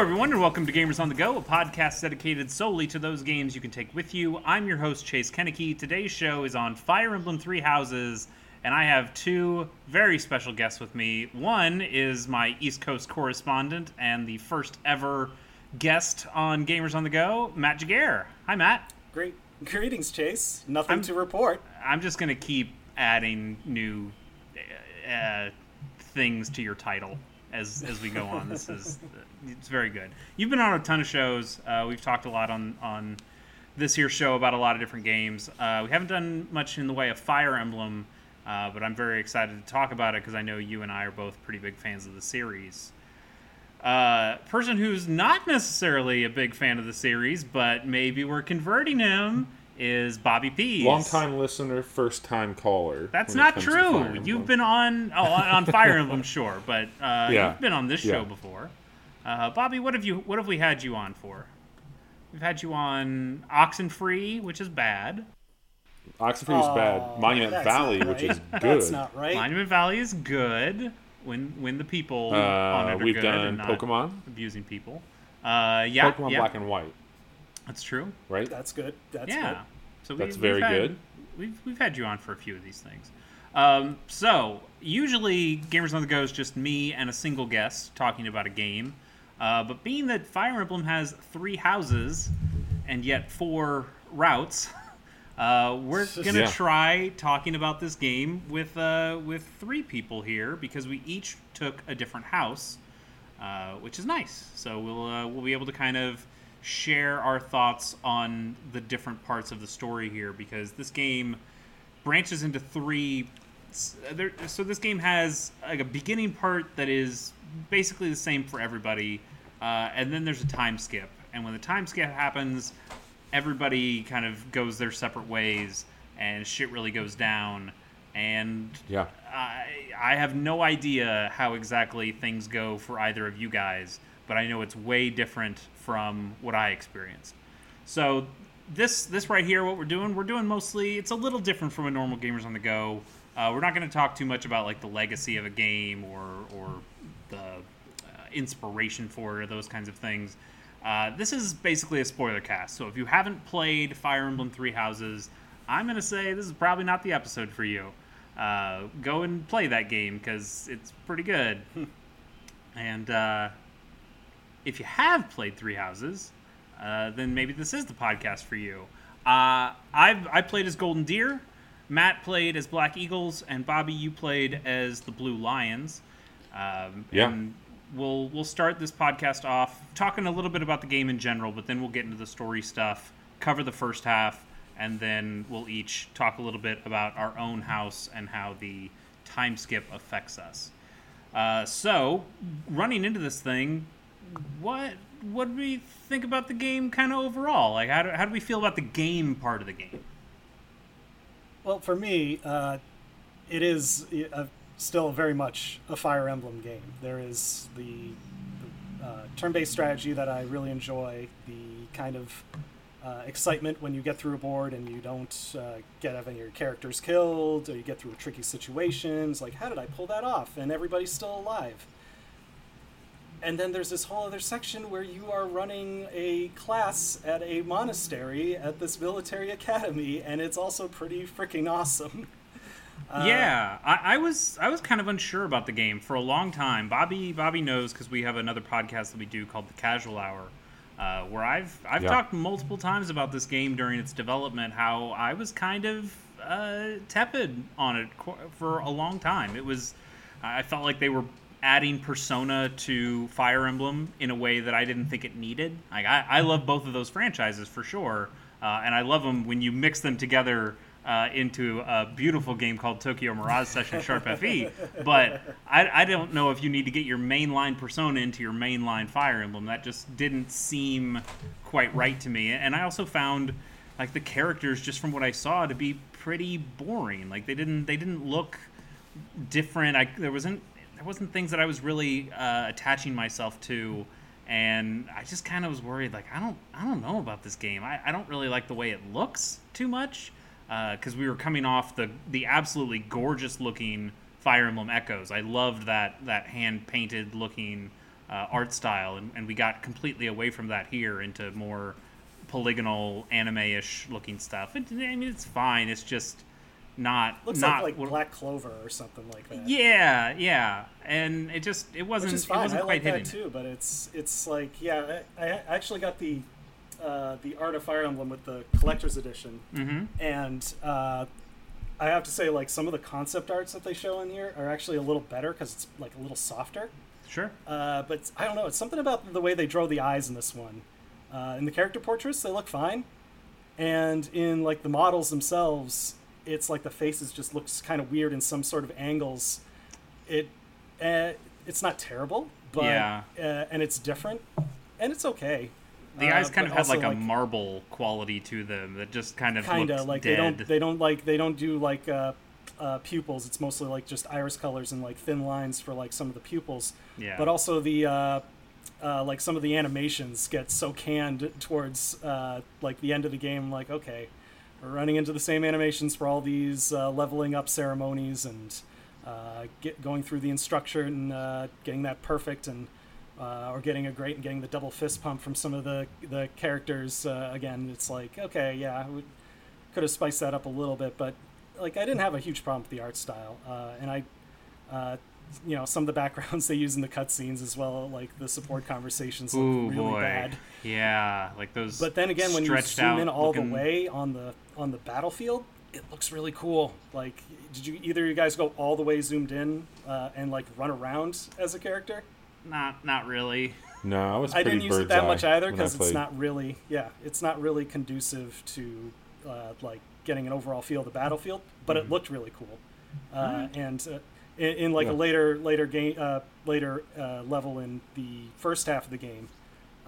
Hello, everyone, and welcome to Gamers on the Go, a podcast dedicated solely to those games you can take with you. I'm your host, Chase Kennecke. Today's show is on Fire Emblem Three Houses, and I have two very special guests with me. One is my East Coast correspondent and the first ever guest on Gamers on the Go, Matt Jaguar. Hi, Matt. Great. Greetings, Chase. Nothing I'm- to report. I'm just going to keep adding new uh, things to your title as as we go on. This is it's very good. You've been on a ton of shows. Uh, we've talked a lot on on this here show about a lot of different games. Uh, we haven't done much in the way of Fire Emblem, uh, but I'm very excited to talk about it because I know you and I are both pretty big fans of the series. Uh, person who's not necessarily a big fan of the series, but maybe we're converting him is Bobby Pease. Long time listener, first time caller. That's not true. You've been on oh on on Fire Emblem, sure, but uh, Yeah. you've been on this show Yeah. before. Uh, Bobby, what have you what have we had you on for? We've had you on Oxenfree, which is bad. Oxenfree is Oh, bad. Monument Valley, not which is good. That's not right. Monument Valley is good when when the people on uh, it are we've good done and not Pokemon. abusing people. Uh, yeah, Pokemon yeah, Black and White, that's true. right? That's good. That's yeah. So we, That's we've very had- good. We've we've had you on for a few of these things. Um, so usually Gamers on the Go is just me and a single guest talking about a game. Uh, but being that Fire Emblem has three houses and yet four routes, uh, we're gonna Yeah. try talking about this game with uh, with three people here because we each took a different house uh, which is nice. So we'll uh, we'll be able to kind of share our thoughts on the different parts of the story here because this game branches into three. so this game has like a beginning part that is basically the same for everybody, uh, and then there's a time skip. And when the time skip happens, everybody kind of goes their separate ways, and shit really goes down. And Yeah. I I have no idea how exactly things go for either of you guys, but I know it's way different from what I experienced. So this this right here, what we're doing, we're doing mostly. It's a little different from a normal gamers on the go. Uh, we're not going to talk too much about like the legacy of a game or or the uh, inspiration for it or those kinds of things. Uh, this is basically a spoiler cast. So if you haven't played Fire Emblem Three Houses, I'm going to say this is probably not the episode for you. Uh, go and play that game because it's pretty good. and uh, if you have played Three Houses, uh, then maybe this is the podcast for you. Uh, I've I played as Golden Deer, Matt played as Black Eagles, and Bobby you played as the Blue Lions. Um, Yeah. And we'll we'll start this podcast off talking a little bit about the game in general, but then we'll get into the story stuff, cover the first half, and then we'll each talk a little bit about our own house and how the time skip affects us. Uh, so, running into this thing, what what do we think about the game kind of overall? Like, how do, how do we feel about the game part of the game? Well, for me, uh, it is uh, still very much a Fire Emblem game. There is the, the uh, turn-based strategy that I really enjoy. The kind of uh, excitement when you get through a board and you don't uh, get any of your characters killed, or you get through tricky situations. Like, how did I pull that off? And everybody's still alive. And then there's this whole other section where you are running a class at a monastery at this military academy, and it's also pretty freaking awesome. Uh, yeah, I, I was I was kind of unsure about the game for a long time. Bobby Bobby knows because we have another podcast that we do called the Casual Hour, uh, where I've I've Yeah. talked multiple times about this game during its development. How I was kind of uh, tepid on it qu- for a long time. It was I felt like they were adding Persona to Fire Emblem in a way that I didn't think it needed. Like I, I love both of those franchises for sure, uh, and I love them when you mix them together uh, into a beautiful game called Tokyo Mirage Session Sharp FE. But I, I don't know if you need to get your mainline Persona into your mainline Fire Emblem. That just didn't seem quite right to me. And I also found like the characters, just from what I saw, to be pretty boring. Like they didn't they didn't look different. I there wasn't there wasn't things that I was really uh, attaching myself to, and I just kind of was worried. Like I don't I don't know about this game. I, I don't really like the way it looks too much because we were coming off the the absolutely gorgeous looking Fire Emblem Echoes. I loved that that hand painted looking uh, art style, and, and we got completely away from that here into more polygonal anime-ish looking stuff. It, I mean, it's fine. It's just not Looks not like like Black Clover or something like that. yeah, yeah, and it just it wasn't it wasn't I quite like that too, but it's it's like yeah, I, I actually got the uh, the Art of Fire Emblem with the collector's edition, Mm-hmm. and uh, I have to say like some of the concept arts that they show in here are actually a little better because it's like a little softer. Sure. Uh, but I don't know. It's something about the way they draw the eyes in this one. Uh, in the character portraits, they look fine, and in like the models themselves, it's like the faces just looks kind of weird in some sort of angles. It, uh, it's not terrible, but Yeah. uh, and it's different, and it's okay. The Uh, eyes kind but of had like a marble quality to them that just kind of kind of like dead. they don't they don't like they don't do like uh, uh, pupils. It's mostly like just iris colors and like thin lines for like some of the pupils. Yeah. But also the uh, uh, like some of the animations get so canned towards uh, like the end of the game. Like okay, we're running into the same animations for all these uh, leveling up ceremonies and uh, get going through the instruction and uh, getting that perfect and. Uh, or getting a great and getting the double fist pump from some of the the characters. Uh, again, it's like okay, yeah, we could have spiced that up a little bit, but like I didn't have a huge problem with the art style, uh, and I, you know, some of the backgrounds they use in the cutscenes as well, like the support conversations look Ooh really boy. bad. Yeah, like those. But then again, when you stretched zoom out in all looking- the way on the on the battlefield, it looks really cool. Like, did you either of you guys go all the way zoomed in uh, and like run around as a character? Not not really. No, I was. I didn't use it that much either because it's not really yeah it's not really conducive to uh, like getting an overall feel of the battlefield but Mm-hmm. it looked really cool uh, and uh, in, in like Yeah. a later later game uh, later uh, level in the first half of the game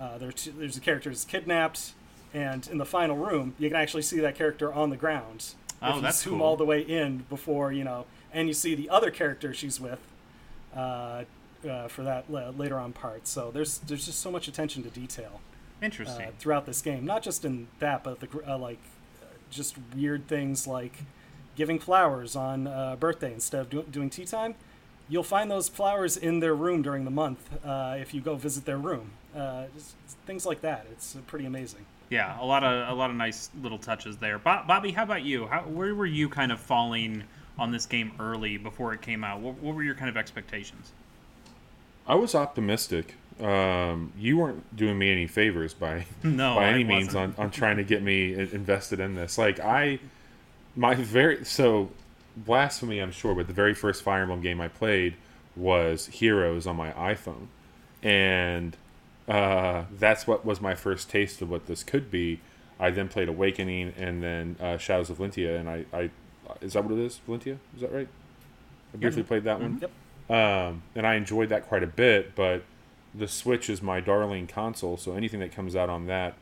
uh, there two, there's a character who's kidnapped and in the final room you can actually see that character on the ground Oh, if you that's zoom cool. all the way in before you know and you see the other character she's with uh, uh, for that la- later on part. So there's there's just so much attention to detail uh, Interesting. throughout this game, not just in that, but the uh, like uh, just weird things like giving flowers on uh, birthday instead of do- doing tea time. You'll find those flowers in their room during the month uh, if you go visit their room. Uh, just things like that. It's uh, pretty amazing. yeah, a lot of a lot of nice little touches there. Bo- Bobby, how about you? How where were you kind of falling on this game early before it came out? What, what were your kind of expectations? I was optimistic. Um, you weren't doing me any favors by No, by I any means on, on trying to get me invested in this. Like I, my very so blasphemy, I'm sure, but the very first Fire Emblem game I played was Heroes on my iPhone, and uh, that's what was my first taste of what this could be. I then played Awakening and then uh, Shadows of Valentia, and I, I is that what it is? Valentia, is that right? I briefly played that one. Yep. Um, and I enjoyed that quite a bit, but the Switch is my darling console, so anything that comes out on that,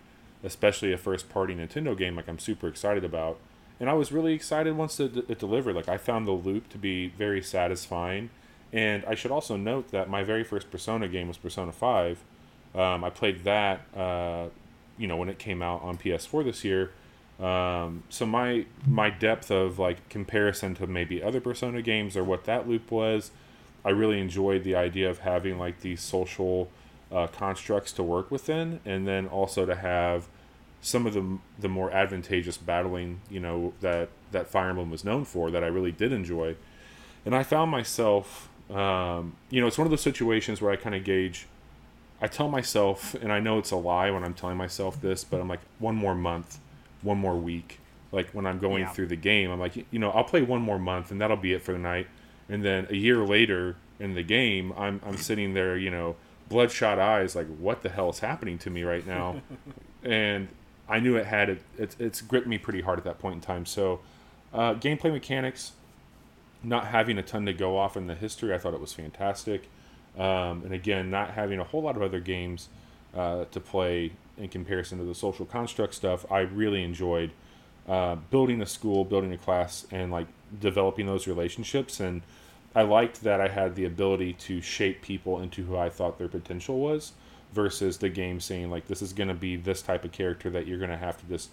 especially a first party Nintendo game, like I'm super excited about. And I was really excited once it, it delivered. Like I found the loop to be very satisfying. And I should also note that my very first Persona game was Persona 5. Um, I played that, uh, you know, when it came out on PS4 this year. Um, so my my depth of like comparison to maybe other Persona games or what that loop was, I really enjoyed the idea of having like these social uh, constructs to work within, and then also to have some of the the more advantageous battling, you know, that that Fire Emblem was known for that I really did enjoy, and I found myself, um, you know, it's one of those situations where I kind of gauge. I tell myself, and I know it's a lie when I'm telling myself this, but I'm like one more month, one more week. Like when I'm going Yeah. through the game, I'm like, you know, I'll play one more month, and that'll be it for the night. And then a year later in the game, I'm I'm sitting there, you know, bloodshot eyes, like, what the hell is happening to me right now? and I knew it had it, it. It's gripped me pretty hard at that point in time. So, uh, gameplay mechanics, not having a ton to go off in the history, I thought it was fantastic. Um, and again, not having a whole lot of other games uh, to play in comparison to the social construct stuff, I really enjoyed uh, building a school, building a class, and like developing those relationships. And I liked that I had the ability to shape people into who I thought their potential was, versus the game saying like this is going to be this type of character that you're going to have to just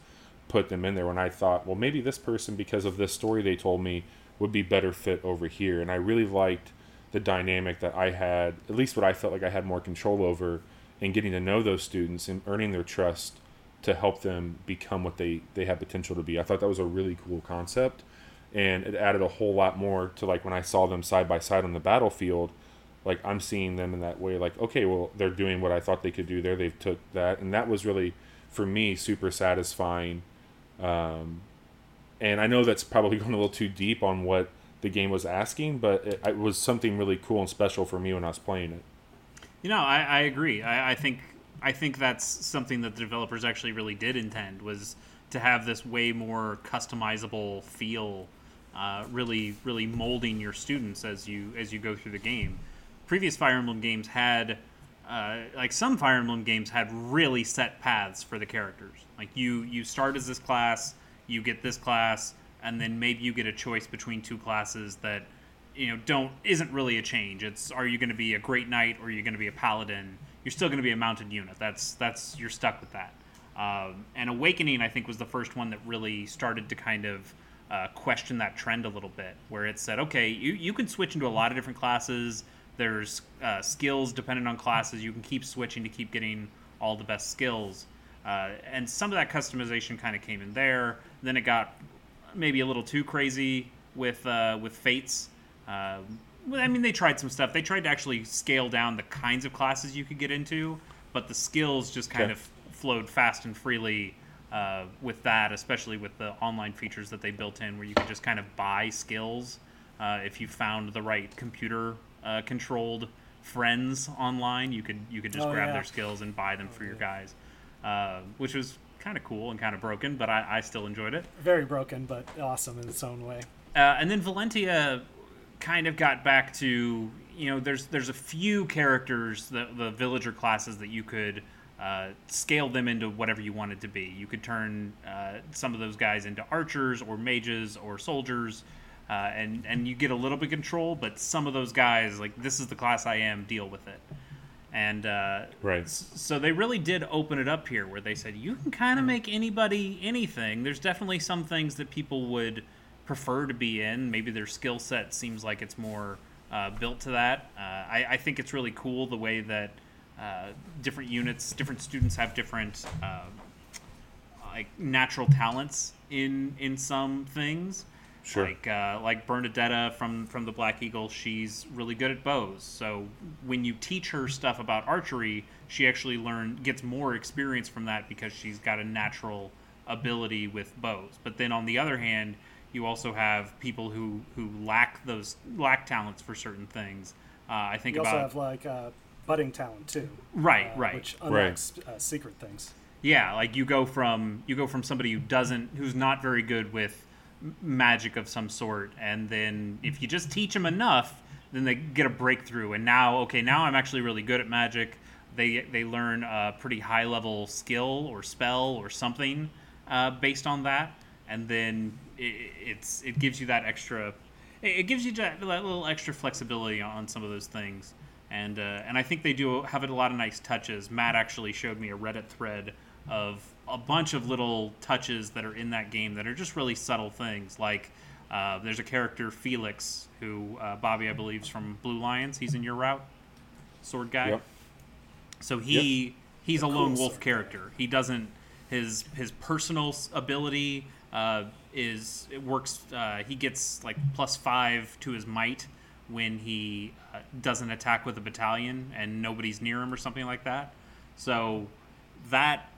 put them in there. When I thought, well, maybe this person because of this story they told me would be better fit over here, and I really liked the dynamic that I had, at least what I felt like I had more control over in getting to know those students and earning their trust to help them become what they, they have potential to be. I thought that was a really cool concept and it added a whole lot more to like when I saw them side by side on the battlefield, like I'm seeing them in that way like okay, well they're doing what I thought they could do there. They've took that and that was really for me super satisfying. Um, and I know that's probably going a little too deep on what the game was asking, but it, it was something really cool and special for me when I was playing it. You know, I, I agree. I, I think I think that's something that the developers actually really did intend was to have this way more customizable feel, uh, really really molding your students as you as you go through the game. Previous Fire Emblem games had. Uh, like some Fire Emblem games had really set paths for the characters. Like you, you start as this class, you get this class, and then maybe you get a choice between two classes that you know don't isn't really a change. It's are you going to be a great knight or are you going to be a paladin? You're still going to be a mounted unit. That's that's you're stuck with that. Um, and Awakening, I think, was the first one that really started to kind of uh, question that trend a little bit, where it said, okay, you, you can switch into a lot of different classes. There's uh, skills dependent on classes. You can keep switching to keep getting all the best skills. Uh, and some of that customization kind of came in there. Then it got maybe a little too crazy with uh, with fates. Uh, I mean, they tried some stuff. They tried to actually scale down the kinds of classes you could get into, but the skills just kind Okay. of flowed fast and freely uh, with that, especially with the online features that they built in, where you could just kind of buy skills uh, if you found the right computer uh, controlled friends online. You could you could just Oh, grab yeah. their skills and buy them for your guys, uh, which was kind of cool and kind of broken, but I, I still enjoyed it. Very broken, but awesome in its own way. Uh, and then Valentia kind of got back to you know there's there's a few characters the the villager classes that you could uh, scale them into whatever you wanted to be. You could turn uh, some of those guys into archers or mages or soldiers, uh, and and you get a little bit of control. But some of those guys, like this is the class I am, deal with it. And uh, Right. so they really did open it up here, where they said you can kind of make anybody anything. There's definitely some things that people would prefer to be in. Maybe their skill set seems like it's more uh, built to that. Uh, I, I think it's really cool the way that uh, different units, different students have different uh, like natural talents in in some things. Sure. Like uh, like Bernadetta from from the Black Eagle, she's really good at bows. So when you teach her stuff about archery, she actually learn gets more experience from that because she's got a natural ability with bows. But then on the other hand, you also have people who who lack those lack talents for certain things. Uh, I think You about also have like uh, budding talent too, right, uh, right. which unlocks uh, secret things. Yeah, like you go from you go from somebody who doesn't who's not very good with m- magic of some sort and then if you just teach them enough, then they get a breakthrough and now okay, now I'm actually really good at magic. They they learn a pretty high level skill or spell or something uh, based on that and then it, it's it gives you that extra it gives you that, that little extra flexibility on some of those things and uh, and I think they do have a lot of nice touches. Matt actually showed me a Reddit thread of a bunch of little touches that are in that game that are just really subtle things. Like uh, there's a character Felix who uh, Bobby I believe is from Blue Lions. He's in your route, sword guy. Yep. So he he's a lone cool wolf character. He doesn't his his personal ability uh, is it works. Uh, he gets like plus five to his might when he uh, doesn't attack with a battalion and nobody's near him or something like that. So that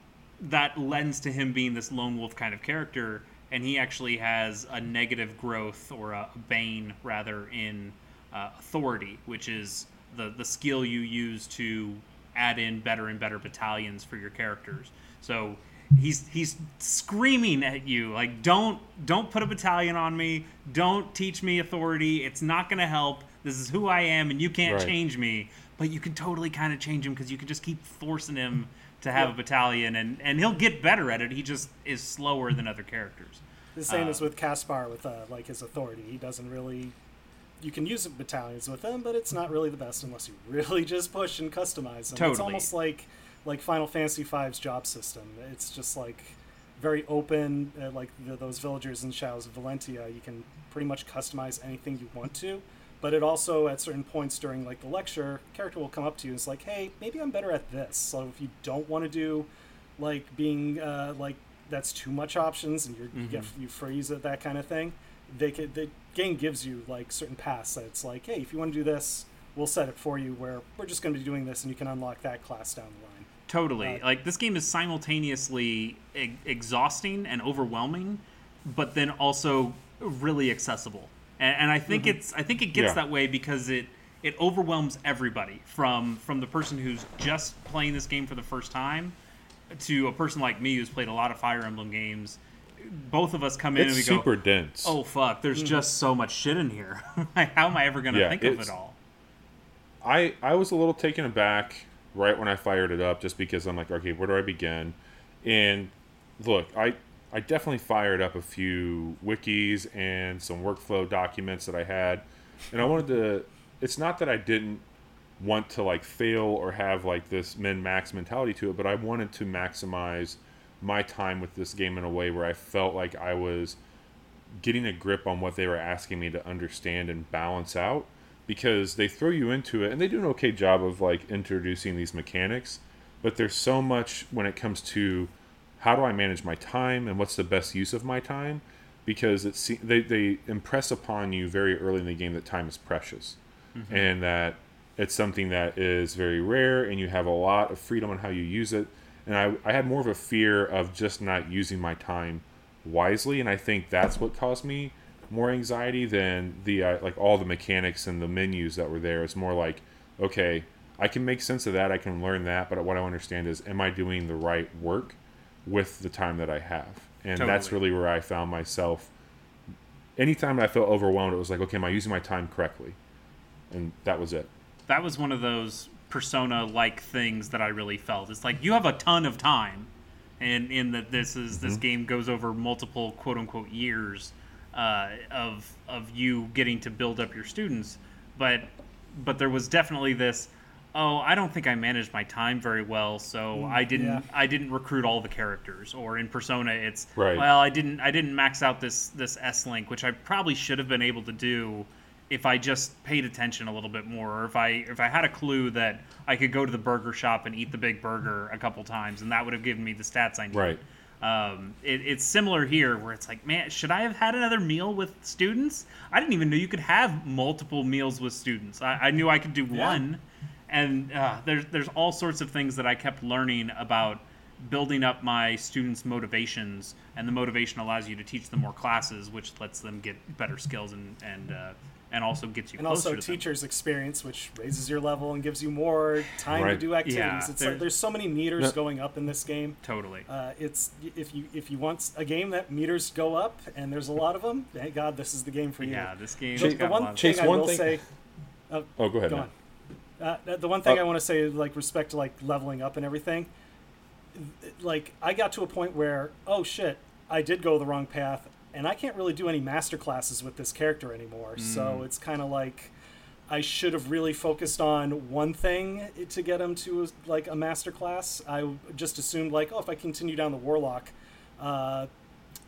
that lends to him being this lone wolf kind of character, and he actually has a negative growth or a bane rather in uh, authority, which is the the skill you use to add in better and better battalions for your characters. So he's he's screaming at you like don't don't put a battalion on me don't teach me authority it's not going to help this is who i am and you can't Right. change me but you can totally kind of change him because you can just keep forcing him to have a battalion and and he'll get better at it he just is slower than other characters The same Uh, as with Caspar with uh, like his authority. He doesn't really. You can use battalions with him, but it's not really the best unless you really just push and customize them. It's almost like like Final Fantasy V's job system. It's just like very open. Uh, like the, those villagers in Shadows of Valentia, you can pretty much customize anything you want to. But it also at certain points during like the lecture, character will come up to you and it's like, hey, maybe I'm better at this. So if you don't want to do like being uh, like that's too much options and you're, you get you freeze at that kind of thing, they could the game gives you like certain paths that it's like, hey, if you want to do this, we'll set it for you where we're just going to be doing this and you can unlock that class down the line. Totally. Uh, like this game is simultaneously e- exhausting and overwhelming, but then also really accessible. And, and I think mm-hmm. it's I think it gets Yeah. that way because it it overwhelms everybody from from the person who's just playing this game for the first time to a person like me who's played a lot of Fire Emblem games. Both of us come in It's and we super go, dense. "Oh fuck, there's mm-hmm. just so much shit in here. How am I ever going to Yeah, think of it all?" I I was a little taken aback right when I fired it up, just because I'm like, okay, where do I begin? And look, I I definitely fired up a few wikis and some workflow documents that I had, and I wanted to. It's not that I didn't want to like fail or have like this min max mentality to it, but I wanted to maximize my time with this game in a way where I felt like I was getting a grip on what they were asking me to understand and balance out because they throw you into it and they do an okay job of like introducing these mechanics but there's so much when it comes to how do I manage my time and what's the best use of my time? Because it's they, they impress upon you very early in the game that time is precious. And that it's something that is very rare and you have a lot of freedom on how you use it. And I, I had more of a fear of just not using my time wisely. And i think that's what caused me more anxiety than the uh, like all the mechanics and the menus that were there. It's more like okay i can make sense of that. I can learn that. But what i understand is am i doing the right work with the time that i have. And that's really where i found myself. Anytime i felt overwhelmed it was like okay am i using my time correctly? And that was it. That was one of those persona like things that I really felt. It's like you have a ton of time, and in that this is this game goes over multiple quote unquote years uh, of of you getting to build up your students, but but there was definitely this. Oh, I don't think I managed my time very well, so I didn't. yeah. I didn't recruit all the characters. Or in Persona, it's Right. well, I didn't. I didn't max out this this S link, which I probably should have been able to do if I just paid attention a little bit more, or if I if I had a clue that I could go to the burger shop and eat the big burger a couple times, and that would have given me the stats I need. Right. Um, it, it's similar here, where it's like, man, should I have had another meal with students? I didn't even know you could have multiple meals with students. I, I knew I could do one, and uh, there's there's all sorts of things that I kept learning about building up my students' motivations, and the motivation allows you to teach them more classes, which lets them get better skills and and uh, and also gets you and closer also to them. teachers experience which raises your level and gives you more time to do activities Yeah, it's there- like there's so many meters No. going up in this game Totally. uh, it's if you if you want a game that meters go up and there's a lot of them thank god this is the game for you yeah, this game. the, the one thing Chase, i one will thing- say oh go ahead go man. on uh, the one thing Uh, i want to say like respect to like leveling up and everything like i got to a point where oh shit i did go the wrong path and i can't really do any master classes with this character anymore. So it's kind of like i should have really focused on one thing to get him to like a master class. I just assumed like oh if i continue down the warlock uh,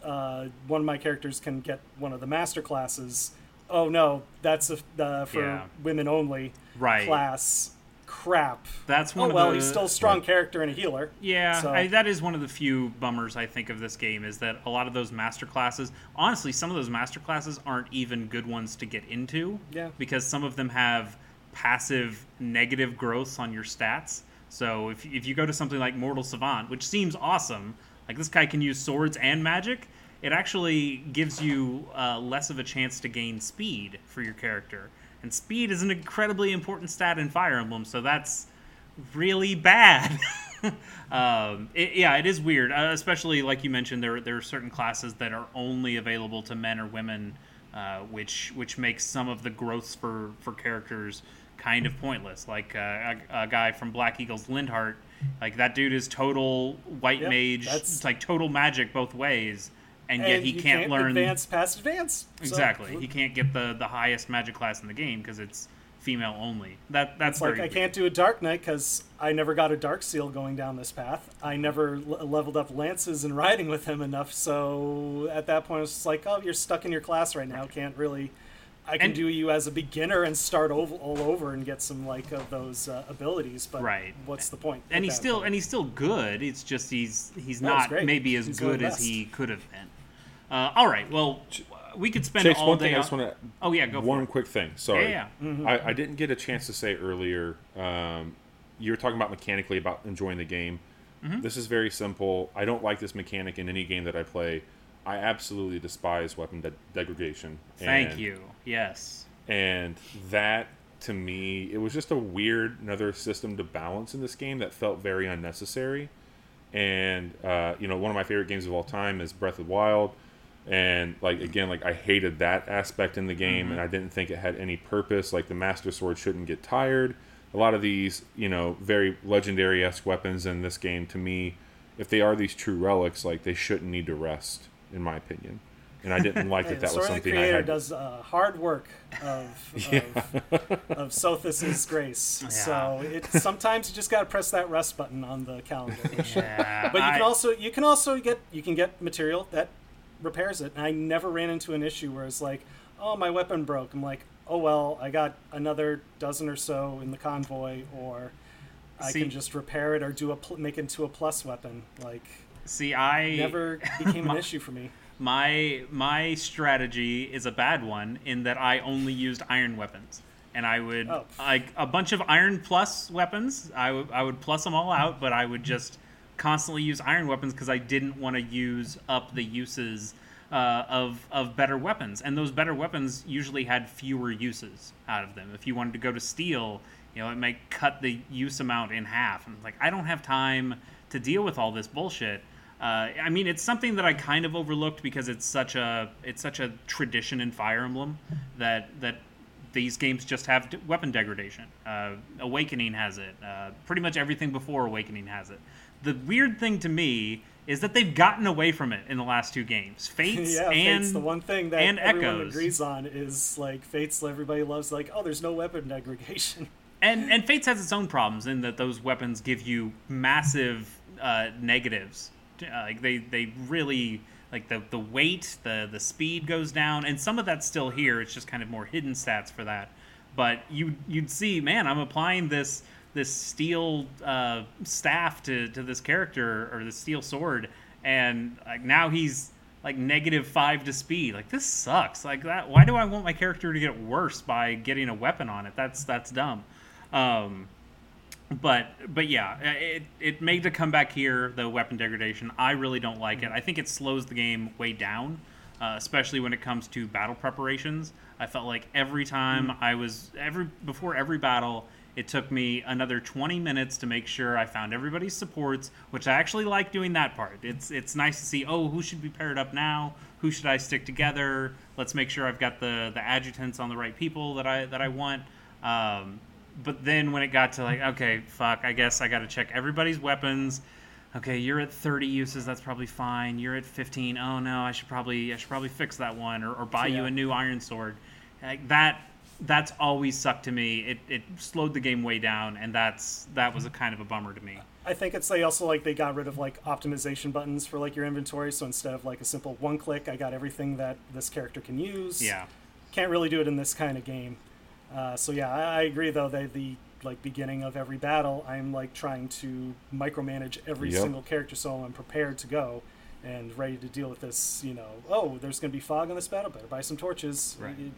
uh, one of my characters can get one of the master classes. Oh no that's a, uh, for Yeah. women only Right. class crap That's one oh of well the- he's still a strong Right. character and a healer Yeah, So- I, that is one of the few bummers I think of this game is that a lot of those master classes, honestly, some of those master classes aren't even good ones to get into. Yeah. Because some of them have passive negative growths on your stats. So if, if you go to something like Mortal Savant, which seems awesome, like this guy can use swords and magic, it actually gives you uh, less of a chance to gain speed for your character. And speed is an incredibly important stat in Fire Emblem, so that's really bad. um, it, yeah, it is weird, uh, especially like you mentioned. There there are certain classes that are only available to men or women, uh, which which makes some of the growths for for characters kind of pointless. Like uh, a, a guy from Black Eagles, Linhardt, like that dude is total white Yep, mage. that's- It's like total magic both ways, and, yet and he you can't, learn advance past advance So, exactly. he can't get the the highest magic class in the game because it's female only. That that's It's like I weird. can't do a Dark Knight because I never got a Dark Seal going down this path. I never l- leveled up lances and riding with him enough. So at that point, it's like, oh, you're stuck in your class right now. Can't really I can And- do you as a beginner and start over, all over and get some like of those uh, abilities. But Right. what's the point? and he's still point? and he's still good. It's just he's he's No, not maybe as He's good as he could have been. Uh, all right, well, we could spend Chase, all one day. thing I just want to oh yeah, go for one quick thing. Sorry, Yeah, yeah, I, I didn't get a chance to say earlier. Um, you were talking about mechanically about enjoying the game. Mm-hmm. This is very simple. I don't like this mechanic in any game that I play. I absolutely despise weapon de- degradation. Thank And- you. Yes. and that to me it was just a weird another system to balance in this game that felt very unnecessary and uh, you know one of my favorite games of all time is breath of the wild and like again like i hated that aspect in the game and i didn't think it had any purpose. Like the master sword shouldn't get tired. A lot of these you know very legendary-esque weapons in this game to me if they are these true relics like they shouldn't need to rest in my opinion. And i didn't like Hey, that the that was Sword of the something i Creator had does uh, hard work of of, of Sothis' grace. So it sometimes you just got to press that rest button on the calendar. Yeah, but you I- can also you can also get you can get material that repairs it. And I never ran into an issue where it's like, oh, my weapon broke. I'm like, oh well, I got another dozen or so in the convoy, or I See- can just repair it or do a pl- make it into a plus weapon. Like see. I never became an issue for me. my my strategy is a bad one in that I only used iron weapons, and I would Oh. like a bunch of iron plus weapons. I would I would plus them all out, but I would just constantly use iron weapons because I didn't want to use up the uses uh, of of better weapons, and those better weapons usually had fewer uses out of them. If you wanted to go to steel, you know, it might cut the use amount in half. And like I don't have time to deal with all this bullshit. Uh, I mean, it's something that I kind of overlooked because it's such a it's such a tradition in Fire Emblem that that these games just have weapon degradation. Uh, Awakening has it. Uh, pretty much everything before Awakening has it. The weird thing to me is that they've gotten away from it in the last two games. Fates yeah, and Fate's the one thing that and everyone Echoes. agrees on is like Fate's everybody loves like, oh, there's no weapon degradation. and and Fates has its own problems in that those weapons give you massive uh, negatives. Uh, like they they really like the the weight, the the speed goes down, and some of that's still here. It's just kind of more hidden stats for that. But you you'd see, man, I'm applying this this steel uh, staff to to this character or the steel sword, and like now he's like negative five to speed. Like this sucks. Like that. Why do I want my character to get worse by getting a weapon on it? That's that's dumb. Um, but but yeah, it it made a comeback here. The weapon degradation, I really don't like it. I think it slows the game way down, uh, especially when it comes to battle preparations. I felt like every time I was every before every battle, it took me another 20 minutes to make sure I found everybody's supports, which I actually like doing that part. It's it's nice to see, oh, who should be paired up now? Who should I stick together? Let's make sure I've got the the adjutants on the right people that I that I want. Um, but then when it got to like, okay, fuck, I guess I got to check everybody's weapons. Okay, you're at 30 uses. That's probably fine. You're at 15. Oh no, I should probably I should probably fix that one or, or buy you a new iron sword. Like that that's always sucked to me. It, it slowed the game way down, and that's that was a kind of a bummer to me. I think it's they also like they got rid of like optimization buttons for like your inventory. So instead of like a simple one click, I got everything that this character can use. Yeah, can't really do it in this kind of game. Uh, so yeah, I, I agree though that the like beginning of every battle, I'm like trying to micromanage every Yep. single character so I'm prepared to go and ready to deal with this. You know, oh, there's going to be fog in this battle, better buy some torches. Right. y-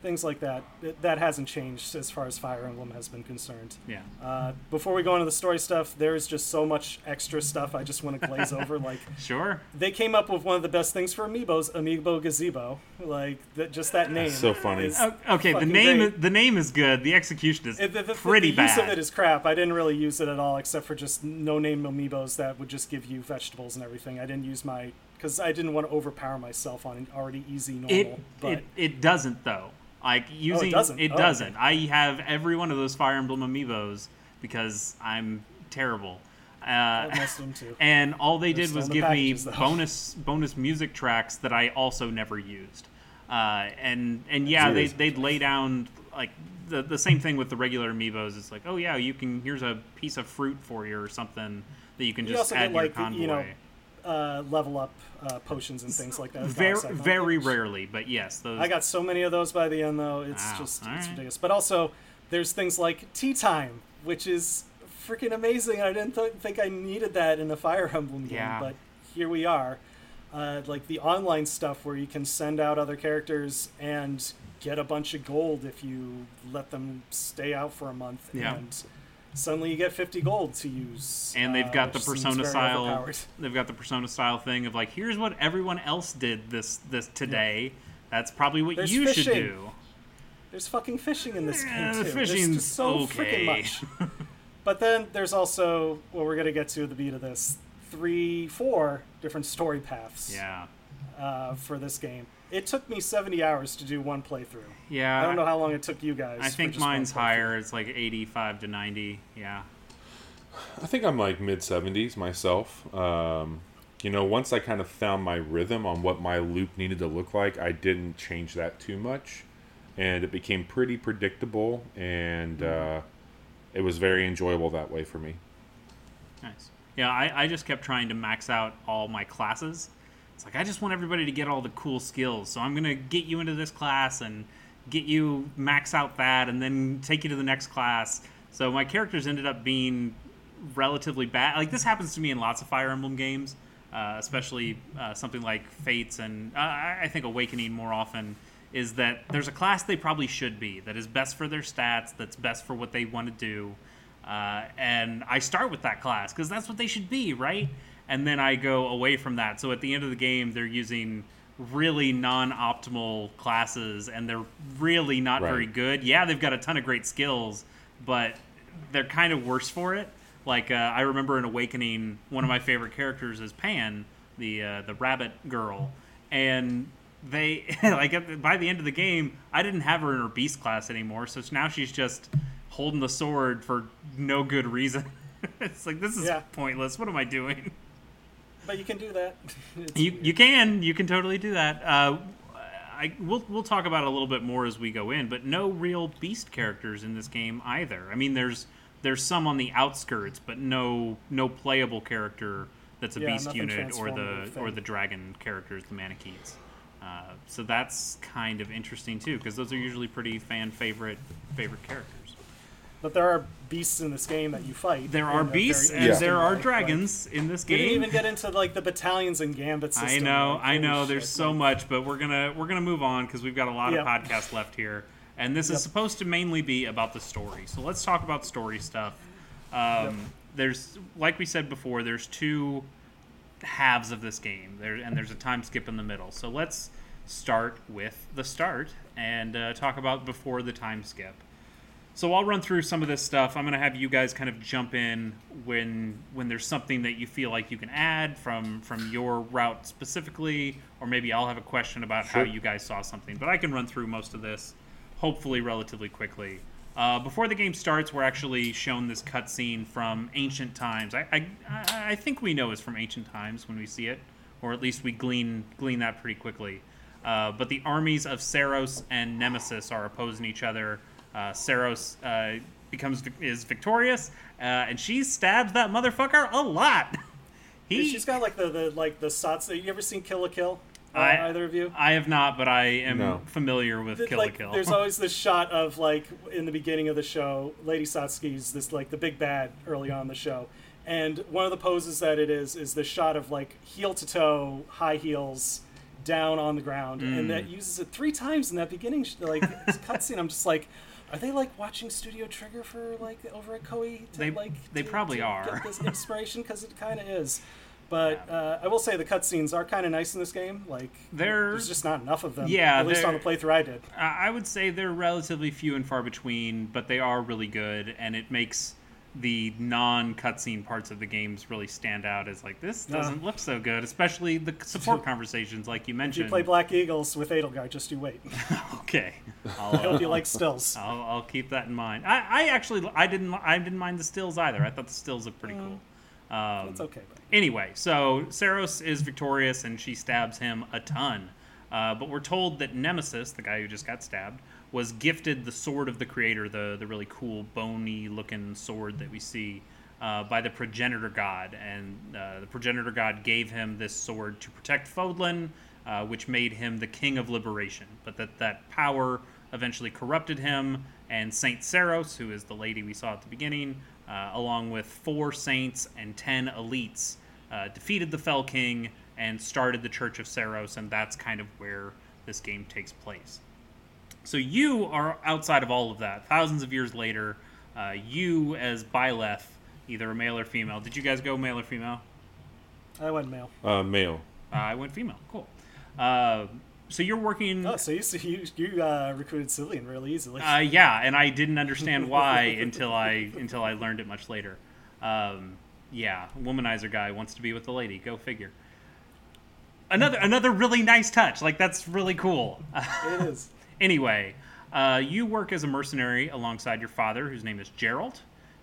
Things like that. That hasn't changed as far as Fire Emblem has been concerned. yeah. Uh, before we go into the story stuff, there's just so much extra stuff I just want to glaze over. Like Sure. they came up with one of the best things for amiibos, Amiibo Gazebo. Like that, just that name. so funny. is Okay, the name great. the name is good. The execution is It- the, the- pretty the bad. use of it is crap. I didn't really use it at all, except for just no-name amiibos that would just give you vegetables and everything. I didn't use my because I didn't want to overpower myself on an already easy normal. It, but it it doesn't though. Like using doesn't? It Oh, doesn't. okay. I have every one of those Fire Emblem amiibos because I'm terrible. Uh, most them too. and all they They're did was in the give me though. bonus bonus music tracks that I also never used. Uh, and and yeah, they they'd lay down like the the same thing with the regular amiibos. It's like, oh yeah, you can here's a piece of fruit for you or something that you can You just also add get to your like convoy. you know uh, level up uh, potions and things like that. Very, very rarely, but yes, those. I got so many of those by the end, though. It's Wow, just all it's right. ridiculous. But also, there's things like tea time, which is freaking amazing. I didn't th- think I needed that in a Fire Emblem game, Yeah. but here we are. Uh, like the online stuff where you can send out other characters and get a bunch of gold if you let them stay out for a month, Yeah. and suddenly you get 50 gold to use. and they've uh, got the persona style. They've got the persona style thing of like, here's what everyone else did this this today. That's probably what There's you should do. There's fucking fishing in this Eh, game too. There's fishing's just so okay. freaking much. but then there's also what we're gonna get to at the beat of this three, four different story paths Yeah, uh, for this game. It took me 70 hours to do one playthrough. yeah. I don't know how long it took you guys. I think mine's higher. It's like 85 to 90. Yeah. I think I'm like mid 70s myself. Um, you know, once I kind of found my rhythm on what my loop needed to look like, I didn't change that too much. And it became pretty predictable, and uh, it was very enjoyable that way for me. Nice. Yeah, I, I just kept trying to max out all my classes. It's like I just want everybody to get all the cool skills. So I'm gonna get you into this class and get you max out that and then take you to the next class. So my characters ended up being relatively bad. Like this happens to me in lots of Fire Emblem games, uh, especially uh, something like Fates and uh, I think Awakening more often. Is that there's a class they probably should be that is best for their stats, that's best for what they want to do, uh, and I start with that class because that's what they should be, right? And then I go away from that. So at the end of the game, they're using really non-optimal classes, and they're really not very good. Yeah, they've got a ton of great skills, but they're kind of worse for it. Like uh, I remember in Awakening, one of my favorite characters is Panne, the uh, the rabbit girl, and they like at the, by the end of the game, I didn't have her in her beast class anymore, so now she's just holding the sword for no good reason. it's like this is Yeah. pointless. What am I doing? But you can do that. You weird. you can you can totally do that. Uh, I we'll we'll talk about it a little bit more as we go in, but no real beast characters in this game either. I mean, there's there's some on the outskirts, but no no playable character that's a Yeah, beast unit or the transformative or the dragon characters, the Manaketes. Uh, so that's kind of interesting too, because those are usually pretty fan favorite favorite characters. But there are beasts in this game that you fight. There are beasts and interesting there are way. Like, dragons in this game. We didn't even get into like the battalions and gambit system. I know, like, I know. shit, There's so much, but we're gonna we're gonna move on because we've got a lot Yep. of podcasts left here, and this Yep. is supposed to mainly be about the story. So let's talk about story stuff. Um, There's, like we said before, there's two halves of this game, there and there's a time skip in the middle. So let's start with the start and uh, talk about before the time skip. So I'll run through some of this stuff. I'm gonna have you guys kind of jump in when when there's something that you feel like you can add from from your route specifically, or maybe I'll have a question about how you guys saw something. But I can run through most of this, hopefully relatively quickly. Uh, before the game starts, we're actually shown this cutscene from ancient times. I, I I I think we know it's from ancient times when we see it, or at least we glean glean that pretty quickly. Uh, but the armies of Seiros and Nemesis are opposing each other. Uh, Seiros uh, becomes is victorious, uh, and she stabs that motherfucker a lot. He, She's got like the, the like the sots. You ever seen Kill la Kill? Uh, I- either of you? I have not, but I am No. familiar with Th- Kill like, a Kill. There's always this shot of like in the beginning of the show, Lady Satsuki's this like the big bad early on in the show, and one of the poses that it is is the shot of like heel to toe, high heels, down on the ground, and Mm. that uses it three times in that beginning sh- like cutscene. I'm just like. Are they like watching Studio Trigger for like over at Koei? To, They- like they to- probably to are. Get this inspiration because it kind of is. But uh, I will say the cutscenes are kind of nice in this game. Like They're- there's just not enough of them. Yeah, at least on the playthrough I did. I would say they're relatively few and far between, but they are really good, and it makes the non-cutscene parts of the games really stand out as like this doesn't look so good, especially the support conversations, like you If you play Black Eagles with Edelgard, just you wait. okay, I'll, I uh, hope you like stills. I'll, I'll keep that in mind. I, I actually I didn't I didn't mind the stills either. I thought the stills looked pretty cool. Um, It's okay. But Anyway, so Seiros is victorious and she stabs him a ton. Uh, but we're told that Nemesis, the guy who just got stabbed, was gifted the sword of the creator, the the really cool bony looking sword that we see. uh, by the progenitor god, and uh, the progenitor god gave him this sword to protect Fodlan, uh, which made him the king of liberation. But that that power eventually corrupted him, and Saint Seiros, who is the lady we saw at the beginning, uh, along with four saints and ten elites, uh, defeated the Fell King and started the Church of Seiros, and that's kind of where this game takes place. So you are outside of all of that. Thousands of years later, uh, you as Byleth, either a male or female. Did you guys go male or female? I went male. Uh, male. Uh, I went female. Cool. Uh, so you're working. Oh, so you you, you uh, recruited Sylvain really easily. Uh, yeah, and I didn't understand why until I until I learned it much later. Um, yeah, womanizer guy wants to be with the lady. Go figure. Another another really nice touch. Like that's really cool. it is. anyway, uh, you work as a mercenary alongside your father, whose name is Jeralt,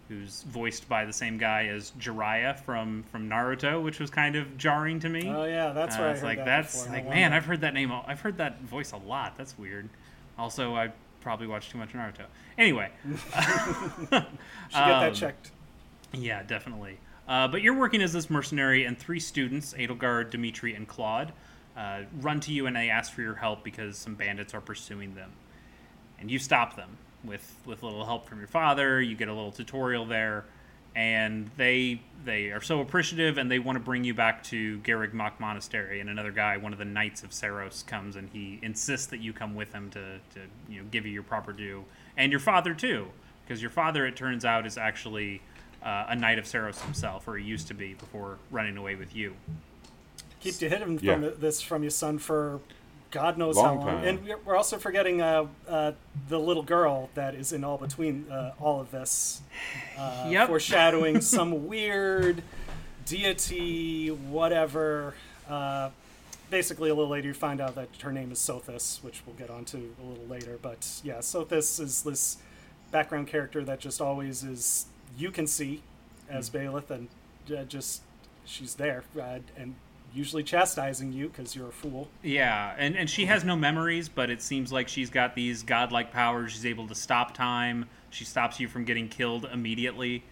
who's voiced by the same guy as Jiraiya from from Naruto, which was kind of jarring to me. Oh yeah, that's Uh, right. like that's like man, I've heard that name. I've heard that voice a lot. That's weird. Also, I probably watched too much Naruto. Anyway, should get um, that checked. yeah, definitely. Uh, but you're working as this mercenary, and three students, Edelgard, Dimitri, and Claude, uh, run to you and they ask for your help because some bandits are pursuing them. And you stop them with with a little help from your father. You get a little tutorial there, and they they are so appreciative and they want to bring you back to Garreg Mach Monastery. And another guy, one of the knights of Seiros, comes and he insists that you come with him to to you know give you your proper due, and your father too, because your father, it turns out, is actually uh, a knight of Seiros himself, or he used to be before running away with you. Keep you hidden Yeah. from this from your son for God knows Long how long. time. And we're- we're also forgetting uh, uh, the little girl that is in all between uh, all of this, uh, Yep. foreshadowing some weird deity, whatever. Uh, basically, a little later, you find out that her name is Sothis, which we'll get onto a little later. But yeah, Sothis is this background character that just always is you can see as Hmm. Byleth, and uh, just she's there uh, and usually chastising you because you're a fool. Yeah, and, and she has no memories, but it seems like she's got these godlike powers. She's able to stop time. She stops you from getting killed immediately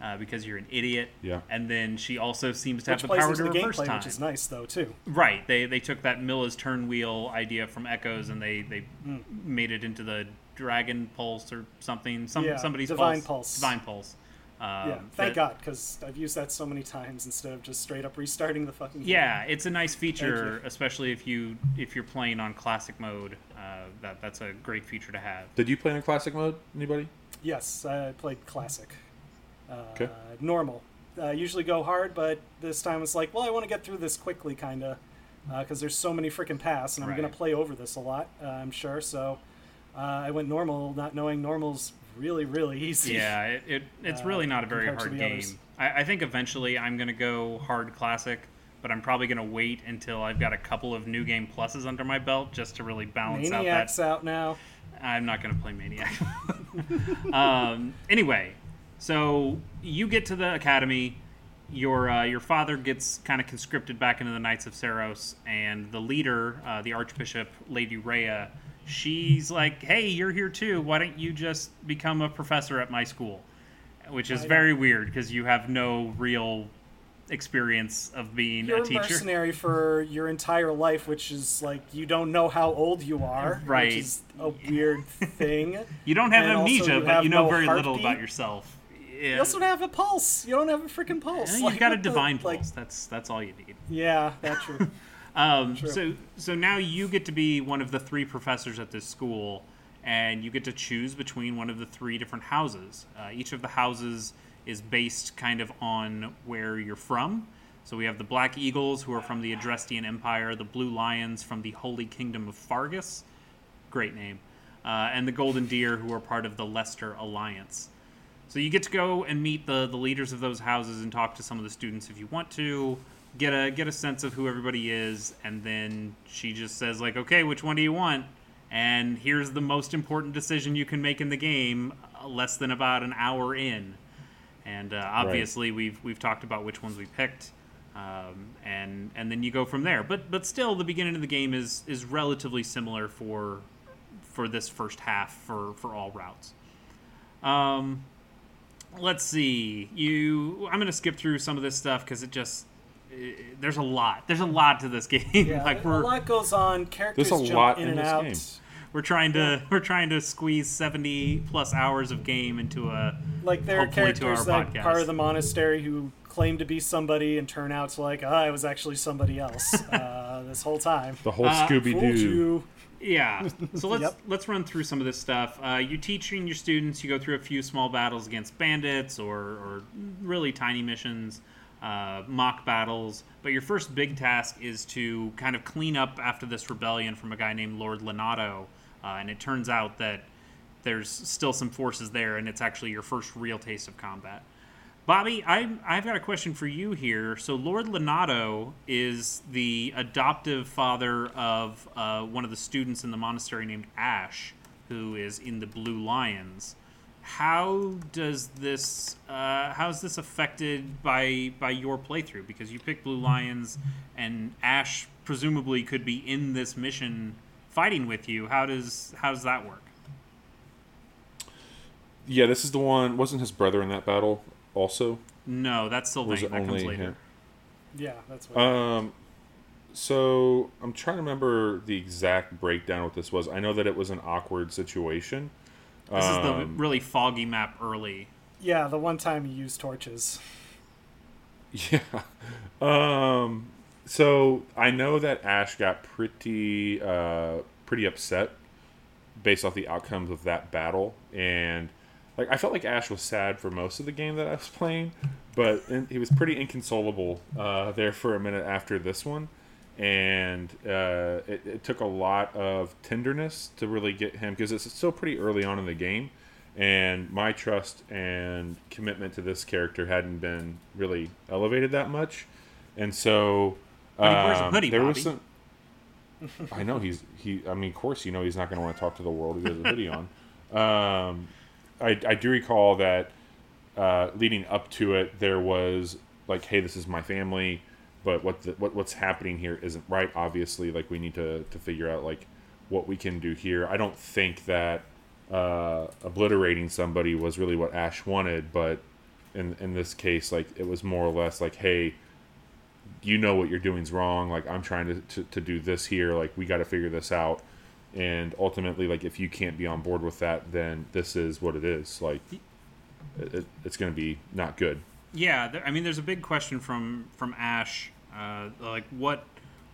uh, because you're an idiot. Yeah. And then she also seems to have Which the plays power to the reverse gameplay, time. which is nice though too. Right. They they took that Mila's turn wheel idea from Echoes and they they Hmm. made it into the Dragon Pulse or something. Some Yeah, somebody's Divine pulse. Pulse. Divine Pulse. Um, yeah, thank that- God, because I've used that so many times instead of just straight up restarting the fucking. game. Yeah, it's a nice feature, especially if you if you're playing on classic mode. Uh, that that's a great feature to have. Did you play in classic mode? Anybody? Yes, I played classic. Uh, Okay. Normal. Uh, usually go hard, but this time it's like, well, I want to get through this quickly, kind of, because there's so many freaking paths, and I'm Right. going to play over this a lot, uh, I'm sure. So uh, I went normal, not knowing normal's really, really easy. Yeah, it, it it's uh, really not a very hard game. I, I think eventually I'm gonna go hard classic, but I'm probably gonna wait until I've got a couple of new game pluses under my belt just to really balance Maniac's out that. Maniacs out now. I'm not gonna play Maniac. um, anyway, so you get to the academy. Your uh, your father gets kind of conscripted back into the Knights of Seiros, and the leader, uh, the Archbishop Lady Rhea, she's like, "Hey, you're here too. Why don't you just become a professor at my school?" Which is very weird because you have no real experience of being a teacher. You're a a teacher. mercenary for your entire life, which is like you don't know how old you are, Right. Which is a weird thing. You don't have And amnesia, you but have you know no very little about yourself. Yeah. You also don't have a pulse. You don't have a freaking pulse. Eh, you've Like, got a what the- divine like, pulse. That's that's all you need. Yeah, that's true. Um, so so now you get to be one of the three professors at this school, and you get to choose between one of the three different houses. Uh, each of the houses is based kind of on where you're from. So we have the Black Eagles, who are from the Adrestian Empire, the Blue Lions from the Holy Kingdom of Faerghus, great name, uh, and the Golden Deer, who are part of the Leicester Alliance. So you get to go and meet the the leaders of those houses and talk to some of the students if you want to. Get a get a sense of who everybody is, and then she just says like, "Okay, which one do you want?" And here's the most important decision you can make in the game, uh, less than about an hour in. And uh, obviously, we've we've talked about which ones we picked, um, and and then you go from there. But but still, the beginning of the game is is relatively similar for for this first half for for all routes. Um, let's see. You, I'm gonna skip through some of this stuff because it just there's a lot. There's a lot to this game. Yeah, like a we're lot goes on. Characters There's a jump lot in in and this out. game. we're trying to we're trying to squeeze 70 plus hours of game into a Like there are hopefully to characters our like podcast. part of the monastery who claim to be somebody and turn out to like, ah, I was actually somebody else uh, this whole time. The whole Uh, Scooby Doo. Yeah. So let's Yep. let's run through some of this stuff. Uh, you teaching your students. You go through a few small battles against bandits or, or really tiny missions, uh, mock battles. But your first big task is to kind of clean up after this rebellion from a guy named Lord Lonato. Uh, and it turns out that there's still some forces there, and it's actually your first real taste of combat. Bobby, I, I've got a question for you here. So, Lord Lonato is the adoptive father of uh, one of the students in the monastery named Ash, who is in the Blue Lions. How does this? Uh, how is this affected by by your playthrough? Because you picked Blue Lions, and Ash presumably could be in this mission fighting with you. How does how does that work? Yeah, this is the one. Wasn't his brother in that battle also? No, that's still was Sylvain. That comes later. him? Yeah, that's what. Um, so I'm trying to remember the exact breakdown what this was. I know that it was an awkward situation. This is the Um, really foggy map early. yeah, the one time you use torches. Yeah. Um. So I know that Ash got pretty, uh, pretty upset based off the outcomes of that battle, and like I felt like Ash was sad for most of the game that I was playing, but in, he was pretty inconsolable uh, there for a minute after this one, and uh, it, it took a lot of tenderness to really get him because it's still pretty early on in the game, and my trust and commitment to this character hadn't been really elevated that much, and so But he wears a um, hoodie, there Bobby. was some. I know he's he. I mean, of course, you know he's not going to want to talk to the world. He has a hoodie on. Um, I I do recall that uh, leading up to it, there was like, hey, this is my family, but what the, what what's happening here isn't right. Obviously, like we need to to figure out like what we can do here. I don't think that uh, obliterating somebody was really what Ash wanted, but in in this case, like it was more or less like, hey, you know what you're doing's wrong. Like I'm trying to, to, to do this here. Like we got to figure this out. And ultimately, like if you can't be on board with that, then this is what it is. Like it, it- it's going to be not good. Yeah, I mean, there's a big question from from Ash, uh, like what,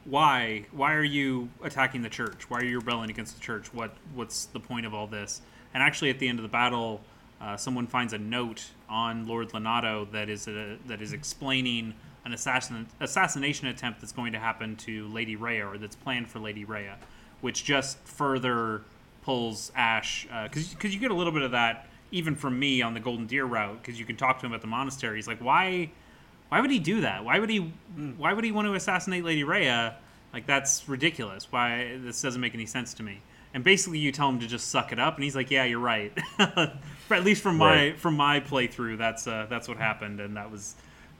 why, why are you attacking the church? Why are you rebelling against the church? What what's the point of all this? And actually, at the end of the battle, uh, someone finds a note on Lord Lonato that is a, that is explaining an assassin assassination attempt that's going to happen to Lady Rhea, or that's planned for Lady Rhea, which just further pulls Ash because because you get a little bit of that even from me on the Golden Deer route because you can talk to him at the monastery. He's like, why, why would he do that? Why would he, why would he want to assassinate Lady Rhea? Like that's ridiculous. Why this doesn't make any sense to me. And basically, you tell him to just suck it up, and he's like, "Yeah, you're right." At least from my Right. from my playthrough, that's uh, that's what happened, and that was.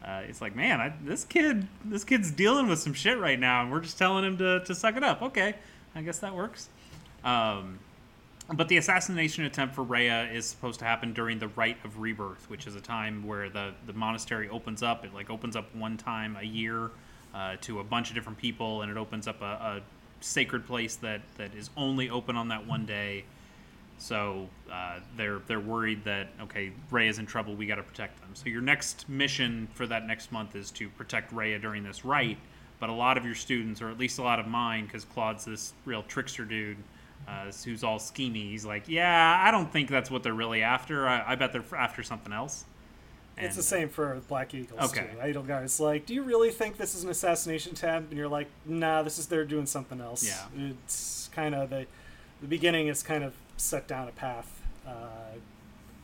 Uh, it's like, man, I, this kid, this kid's dealing with some shit right now, and we're just telling him to, to suck it up. Okay, I guess that works. Um, but the assassination attempt for Rhea is supposed to happen during the Rite of Rebirth, which is a time where the, the monastery opens up. It like opens up one time a year uh, to a bunch of different people, and it opens up a, a sacred place that, that is only open on that one day. So uh, they're they're worried that okay, Rhea's in trouble. We got to protect them. So your next mission for that next month is to protect Rhea during this rite. But a lot of your students, or at least a lot of mine, because Claude's this real trickster dude uh, who's all schemy. He's like, yeah, I don't think that's what they're really after. I, I bet they're after something else. it's the same for Black Eagles Okay. too. Idle guys like, do you really think this is an assassination attempt? And you're like, nah, this is they're doing something else. Yeah. It's kind of the the beginning is kind of set down a path. Uh,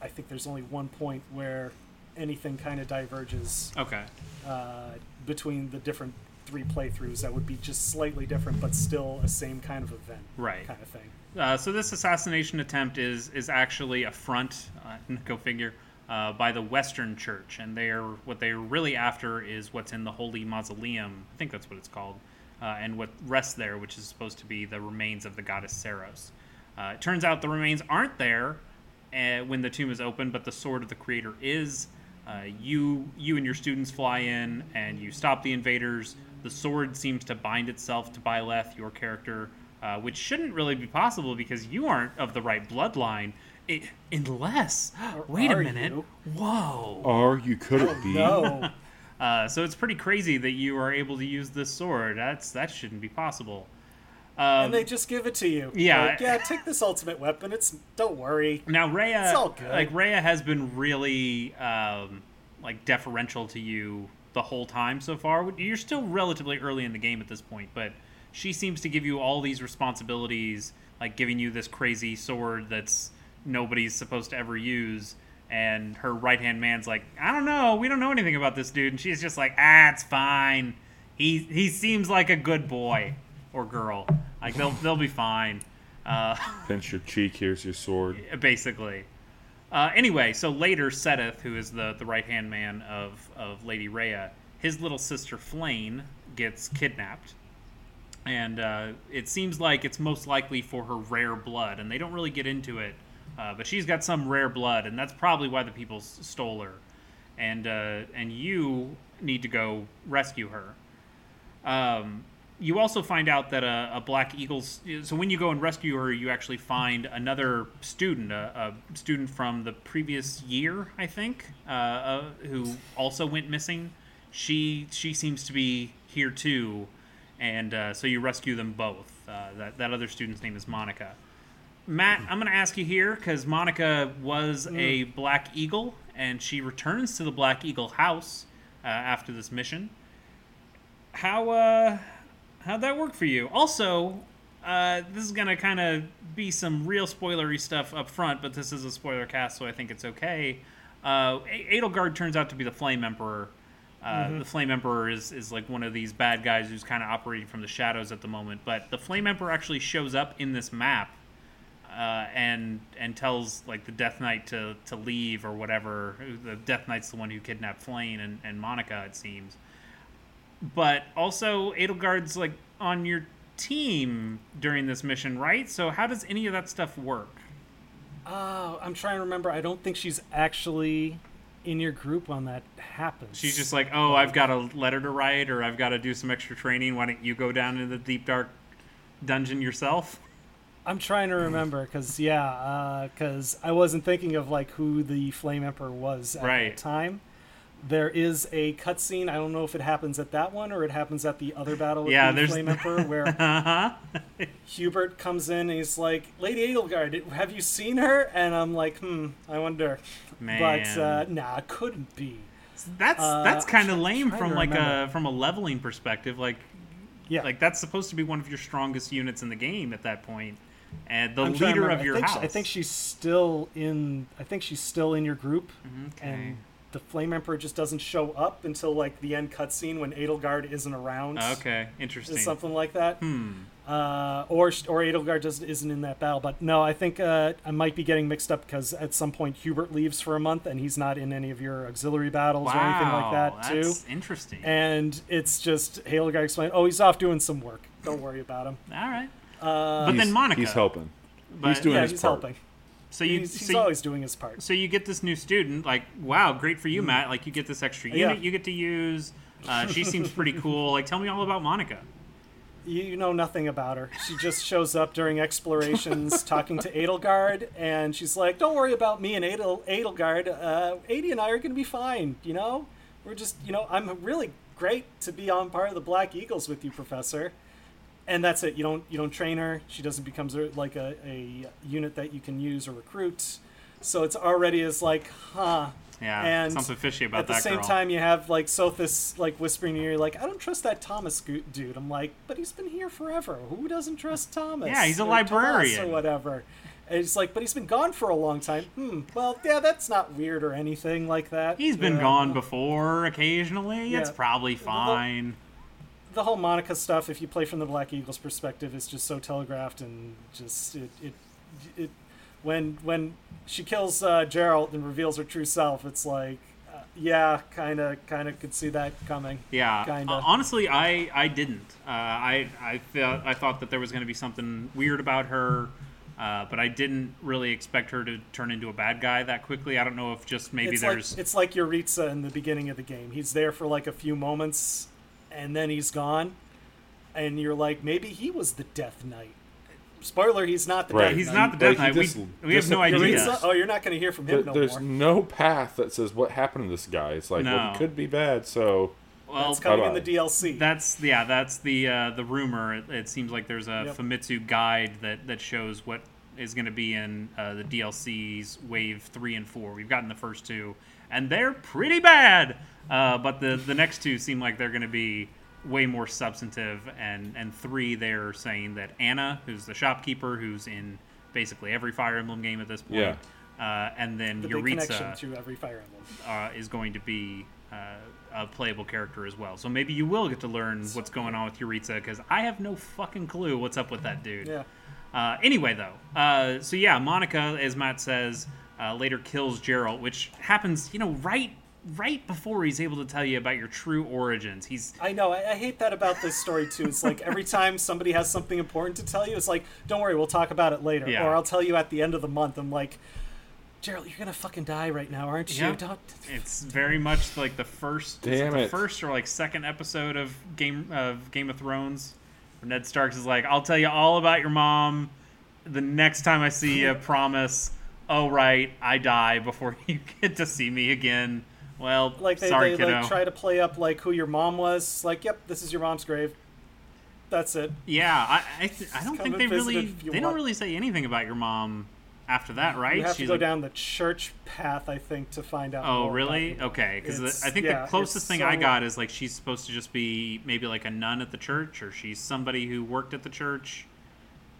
I think there's only one point where anything kind of diverges Okay. uh, between the different three playthroughs that would be just slightly different, but still a same kind of event, Right. kind of thing. Uh, so this assassination attempt is is actually a front, uh, go figure, uh, by the Western Church, and they're what they're really after is what's in the Holy Mausoleum. I think that's what it's called, uh, and what rests there, which is supposed to be the remains of the goddess Seiros. Uh, it turns out the remains aren't there, uh, when the tomb is open, but the sword of the creator is. Uh, you you and your students fly in and you stop the invaders. The sword seems to bind itself to Byleth, your character, uh, which shouldn't really be possible because you aren't of the right bloodline. It, unless, wait a minute, you? whoa. Or you could it be? No. Uh, so it's pretty crazy that you are able to use this sword. That's that shouldn't be possible. Um, and they just give it to you. Yeah. Like, yeah, take this ultimate weapon. It's don't worry. Now Rhea, It's all good. like Rhea, has been really um, like deferential to you the whole time so far. You're still relatively early in the game at this point, but she seems to give you all these responsibilities, like giving you this crazy sword that's nobody's supposed to ever use. And her right hand man's like, I don't know, we don't know anything about this dude. And she's just like, ah, it's fine. He he seems like a good boy or girl. Like they'll they'll be fine. Uh, Pinch your cheek. Here's your sword. basically. Uh, anyway, so later, Seteth, who is the, the right hand man of, of Lady Rhea, his little sister Flayn gets kidnapped. And uh, it seems like it's most likely for her rare blood, and they don't really get into it. Uh, but she's got some rare blood, and that's probably why the people s- stole her. And uh, and you need to go rescue her. Um, you also find out that a, a black eagle's so when you go and rescue her you actually find another student a, a student from the previous year i think uh, uh, who also went missing. She she seems to be here too and uh, so you rescue them both. Uh, that, that other student's name is monica. Matt i'm going to ask you here because monica was a black eagle and she returns to the black eagle house uh, after this mission. How uh how'd that work for you also uh this is gonna kind of be some real spoilery stuff up front but this is a spoiler cast so i think it's okay uh A- edelgard turns out to be the flame emperor uh, The Flame Emperor is, is like one of these bad guys who's kind of operating from the shadows at the moment. But the Flame Emperor actually shows up in this map uh, and and tells like the Death Knight to, to leave or whatever. The Death Knight's the one who kidnapped Flayn and, and Monica, it seems but also Edelgard's like on your team during this mission, right? So how does any of that stuff work? Oh, I'm trying to remember. I don't think she's actually in your group when that happens. She's just like, "Oh, I've got a letter to write or I've got to do some extra training. Why don't you go down into the deep dark dungeon yourself?" I'm trying to remember because yeah, uh, because I wasn't thinking of like who the Flame Emperor was at Right. the time. There is a cutscene. I don't know if it happens at that one or it happens at the other battle with Yeah, the there's- Flame Emperor, where Uh-huh. Hubert comes in and he's like, "Lady Edelgard, have you seen her?" And I'm like, "Hmm, I wonder." Man. But uh, nah, it couldn't be. That's Uh, that's I'm kind of lame from like a from a leveling perspective. Like Yeah, like that's supposed to be one of your strongest units in the game at that point. And the I'm leader of your I think, house. I think she's still in. I think she's still in your group. Okay. and the Flame Emperor just doesn't show up until like the end cutscene when Edelgard isn't around. Okay, interesting. Something like that. Hmm. Uh, or or Edelgard just isn't in that battle. But no, I think uh, I might be getting mixed up because at some point Hubert leaves for a month and he's not in any of your auxiliary battles or anything like that too. that's interesting. And it's just Edelgard explained, "Oh, he's off doing some work. Don't worry about him." All right. Uh, But then Monica. He's helping. But- he's doing yeah, his he's part. helping. So you He's, he's so, you- always doing his part. so you get this new student. Like, wow, great for you, Matt. Like, you get this extra Yeah. unit you get to use. Uh, she seems pretty cool. Like, tell me all about Monica. You, you know nothing about her. She just shows up during explorations talking to Edelgard, and she's like, Don't worry about me and Edel, Edelgard. Uh, Adi and I are going to be fine, you know? We're just, you know, I'm really great to be on part of the Black Eagles with you, Professor. And that's it. You don't you don't train her. She doesn't become like a, a unit that you can use or recruit. So it's already as like, huh. Yeah, and something fishy about that. at the same girl. time you have like Sothis like whispering in your ear like I don't trust that Thomas dude. I'm like, but he's been here forever. Who doesn't trust Thomas? Yeah, he's a librarian. or whatever. And it's like, but he's been gone for a long time. Hmm. Well, yeah, that's not weird or anything like that. He's been gone before occasionally. Yeah. It's probably fine. The whole Monica stuff, if you play from the Black Eagles perspective, is just so telegraphed and just it it, it when when she kills uh, Jeralt and reveals her true self, it's like. uh, Yeah, kind of, kind of could see that coming. Yeah. Kinda. Uh, honestly, I I didn't. Uh, I I thought I thought that there was going to be something weird about her. Uh, but I didn't really expect her to turn into a bad guy that quickly. I don't know if just maybe it's there's like it's like Jeritza in the beginning of the game. He's there for like a few moments, and then he's gone, and you're like, maybe he was the Death Knight. Spoiler: He's not the Right. Death he's Knight. not the Death Knight. he just We, we have no idea. Jeritza? Oh, you're not going to hear from him There- no there's more. no path that says what happened to this guy. It's like, well, he could be bad, so Well, It's coming in Bye-bye. the DLC. That's yeah, that's the uh, the rumor. It, it seems like there's a Yep. Famitsu guide that that shows what is going to be in uh, the DLCs wave three and four. We've gotten the first two, and they're pretty bad. Uh, but the the next two seem like they're going to be way more substantive. And and three, they're saying that Anna, who's the shopkeeper, who's in basically every Fire Emblem game at this point, Yeah. uh, and then the big Jeritza to every Fire Emblem. uh, is going to be uh, a playable character as well. So maybe you will get to learn what's going on with Jeritza because I have no fucking clue what's up with that dude. Yeah. Uh, anyway, though, uh, so yeah, Monica, as Matt says, uh, later kills Jeralt, which happens, you know, right right before he's able to tell you about your true origins. He's I know. I, I hate that about this story too. It's like every time somebody has something important to tell you, it's like, "Don't worry, we'll talk about it later," Yeah. or "I'll tell you at the end of the month." I'm like, Jeralt, you're gonna fucking die right now, aren't you? Yeah. Don't. it's very much like the first, Damn the it. first or like second episode of Game of Game of Thrones, where Ned Stark is like, "I'll tell you all about your mom the next time I see you. Promise." Oh right, I die before you get to see me again. Well, Like they, sorry, they like try to play up like who your mom was. Like, yep, this is your mom's grave. That's it. yeah, I I, th- I don't think they really they don't really say anything about your mom after that, right? You have to She's go like, down the church path, I think, to find out. Oh, really? Okay, because I think yeah, the closest thing I got is like she's supposed to just be maybe like a nun at the church, or she's somebody who worked at the church.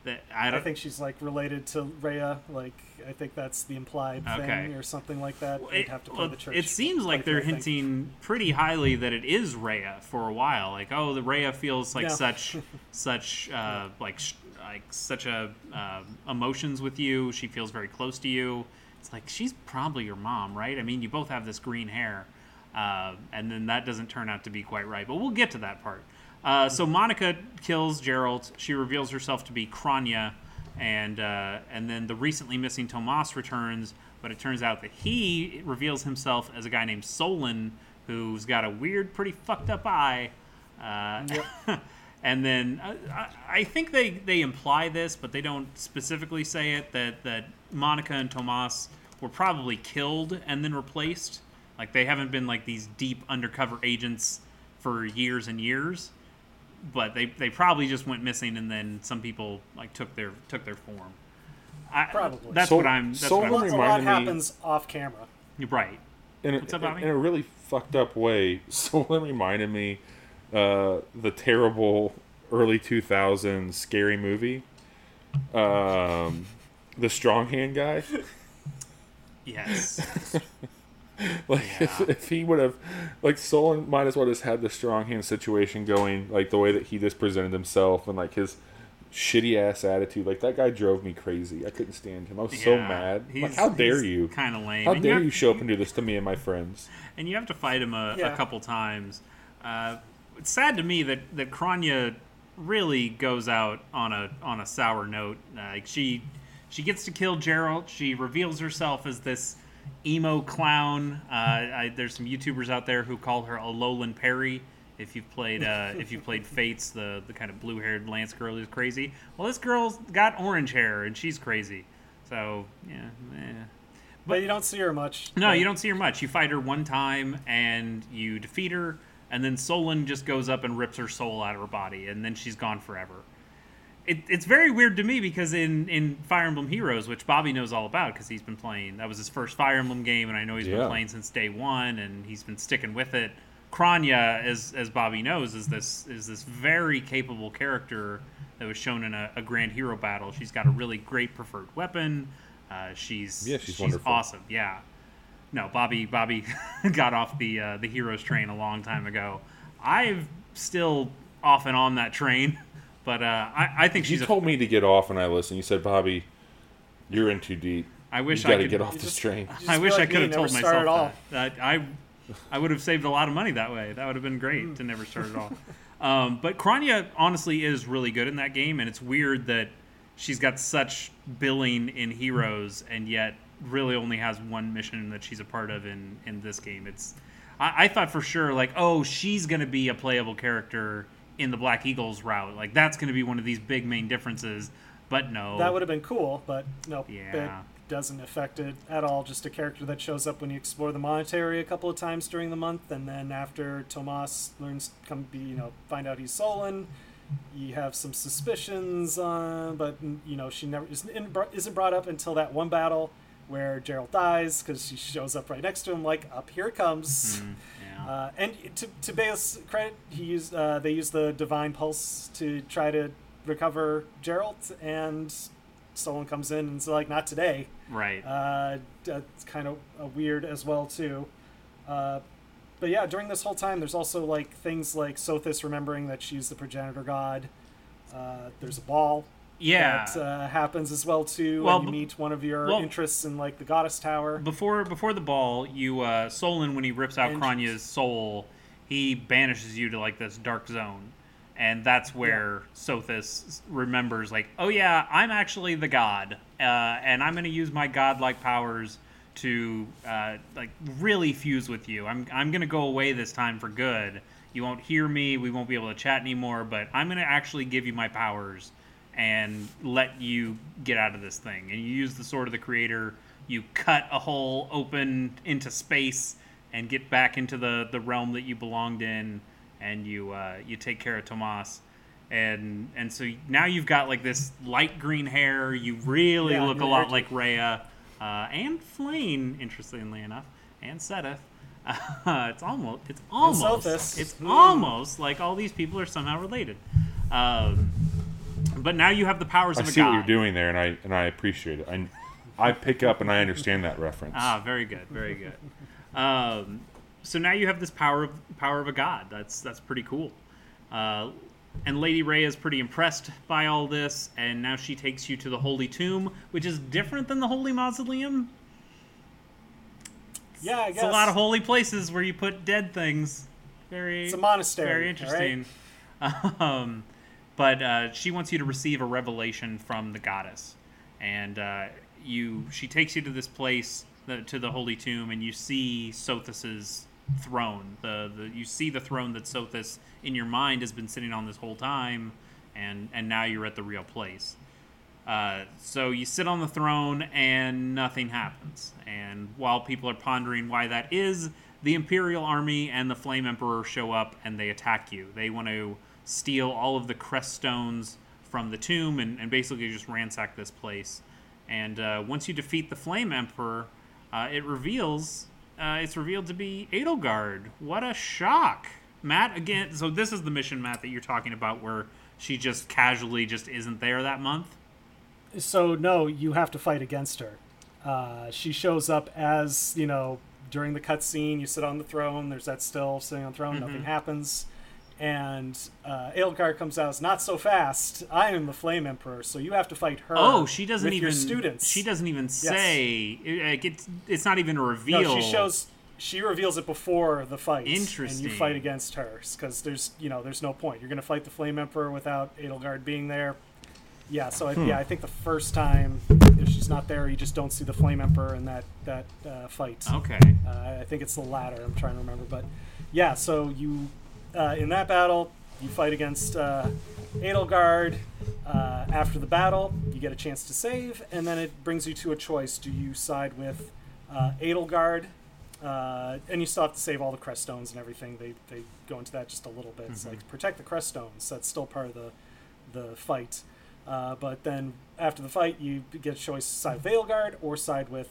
That I I don't think she's like related to Rhea. Like, I think that's the implied Okay. thing or something like that. You'd It, have to play well, the church. it seems like they're I hinting pretty highly that it is Rhea for a while. Like, oh, the Rhea feels like Yeah. such, such, uh, like, like such a uh, emotions with you. She feels very close to you. It's like she's probably your mom, right? I mean, you both have this green hair, uh, and then that doesn't turn out to be quite right. But we'll get to that part. Uh, so Monica kills Jeralt. She reveals herself to be Kronya, and uh, and then the recently missing Tomas returns. But it turns out that he reveals himself as a guy named Solon, who's got a weird, pretty fucked up eye. Uh, and then uh, I, I think they, they imply this, but they don't specifically say it that that Monica and Tomas were probably killed and then replaced. Like they haven't been like these deep undercover agents for years and years but they, they probably just went missing and then some people like took their took their form. I, Probably. That's Sol- what I'm. That's Solon what a I'm. lot reminded me- happens off camera. You're right. in a, What's up, in- Bobby? in a really fucked up way, Solon reminded me uh, the terrible early 2000s scary movie, um, the Strong Hand guy. Yes. Like Yeah. if, if he would have, like Solon might as well just had the strong hand situation going, like the way that he just presented himself and like his shitty ass attitude. Like that guy drove me crazy. I couldn't stand him. I was so mad. He's, like how dare you? Kind of lame. How And dare have- you show up and do this to me and my friends? and you have to fight him a, a couple times. Uh, it's sad to me that that Kronya really goes out on a on a sour note. Uh, Like she she gets to kill Jeralt She reveals herself as this emo clown. Uh, I, there's some YouTubers out there who call her a Lowland Peri. If you've played uh, if you've played Fates, the the kind of blue haired Lance girl who's crazy. Well, this girl's got orange hair and she's crazy. So yeah, eh. But you don't see her much. No, you don't see her much. You fight her one time and you defeat her, and then Solon just goes up and rips her soul out of her body, and then she's gone forever. It, it's very weird to me because in, in Fire Emblem Heroes, which Bobby knows all about because he's been playing, that was his first Fire Emblem game, and I know he's been playing since day one, and he's been sticking with it. Kronya, as as Bobby knows, is this is this very capable character that was shown in a, a Grand Hero battle. She's got a really great preferred weapon. Uh, she's Yeah, she's wonderful. awesome. Yeah. No, Bobby. Bobby got off the uh, the heroes train a long time ago. I've still off and on that train, but uh, I, I think You she's. a, told me to get off, and I listened. You said, "Bobby, you're in too deep. I wish you I got to could. get off You this train." just I wish like I could have told myself at that. that. I I would have saved a lot of money that way. That would have been great to never start at all. Um, but Kronya honestly is really good in that game, and it's weird that she's got such billing in Heroes, and yet really only has one mission that she's a part of in in this game. It's I, I thought for sure like oh she's gonna be a playable character in the Black Eagles route, like that's gonna be one of these big main differences. But no, That would have been cool, but nope. Yeah. It doesn't affect it at all. Just a character that shows up when you explore the monastery a couple of times during the month, and then after Tomas learns come be you know find out he's Solon, you have some suspicions, uh, but you know she never isn't isn't brought up until that one battle where Jeralt dies because she shows up right next to him like up here it comes. Mm, yeah. Uh, and to to Bale's credit, he used uh, they used the divine pulse to try to recover Jeralt, and Solon comes in and is like, "Not today." right. Uh, that's kind of uh, weird as well too. Uh, but yeah, during this whole time, there's also like things like Sothis remembering that she's the progenitor god. Uh, there's a ball yeah. that uh, happens as well too, Well, and you meet one of your well- interests in like the goddess tower. before before the ball, you uh, Solon when he rips out Kronya's soul, he banishes you to like this dark zone, and that's where Sothis remembers like, oh yeah, I'm actually the god, uh, and I'm gonna use my godlike powers to uh, like really fuse with you. I'm I'm gonna go away this time for good. You won't hear me. We won't be able to chat anymore. But I'm gonna actually give you my powers and let you get out of this thing. And you use the sword of the creator. You cut a hole open into space and get back into the, the realm that you belonged in, and you uh, you take care of Tomas. And and so now you've got like this light green hair. You really Yeah, look a lot like Rhea uh, and Flayn, interestingly enough, and Seth. Uh, it's almost it's almost it's Hmm. almost like all these people are somehow related. Um, but now you have the powers I of a see god. what you're doing there, and I and I appreciate it. I I pick up and I understand that reference. Ah, very good, very good. Um, so now you have this power of power of a god. That's that's pretty cool. Uh, and Lady Rhea is pretty impressed by all this, and now she takes you to the Holy Tomb, which is different than the Holy Mausoleum. yeah, I guess It's a lot of holy places where you put dead things. Very, It's a monastery, Very all interesting. Um, but uh, she wants you to receive a revelation from the goddess, and uh, you. She takes you to this place, the, to the holy tomb, and you see Sothis's throne. The, the you see the throne that Sothis in your mind has been sitting on this whole time, and and now you're at the real place. Uh, so you sit on the throne and nothing happens. And while people are pondering why that is, the Imperial Army and the Flame Emperor show up and they attack you. They want to steal all of the crest stones from the tomb and, and basically just ransack this place. And uh, once you defeat the Flame Emperor, uh, it reveals uh, it's revealed to be Edelgard. What a shock, Matt! Again, so this is the mission, Matt, that you're talking about, where she just casually just isn't there that month. So no, you have to fight against her. Uh, she shows up as you know during the cutscene. You sit on the throne. There's that still sitting on the throne. Mm-hmm. Nothing happens, and uh, Edelgard comes out. as, Not so fast. I am the Flame Emperor. So you have to fight her. Oh, she doesn't even. students. She doesn't even say. it- it's it's not even a No, reveal. she shows. She reveals it before the fight. And Interesting. you fight against her because there's you know there's no point. You're gonna fight the Flame Emperor without Edelgard being there. Yeah, so I, yeah, I think the first time if she's not there, you just don't see the Flame Emperor in that that uh, fight. Okay. Uh, I think it's the latter. I'm trying to remember, but yeah. So you uh, in that battle, you fight against uh, Edelgard. Uh, after the battle, you get a chance to save, and then it brings you to a choice: do you side with uh, Edelgard, uh, and you still have to save all the crest stones and everything. They they go into that just a little bit. It's like protect the crest stones. That's still part of the the fight. Uh, but then after the fight, you get a choice: side with Edelgard or side with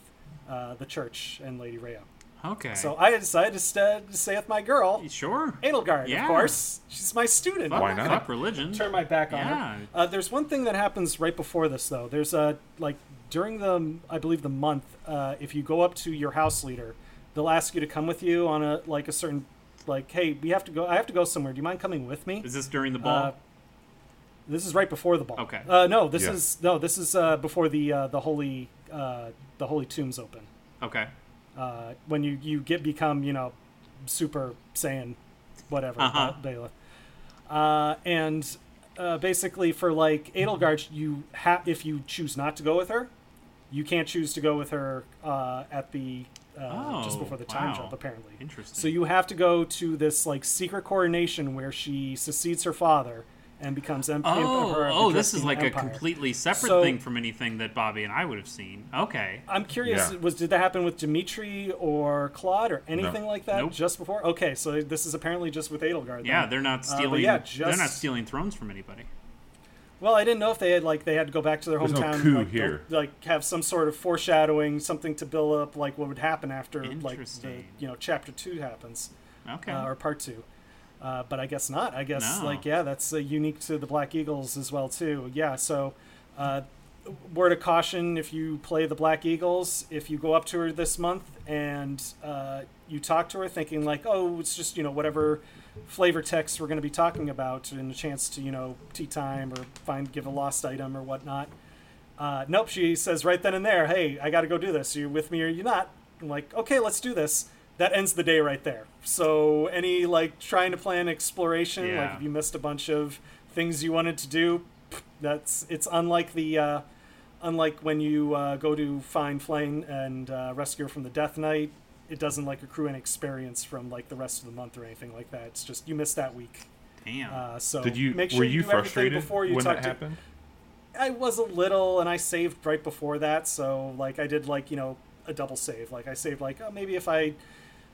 uh, the church and Lady Rhea. Okay. So I decided to, st- to stay with my girl, sure. Edelgard, Yeah. of course. She's my student. Fuck, Why not? Fuck religion. Turn my back on Yeah. her. Uh, there's one thing that happens right before this, though. There's a like during the I believe the month. Uh, if you go up to your house leader, they'll ask you to come with you on a like a certain like, hey, we have to go. I have to go somewhere. Do you mind coming with me? Is this during the ball? Uh, this is right before the ball. Okay. Uh, no, this Yeah. is no, this is uh, before the uh, the holy uh, the holy tombs open. okay. Uh, when you you get become you know super saiyan whatever Uh-huh. uh, Byleth. Uh, and uh, basically for like Edelgard, you have if you choose not to go with her, you can't choose to go with her uh, at the uh, just Oh, before the time wow. jump apparently. Interesting. So you have to go to this like secret coronation where she succeeds her father and becomes em- Oh, emperor. oh, this is Dresden like a completely separate So- thing from anything that Bobby and I would have seen. Okay. I'm curious. Yeah. Was did that happen with Dimitri or Claude or anything like that Nope. just before? Okay, so this is apparently just with Edelgard. Yeah, they're not Uh, but stealing. yeah, They're not stealing thrones from anybody. Well, I didn't know if they had like they had to go back to their There's no hometown, coup like, here. like have some sort of foreshadowing, something to build up like what would happen after like the you know chapter two happens Okay. uh, or part two. Uh, but I guess not. I guess No. like yeah, that's uh, unique to the Black Eagles as well too. Yeah, so. Uh, Word of caution: If you play the Black Eagles, if you go up to her this month and uh, you talk to her, thinking like, "Oh, it's just you know whatever flavor text we're going to be talking about, and a chance to you know tea time or find give a lost item or whatnot." Uh, nope, she says right then and there, "Hey, I got to go do this. Are you with me or you not?" I'm like, "Okay, let's do this." That ends the day right there. So any like trying to plan exploration, like if you missed a bunch of things you wanted to do, that's it's unlike the uh, unlike when you uh, go to find Flayn and uh, rescue her from the Death Knight. It doesn't like accrue an experience from like the rest of the month or anything like that. It's just you missed that week. Damn. Uh, so Did you make sure were you, you everything frustrated before you when talk that to. happened? I was a little, and I saved right before that. So like I did like you know a double save. Like I saved like oh maybe if I,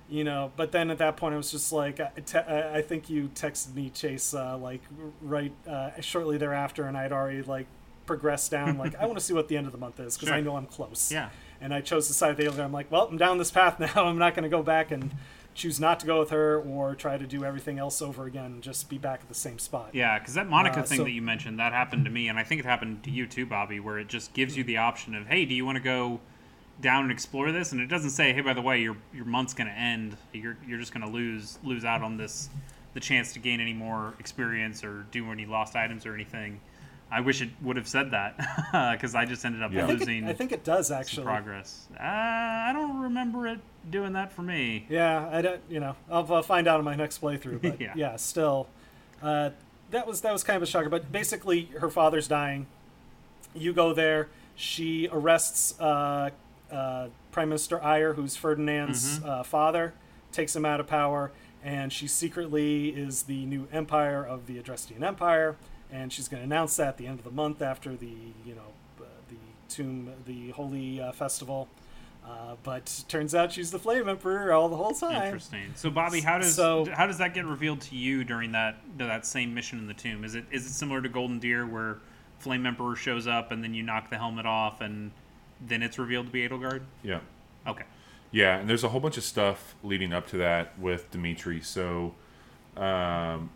you know. But then at that point I was just like I, te- I think you texted me Chase uh, like right uh, shortly thereafter, and I'd already like progressed down. Like I want to see what the end of the month is because I know I'm close. yeah. And I chose the side of the alien. I'm like, well, I'm down this path now. I'm not going to go back and choose not to go with her or try to do everything else over again and just be back at the same spot. Yeah, because that Monica Uh, thing so- that you mentioned that happened to me, and I think it happened to you too, Bobby, where it just gives you the option of, hey, do you want to go down and explore this? And it doesn't say, hey, by the way, your your month's going to end. You're you're just going to lose lose out on this the chance to gain any more experience or do any lost items or anything. I wish it would have said that because I just ended up Yeah. I think, losing it, I think it does actually. progress. Uh, I don't remember it doing that for me. Yeah, I don't. You know, I'll, I'll find out in my next playthrough. But Yeah. yeah. still, uh, that was that was kind of a shocker. But basically, her father's dying. You go there. She arrests uh, uh, Prime Minister Aegir, who's Ferdinand's uh, father, takes him out of power, and she secretly is the new empire of the Adrestian Empire. And she's going to announce that at the end of the month after the you know uh, the tomb the holy uh, festival. Uh, but turns out she's the Flame Emperor all the whole time. Interesting. So, Bobby, how does So- how does that get revealed to you during that that same mission in the tomb? Is it is it similar to Golden Deer, where Flame Emperor shows up and then you knock the helmet off and then it's revealed to be Edelgard? Yeah. Okay. Yeah, and there's a whole bunch of stuff leading up to that with Dimitri. So, um,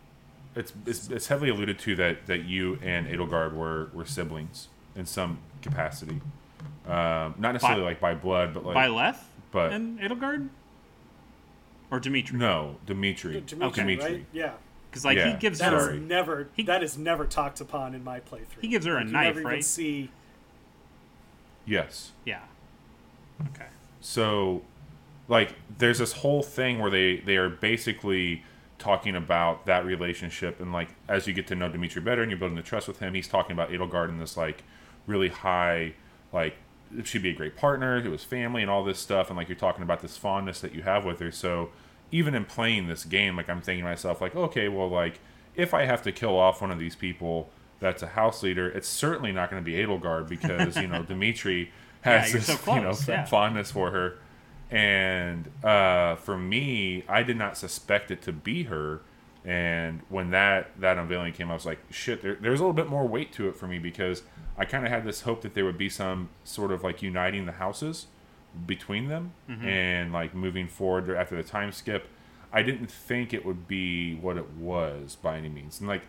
it's, it's it's heavily alluded to that that you and Edelgard were were siblings in some capacity. Um, not necessarily By- like by blood, but like Byleth but- and Edelgard, or Dimitri? no, Dimitri. Dimitri, Okay. right? Yeah. because like Yeah. he gives That her is never He- that is never talked upon in my playthrough. He gives her a you knife, never even right? see Yes. yeah. Okay. So, like, there's this whole thing where they they are basically talking about that relationship, and like as you get to know Dimitri better and you're building the trust with him, he's talking about Edelgard in this like really high like she'd be a great partner to his family and all this stuff, and like you're talking about this fondness that you have with her. So even in playing this game, like I'm thinking to myself, like, okay, well, like if I have to kill off one of these people that's a house leader, it's certainly not going to be Edelgard because you know Dimitri has you're this so you know yeah. fondness for her. And uh, for me, I did not suspect it to be her. And when that that unveiling came, I was like, shit. There, there's a little bit more weight to it for me because I kind of had this hope that there would be some sort of like uniting the houses between them Mm-hmm. and like moving forward after the time skip. I didn't think it would be what it was by any means. And like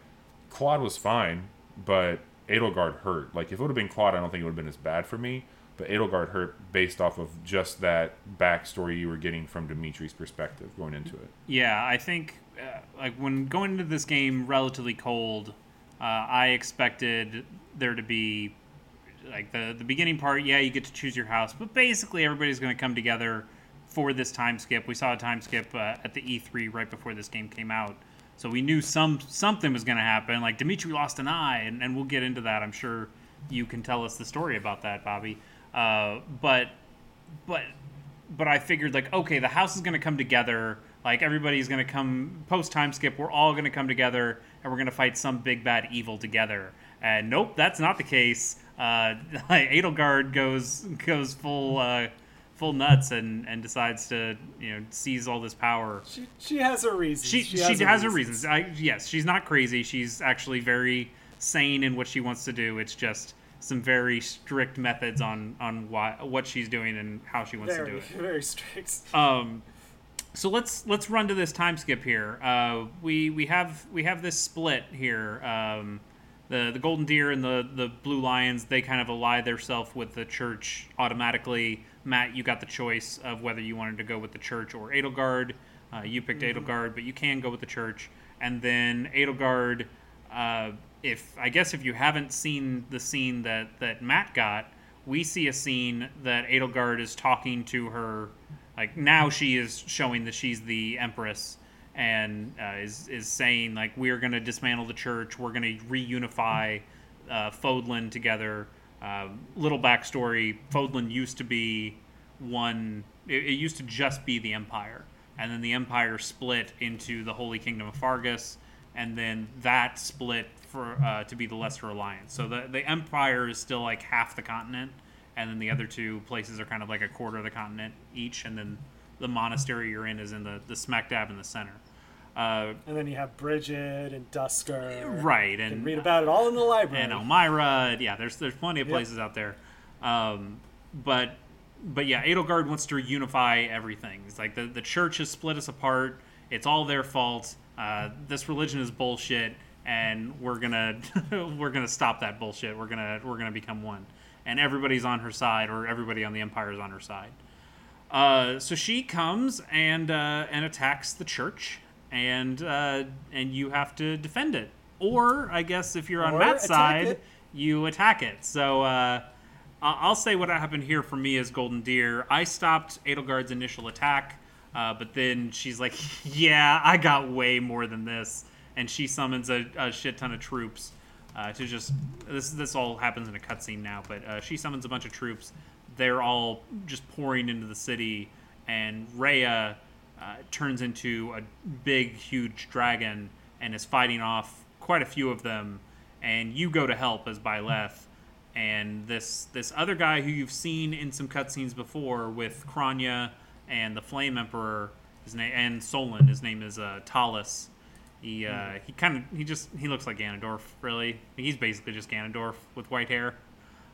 Claude was fine, but Edelgard hurt. Like if it would have been Claude, I don't think it would have been as bad for me. But Edelgard hurt based off of just that backstory you were getting from Dimitri's perspective going into it. Yeah, I think uh, like when going into this game relatively cold, uh, I expected there to be like the the beginning part. Yeah, you get to choose your house, but basically everybody's going to come together for this time skip. We saw a time skip uh, at the E3 right before this game came out. So we knew some something was going to happen. Like Dimitri lost an eye, and, and we'll get into that. I'm sure you can tell us the story about that, Bobby. Uh, but but but I figured like okay, the house is going to come together. Like everybody's going to come post time skip. We're all going to come together, and we're going to fight some big bad evil together. And nope, that's not the case. Uh, Edelgard goes goes full. Uh, full nuts and and decides to you know seize all this power. She she has her reasons. She she, has, has, her reasons. reasons. I, yes, she's not crazy. She's actually very sane in what she wants to do. It's just some very strict methods on on why what she's doing and how she wants very, to do it. Very strict. Um, so let's let's run to this time skip here. Uh, we we have we have this split here. Um, the the golden deer and the the blue lions they kind of ally themselves with the church automatically Matt, you got the choice of whether you wanted to go with the church or Edelgard. Uh, you picked mm-hmm. Edelgard, but you can go with the church. And then Edelgard, uh, if I guess if you haven't seen the scene that that Matt got, we see a scene that Edelgard is talking to her. Like now, she is showing that she's the empress and uh, is is saying like we're going to dismantle the church. We're going to reunify uh, Fodlan together. Uh, little backstory: Fodlan used to be one. It, it, used to just be the Empire, and then the Empire split into the Holy Kingdom of Faerghus, and then that split for uh, to be the Leicester Alliance. So the the Empire is still like half the continent, and then the other two places are kind of like a quarter of the continent each, and then the monastery you're in is in the the smack dab in the center. Uh, and then you have Brigid and Duscur. Right, and read about it all in the library. And Almyra. Yeah, there's there's plenty of places yep. out there. Um, but but yeah, Edelgard wants to unify everything. It's like the the church has split us apart. It's all their fault. Uh, this religion is bullshit, and we're gonna we're gonna stop that bullshit. We're gonna we're gonna become one, and everybody's on her side, or everybody on the empire is on her side. Uh, so she comes and uh, and attacks the church and uh, and you have to defend it. Or I guess if you're on Matt's side, it. you attack it. So uh, I'll say what happened here for me as Golden Deer. I stopped Edelgard's initial attack, uh, but then she's like, "Yeah, I got way more than this," and she summons a, a shit ton of troops uh, to just this. This all happens in a cutscene now, but uh, she summons a bunch of troops. They're all just pouring into the city, and Rhea uh, turns into a big, huge dragon and is fighting off quite a few of them. And you go to help as Byleth. And this this other guy who you've seen in some cutscenes before with Kronya and the Flame Emperor, his name and Solon. His name is uh, Talus. He uh, he kind of he just he looks like Ganondorf. Really, he's basically just Ganondorf with white hair.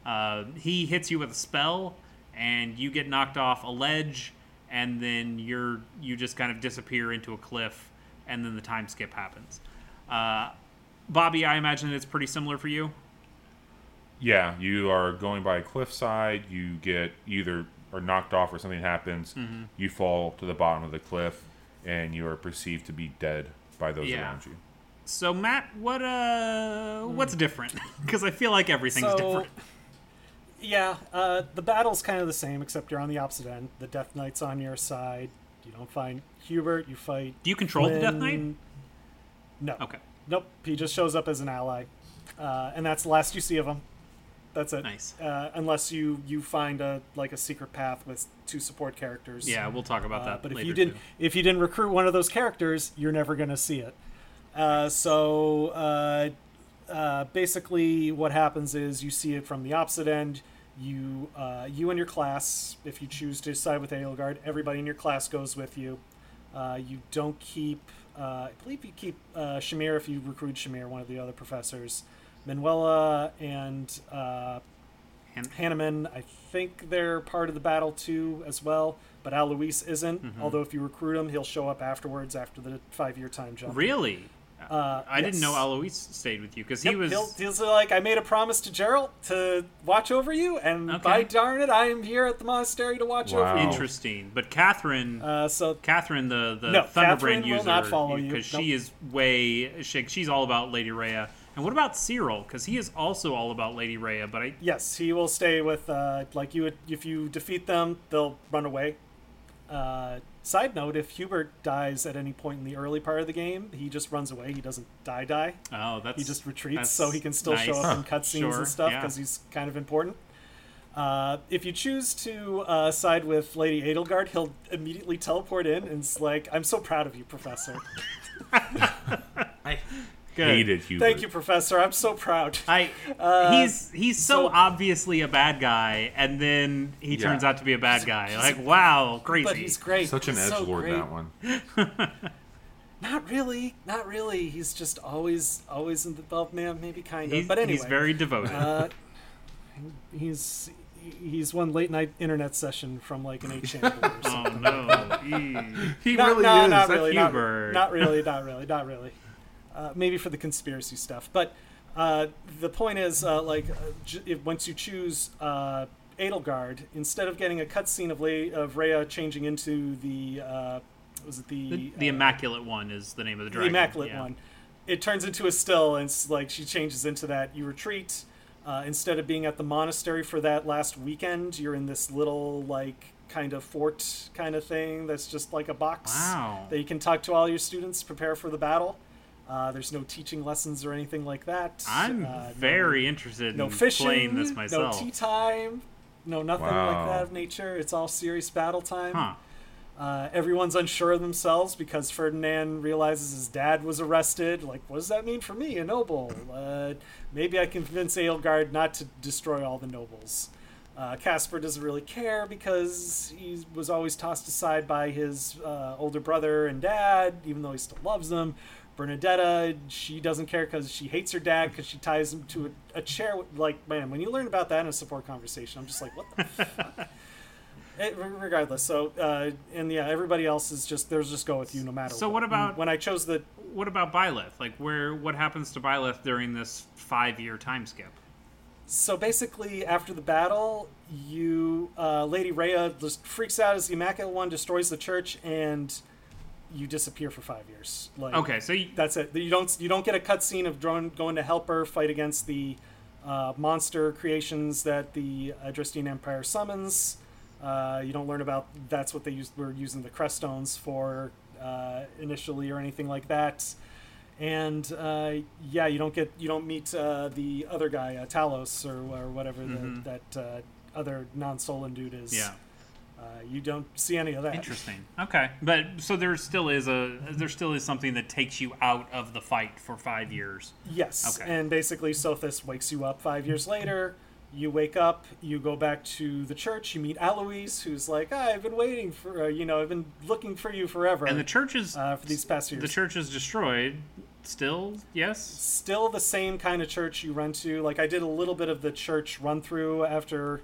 Uh, he hits you with a spell, and you get knocked off a ledge and then you're you just kind of disappear into a cliff, and then the time skip happens. Uh, Bobby, I imagine it's pretty similar for you. Yeah, you are going by a cliffside. You get either are knocked off or something happens. Mm-hmm. You fall to the bottom of the cliff, and you are perceived to be dead by those yeah. around you. So Matt, what uh, what's different? Because I feel like everything's so, different. Yeah, uh, the battle's kind of the same, except you're on the opposite end. The Death Knight's on your side. You don't find Hubert. You fight. Do you control Flynn. the Death Knight? No. Okay. Nope. He just shows up as an ally, uh, and that's the last you see of him. That's it. Nice. Uh, unless you you find a like a secret path with two support characters. Yeah, we'll talk about uh, that. but if you didn't too. if you didn't recruit one of those characters, you're never gonna see it. Uh, so uh, basically, what happens is you see it from the opposite end you uh, you and your class, if you choose to side with Edelgard, everybody in your class goes with you. Uh, you don't keep. Uh, I believe you keep uh, Shamir if you recruit Shamir, one of the other professors. Manuela and uh, Han- Hanneman, I think they're part of the battle too as well. But Alois isn't. Mm-hmm. Although if you recruit him, he'll show up afterwards after the five-year time jump. Really? Uh, I yes. didn't know Alois stayed with you because yep, he was. He'll, he's like, I made a promise to Jeralt to watch over you, and okay. by darn it, I am here at the monastery to watch wow. over you. Interesting, but Catherine, uh, so Catherine, the the no, Thunderbrand user, not follow you because nope. she is way she, she's all about Lady Rhea. And what about Cyril? Because he is also all about Lady Rhea. But I yes, he will stay with uh, like you. Would, if you defeat them, they'll run away. Uh, Side note: If Hubert dies at any point in the early part of the game, he just runs away. He doesn't die die. Oh, that's He just retreats so he can still show nice. up in cutscenes Sure, and stuff yeah. because he's kind of important. Uh, if you choose to uh, side with Lady Edelgard, he'll immediately teleport in and it's like, "I'm so proud of you, Professor. I Good. hated Hubert. Thank you, Professor. I'm so proud." I he's he's so, so- obviously a bad guy, and then he Yeah. turns out to be a bad guy. Like wow, crazy. But he's great. Such an edge so lord great. that one. Not really, not really. He's just always, always in the well, man, maybe kind of. He's, but anyway, he's very devoted. Uh, he's he's one late night internet session from like an eight channel or oh something. no, Eee. He Not- really no, is. not That's really, not, Hubert. not really, not really, not really. Uh, maybe for the conspiracy stuff, but uh, the point is, uh, like, uh, j- if, once you choose uh, Edelgard, instead of getting a cutscene of Le- of Rhea changing into the uh, was it the the, the uh, immaculate one is the name of the the immaculate yeah. one. It turns into a still, and it's like she changes into that. You retreat. Uh, instead of being at the monastery for that last weekend, you're in this little like kind of fort kind of thing that's just like a box Wow. that you can talk to all your students, prepare for the battle. Uh, there's no teaching lessons or anything like that. I'm Uh, no- very interested no, in fishing, playing this myself. no tea time, no nothing like that of nature. It's all serious battle time. huh? Uh, everyone's unsure of themselves because Ferdinand realizes his dad was arrested. Like, what does that mean for me, a noble? Uh, maybe I can convince Edelgard not to destroy all the nobles. Uh, Caspar doesn't really care because he was always tossed aside by his uh, older brother and dad, even though he still loves them. Bernadetta, she doesn't care because she hates her dad because she ties him to a, a chair. Like, man, when you learn about that in a support conversation, I'm just like, what the fuck? It, regardless, so uh, and yeah, everybody else is just there's just go with you no matter. So what about- when I chose the What about Byleth? Like, where what happens to Byleth during this five-year time skip? So basically, after the battle, you uh, Lady Rhea just freaks out as the Immaculate One destroys the church, and you disappear for five years. Like, Okay, so you, that's it. You don't you don't get a cutscene of drone going to help her fight against the uh, monster creations that the Adrestian Empire summons. Uh, you don't learn about that's what they used were using the Creststones for uh, initially or anything like that. And uh, yeah, you don't get you don't meet uh, the other guy, uh, Talos or, or whatever Mhm. the, that uh, other non-Solon dude is. yeah, Uh, you don't see any of that. interesting. Okay, but so there still is a there still is something that takes you out of the fight for five years. Yes. Okay. And basically, Sothis wakes you up five years later. You wake up, you go back to the church, you meet Alois, who's like, ah, I've been waiting for, uh, you know, I've been looking for you forever. And the church is uh, for these past years. the church is destroyed. Still, yes. Still the same kind of church you run to. Like, I did a little bit of the church run through after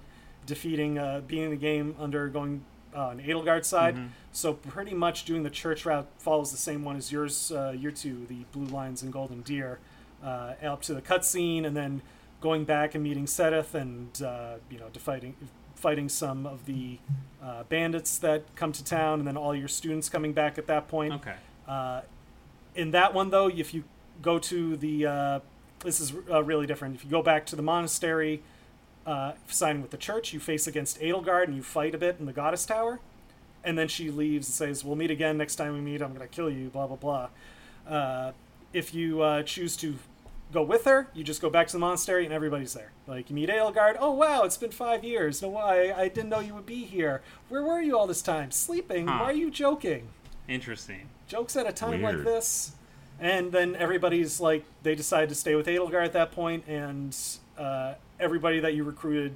defeating, uh, beating the game under going uh, on Edelgard side. Mm-hmm. So, pretty much doing the church route follows the same one as yours, uh, year two, the Blue Lions and Golden Deer, uh, up to the cutscene, and then going back and meeting Seteth and, uh, you know, fighting, fighting some of the uh, bandits that come to town, and then all your students coming back at that point. Okay. Uh, in that one, though, if you go to the, uh, this is uh, really different. If you go back to the monastery, uh, signing with the church, you face against Edelgard and you fight a bit in the Goddess Tower, and then she leaves and says, "We'll meet again next time we meet. I'm going to kill you." Blah blah blah. Uh, if you uh, choose to go with her, you just go back to the monastery and everybody's there. Like you meet Edelgard. Oh wow, it's been five years. No, I I didn't know you would be here. Where were you all this time? Sleeping? Huh. Why are you joking? Interesting. jokes at a time like this. And then everybody's like, they decide to stay with Edelgard at that point, and uh, everybody that you recruited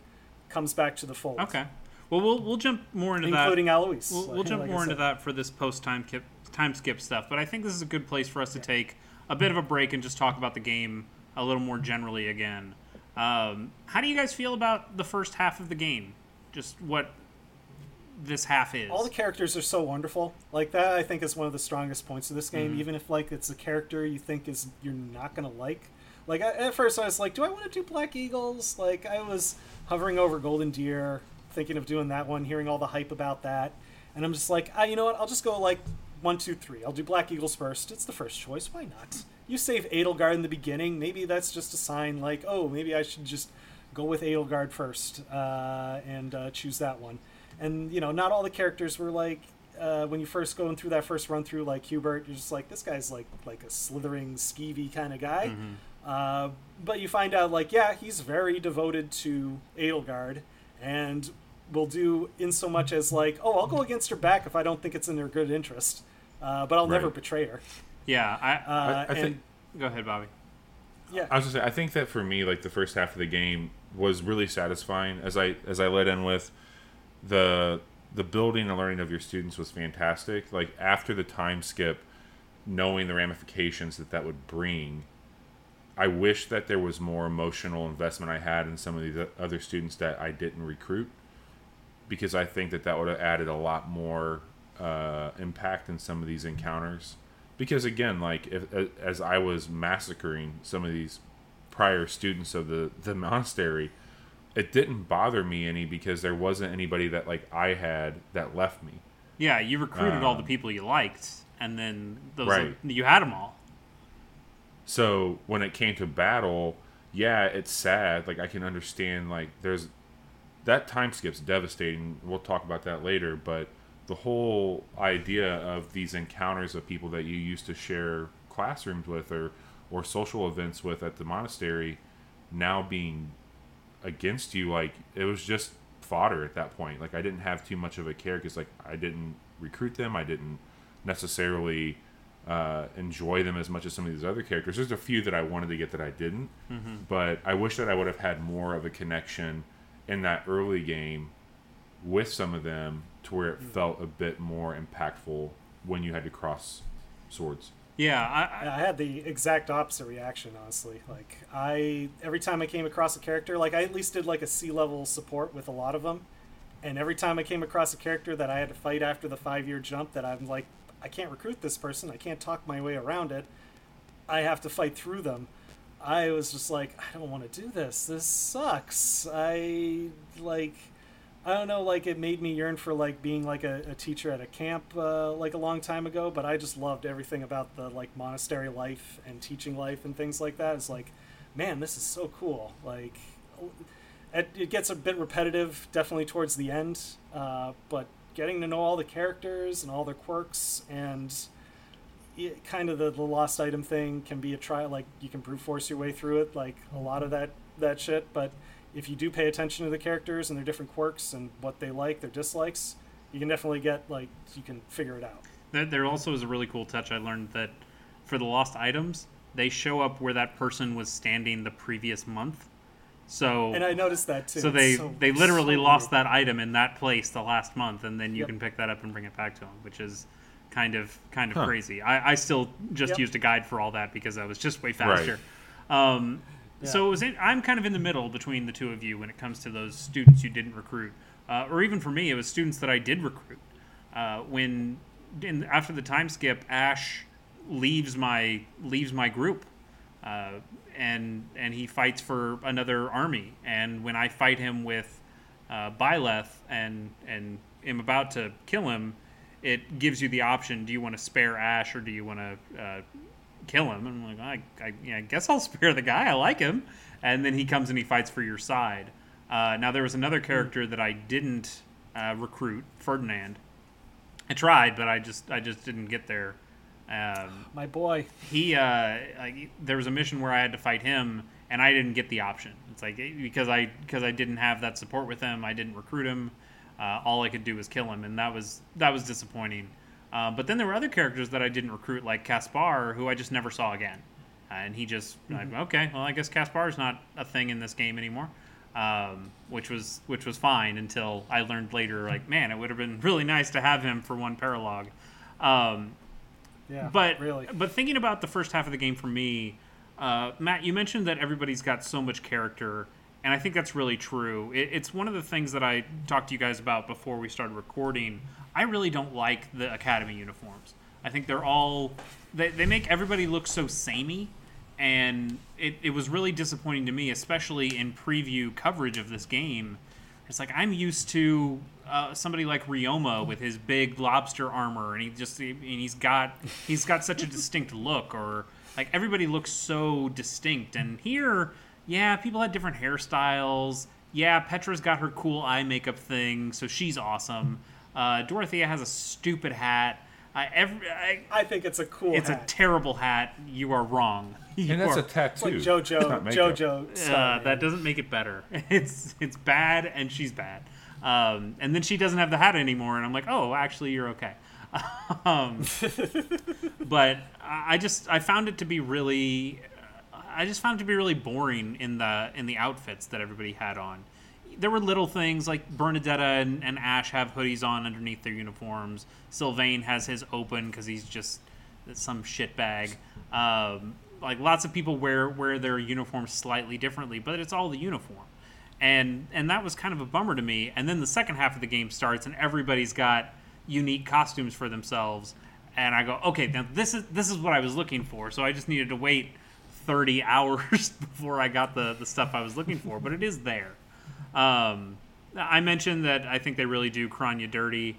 comes back to the fold, Okay. Well, we'll we'll jump more into that. including Alois. We'll, we'll like- jump like more into that for this post time skip time skip stuff, but I think this is a good place for us to take a bit of a break and just talk about the game a little more generally again. Um, how do you guys feel about the first half of the game? Just what this half is. All the characters are so wonderful. Like that, I think is one of the strongest points of this game. Mhm. Even if like it's a character you think is you're not gonna like. Like at at first, I was like, do I want to do Black Eagles? Like I was hovering over Golden Deer, thinking of doing that one, hearing all the hype about that, and I'm just like, ah, you know what? I'll just go like one, two, three. I'll do Black Eagles first. It's the first choice. Why not? You save Edelgard in the beginning. Maybe that's just a sign, like, oh, maybe I should just go with Edelgard first uh, and uh, choose that one. And you know, not all the characters were like uh, when you first going through that first run through, like Hubert, you're just like, this guy's like like a slithering, skeevy kind of guy. Mm-hmm. Uh, but you find out, like, yeah, he's very devoted to Edelgard, and will do in so much as like, oh, I'll go against her back if I don't think it's in her good interest, uh, but I'll never betray her. Yeah, I, Uh, I, I and think go ahead, Bobby. yeah, I was gonna say, I think that for me, like the first half of the game was really satisfying. As I as I led in with the the building and learning of your students was fantastic. Like after the time skip, knowing the ramifications that that would bring, I wish that there was more emotional investment I had in some of these other students that I didn't recruit, because I think that that would have added a lot more uh, impact in some of these encounters. Because again, like if, as I was massacring some of these prior students of the the monastery, it didn't bother me any because there wasn't anybody that like I had that left me. Yeah, you recruited all the Um, people you liked, and then those Right. you had them all. So when it came to battle, yeah, it's sad. Like I can understand like there's that time skip's devastating. We'll talk about that later, but the whole idea of these encounters of people that you used to share classrooms with or or social events with at the monastery now being against you like it was just fodder at that point like i didn't have too much of a care because like i didn't recruit them i didn't necessarily uh, enjoy them as much as some of these other characters. There's a few that i wanted to get that i didn't but i wish that i would have had more of a connection in that early game with some of them to where it felt a bit more impactful when you had to cross swords. Yeah, I, I, I had the exact opposite reaction, honestly. Like I, every time I came across a character, like I at least did like a C level support with a lot of them, and every time I came across a character that I had to fight after the five year jump, that I'm like, I can't recruit this person, I can't talk my way around it, I have to fight through them. I was just like, I don't want to do this. This sucks. I like. I don't know, like it made me yearn for like being like a, a teacher at a camp uh, like a long time ago, but I just loved everything about the like monastery life and teaching life and things like that. It's like, man, this is so cool. Like, it, it gets a bit repetitive, definitely towards the end, uh, but getting to know all the characters and all their quirks and it, kind of the, the lost item thing can be a try. Like you can brute force your way through it, like a lot of mm-hmm. that that shit, but if you do pay attention to the characters and their different quirks and what they like, their dislikes, you can definitely get like you can figure it out. there, there also is a really cool touch. I learned that for the lost items, they show up where that person was standing the previous month. So And I noticed that too. so they so- they literally so lost weird. that item in that place the last month, and then you Yep. can pick that up and bring it back to them, which is kind of kind of Huh. crazy. I, I still just Yep. used a guide for all that because I was just way faster. Um, So it was in, I'm kind of in the middle between the two of you when it comes to those students you didn't recruit, uh, or even for me, it was students that I did recruit. Uh, when in, after the time skip, Ash leaves my leaves my group, uh, and and he fights for another army. And when I fight him with uh, Byleth and and am about to kill him, it gives you the option: do you want to spare Ash or do you want to uh, kill him? And I'm like, I, I, yeah, I guess I'll spare the guy. I like him. And then he comes and he fights for your side. Uh, now there was another character that I didn't uh, recruit, Ferdinand. I tried, but I just I just didn't get there. Um, My boy. he uh, like, there was a mission where I had to fight him, and I didn't get the option. It's like because I because I didn't have that support with him, I didn't recruit him. Uh, all I could do was kill him, and that was that was disappointing. Uh, but then there were other characters that I didn't recruit, like Caspar, who I just never saw again. Uh, and he just like okay, well I guess Caspar's not a thing in this game anymore, um, which was which was fine until I learned later like man, it would have been really nice to have him for one paralog. Um, Yeah. but really. but thinking about the first half of the game for me, uh, Matt, you mentioned that everybody's got so much character, and I think that's really true. It, it's one of the things that I talked to you guys about before we started recording. I really don't like the academy uniforms. I think they're all they, they make everybody look so samey, and it, it was really disappointing to me, especially in preview coverage of this game. It's like I'm used to uh, somebody like Ryoma with his big lobster armor, and he just and he's got he's got such a distinct look, or like everybody looks so distinct. And here, yeah, people had different hairstyles. Yeah, Petra's got her cool eye makeup thing, so she's awesome. Uh, Dorothea has a stupid hat. I, every, I, I think it's a cool. it's a terrible hat. You are wrong. You And that's are- a tattoo. Like JoJo. JoJo. uh, that doesn't make it better. It's it's bad, and she's bad. Um, and then she doesn't have the hat anymore, and I'm like, oh, actually, you're okay. um, but I just I found it to be really, I just found it to be really boring in the in the outfits that everybody had on. There were little things like Bernadetta and, and Ash have hoodies on underneath their uniforms. Sylvain has his open because he's just some shitbag. Um, like lots of people wear wear their uniforms slightly differently, but it's all the uniform, and and that was kind of a bummer to me. And then the second half of the game starts, and everybody's got unique costumes for themselves, and I go, okay, now this is this is what I was looking for. So I just needed to wait thirty hours before I got the the stuff I was looking for, but it is there. Um, I mentioned that I think they really do Kronya dirty,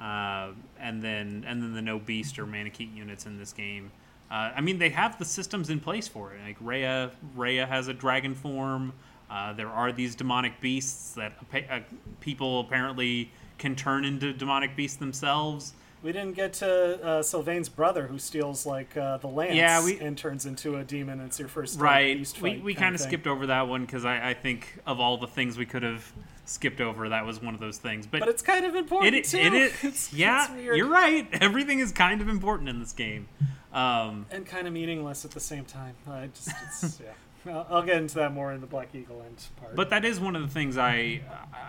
uh, and then and then the no beast or Manakete units in this game. Uh, I mean, they have the systems in place for it. Like Rhea, Rhea has a dragon form. Uh, there are these demonic beasts that uh, people apparently can turn into demonic beasts themselves. We didn't get to uh, Sylvain's brother who steals like uh, the lance Yeah, we- and turns into a demon. It's your first Right. We, we kind of skipped over that one because I, I think of all the things we could have skipped over, that was one of those things. But, But it's kind of important it, too. it is. It's, yeah, it's you're right. Everything is kind of important in this game. Um, and kind of meaningless at the same time. I just, it's, yeah. I'll, get into that more in the Black Eagle end part. But that is one of the things I,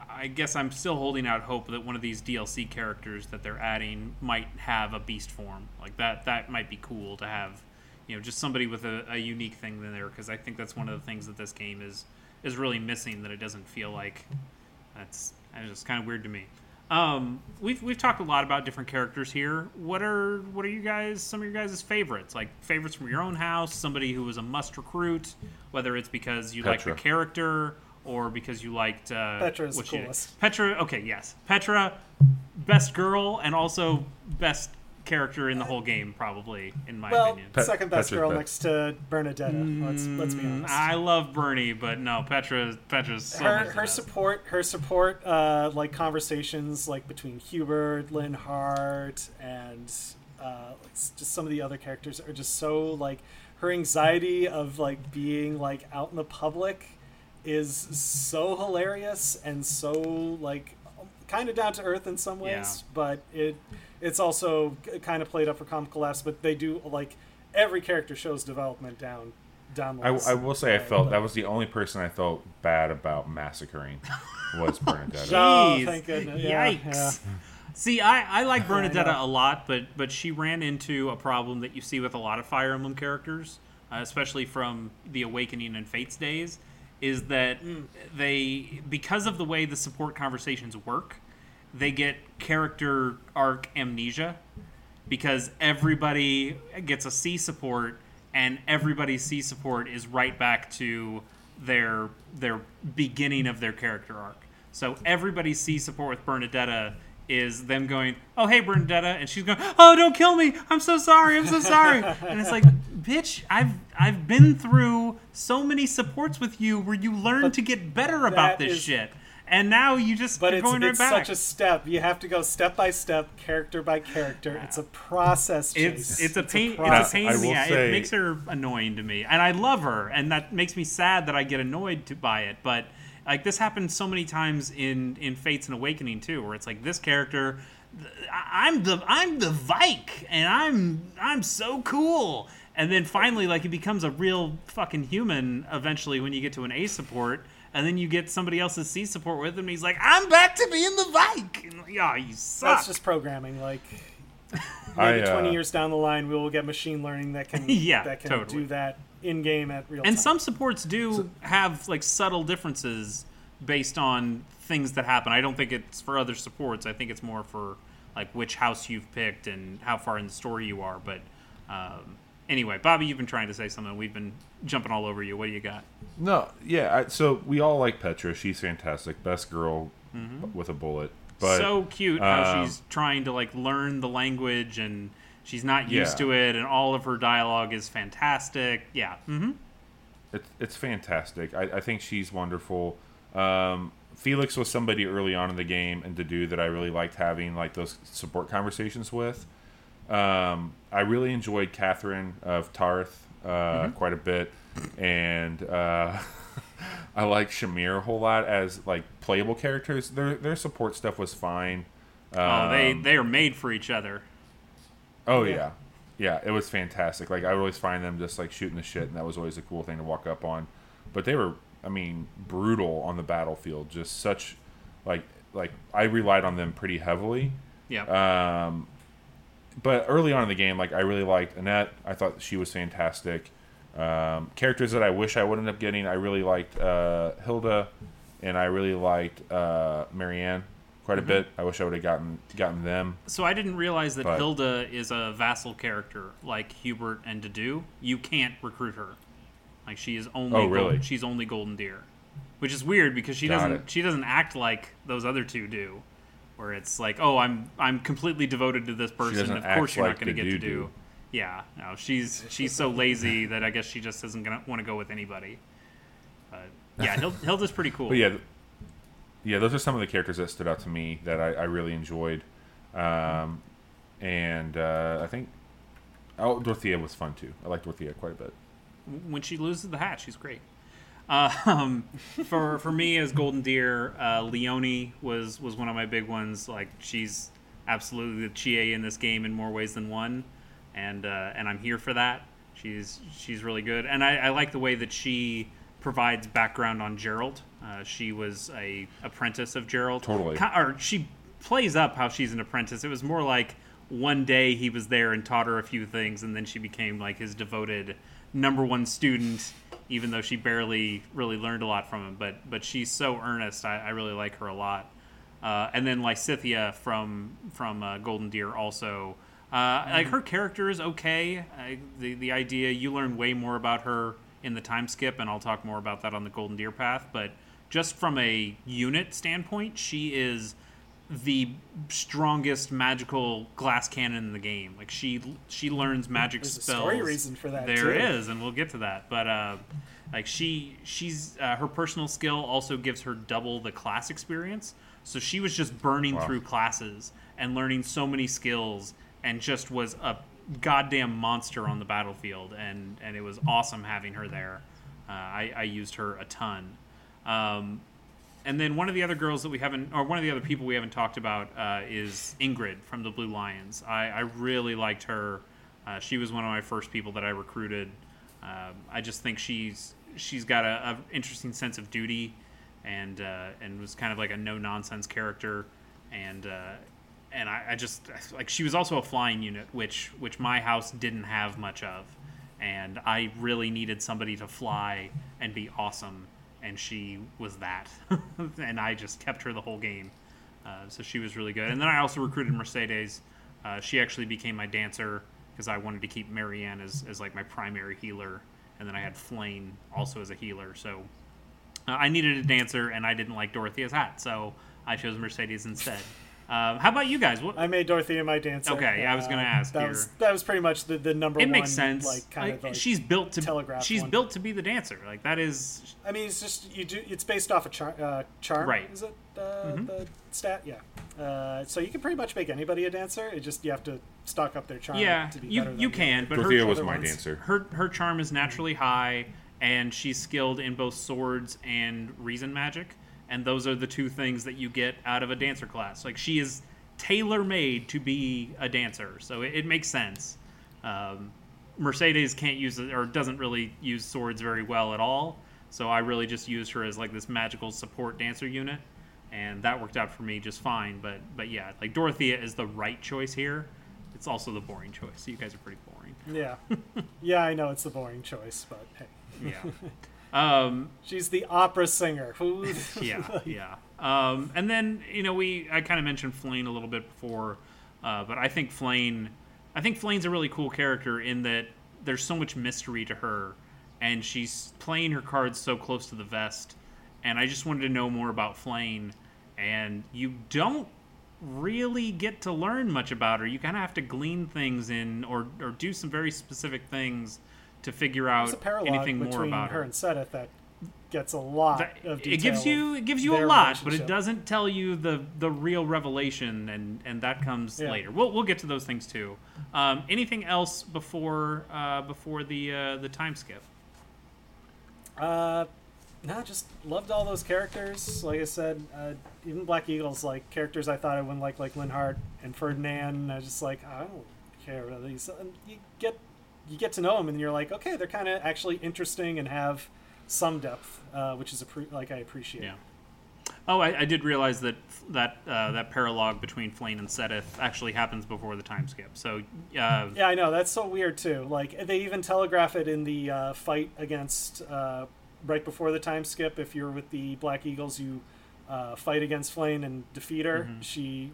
I guess I'm still holding out hope that one of these DLC characters that they're adding might have a beast form. Like that, that might be cool to have, you know, just somebody with a, a unique thing in there. Because I think that's one of the things that this game is is really missing. That it doesn't feel like that's it's just kind of weird to me. Um, we've we've talked a lot about different characters here. What are what are you guys some of your guys' favorites? Like favorites from your own house, somebody who was a must recruit, whether it's because you like the character or because you liked uh, Petra's what you- coolest. Petra, okay, yes, Petra, best girl and also best character in the whole game, probably in my well, opinion. Pe- second best Petra's girl best. next to Bernadetta. let's let's be honest. I love Bernie, but no, Petra, Petra's so her her support her support uh, like conversations like between Hubert, Linhardt, and uh, just some of the other characters are just so like her anxiety of like being like out in the public is so hilarious and so like kind of down to earth in some ways, Yeah. but it it's also kind of played up for comical laughs. But they do like every character shows development down down the I. I will say I felt but- that was the only person I felt bad about massacring was Bernadette. Oh, Jeez. thank goodness. Yeah, Yikes. yeah. See, I, I like I Bernadetta know. a lot, but but she ran into a problem that you see with a lot of Fire Emblem characters, uh, especially from the Awakening and Fates days, is that they because of the way the support conversations work, they get character arc amnesia because everybody gets a C support and everybody's C support is right back to their their beginning of their character arc. So everybody's C support with Bernadetta is them going, "Oh hey Bernadetta," and she's going, "Oh don't kill me! I'm so sorry! I'm so sorry!" and it's like, bitch, I've I've been through so many supports with you where you learn But to get better about this is- shit, and now you just But you're it's, going right it's back. such a step. You have to go step by step, character by character. It's a process. It's it's a pain. It's a, process. pain I in the will say- It makes her annoying to me, and I love her, and that makes me sad that I get annoyed to, by it. But like this happens so many times in in Fates and Awakening too, where it's like this character, I- I'm the I'm the Vaike, and I'm I'm so cool, and then finally like he becomes a real fucking human eventually when you get to an A support. And then you get somebody else's C support with him, and he's like, "I'm back to being the Vaike." And, yeah, you suck. That's just programming. Like I, maybe uh, twenty years down the line, we will get machine learning that can Yeah, that can totally. do that in game at real and time. some supports do have like subtle differences based on things that happen i don't think it's for other supports i think it's more for like which house you've picked and how far in the story you are but um, anyway bobby you've been trying to say something we've been jumping all over you what do you got No, yeah. I, so we all like Petra. She's fantastic. Best girl with a bullet. But so cute how um, she's trying to like learn the language and she's not used Yeah. to it and all of her dialogue is fantastic yeah hmm it's it's fantastic. I, I think she's wonderful. Um, Felix was somebody early on in the game and to do that I really liked having like those support conversations with. Um, I really enjoyed Catherine of Tarth uh, Mm-hmm. quite a bit, and uh, I like Shamir a whole lot as like playable characters. Their their support stuff was fine. oh, they Um, they are made for each other. Oh Yeah. yeah. yeah, it was fantastic. Like I would always find them just like shooting the shit, and that was always a cool thing to walk up on. But they were, I mean, brutal on the battlefield. Just such, like, like I relied on them pretty heavily. Yeah. Um, but early on in the game, like I really liked Annette. I thought she was fantastic. Um, characters that I wish I would end up getting, I really liked uh, Hilda, and I really liked uh, Marianne quite a bit. I wish I would have gotten gotten them. So I didn't realize that But- Hilda is a vassal character like Hubert and Dedue. You can't recruit her. Like she is only Oh, really? Golden, she's only Golden Deer, which is weird because she Got doesn't it. she doesn't act like those other two do, where it's like oh I'm I'm completely devoted to this person. Of course you're like not going to get to do. Yeah, no, she's she's so lazy that I guess she just isn't gonna want to go with anybody. But yeah, Hil- Hilda's pretty cool. But yeah, yeah, those are some of the characters that stood out to me that I, I really enjoyed, um, and uh, I think oh Dorothea was fun too. I liked Dorothea quite a bit. when she loses the hat, she's great. Um, for for me as Golden Deer, uh, Leonie was was one of my big ones. Like she's absolutely the Chie in this game in more ways than one, and uh, and I'm here for that. She's she's really good, and I, I like the way that she provides background on Jeralt. Uh, she was a apprentice of Jeralt. Totally. Or she plays up how she's an apprentice. It was more like one day he was there and taught her a few things, and then she became like his devoted number one student, even though she barely really learned a lot from him. But but she's so earnest. I, I really like her a lot. Uh, and then Lysithea from from uh, Golden Deer also. Uh, Like her character is okay. I, the the idea you learn way more about her in the time skip, and I'll talk more about that on the Golden Deer path. But just from a unit standpoint, she is the strongest magical glass cannon in the game. Like she she learns magic There's a spells. story reason for that, There too. is, and we'll get to that. But uh, like she she's uh, her personal skill also gives her double the class experience. So she was just burning Wow. through classes and learning so many skills, and just was a goddamn monster on the battlefield. And and it was awesome having her there. Uh, I, I used her a ton. Um, and then one of the other girls that we haven't, or one of the other people we haven't talked about, uh, is Ingrid from the Blue Lions. I, I really liked her. Uh, she was one of my first people that I recruited. Um, I just think she's she's got a, a interesting sense of duty, and uh, and was kind of like a no nonsense character, and uh, and I, I just like she was also a flying unit, which which my house didn't have much of, and I really needed somebody to fly and be awesome and she was that, and I just kept her the whole game. Uh, so she was really good. And then I also recruited Mercedes. Uh, she actually became my dancer because I wanted to keep Marianne as, as like my primary healer, and then I had Flayn also as a healer. So uh, I needed a dancer, and I didn't like Dorothea's hat, so I chose Mercedes instead. Um, how about you guys? What, I made Dorothea my dancer. Okay, yeah, I was gonna Uh, ask That here. was that was pretty much the, the number it one. makes sense. Like kind Like, of like, she's built to telegraph she's one. built to be the dancer. Like that is I mean, it's just you do. It's based off a char, uh, charm, Right. Mm-hmm. Is it uh, the stat? Yeah. Uh, so you can pretty much make anybody a dancer. It just you have to stock up their charm. yeah. To be You better than you can, other- but Dorothea her, was my ones. dancer. her her charm is naturally high and she's skilled in both swords and reason magic and those are the two things that you get out of a dancer class. Like she is tailor made to be a dancer so it, it makes sense. Um, mercedes can't use or doesn't really use swords very well at all so i really just used her as like this magical support dancer unit and that worked out for me just fine but but yeah like dorothea is the right choice here. It's also the boring choice. So you guys are pretty boring. Yeah. yeah, I know it's the boring choice, but hey, yeah. Um, she's the opera singer. Yeah, yeah. Um, and then you know we I kind of mentioned Flayn a little bit before, uh, but I think Flayn, I think Flayn's a really cool character in that there's so much mystery to her, and she's playing her cards so close to the vest, and I just wanted to know more about Flayn, and you don't really get to learn much about her. You kind of have to glean things in or or do some very specific things to figure out There's a parallel anything more about her her. and Seteth that gets a lot That- of detail. it gives you it gives you a lot, but it doesn't tell you the the real revelation, and and that comes Yeah. later. We'll we'll get to those things too. Um, anything else before uh, before the uh, the time skip? Uh, no, just loved all those characters. Like I said, uh, even Black Eagles, like characters I thought I wouldn't like, like Linhart and Ferdinand. I was just like, I don't care about these. And you get you get to know them, and you're like, okay, they're kind of actually interesting and have some depth, uh, which is appre- like I appreciate. Yeah. Oh, I, I did realize that that uh, that paralogue between Flayn and Seteth actually happens before the time skip. So, uh, Yeah, I know that's so weird too. Like they even telegraph it in the uh, fight against uh, right before the time skip. If you're with the Black Eagles, you uh, fight against Flayn and defeat her. Mm-hmm. She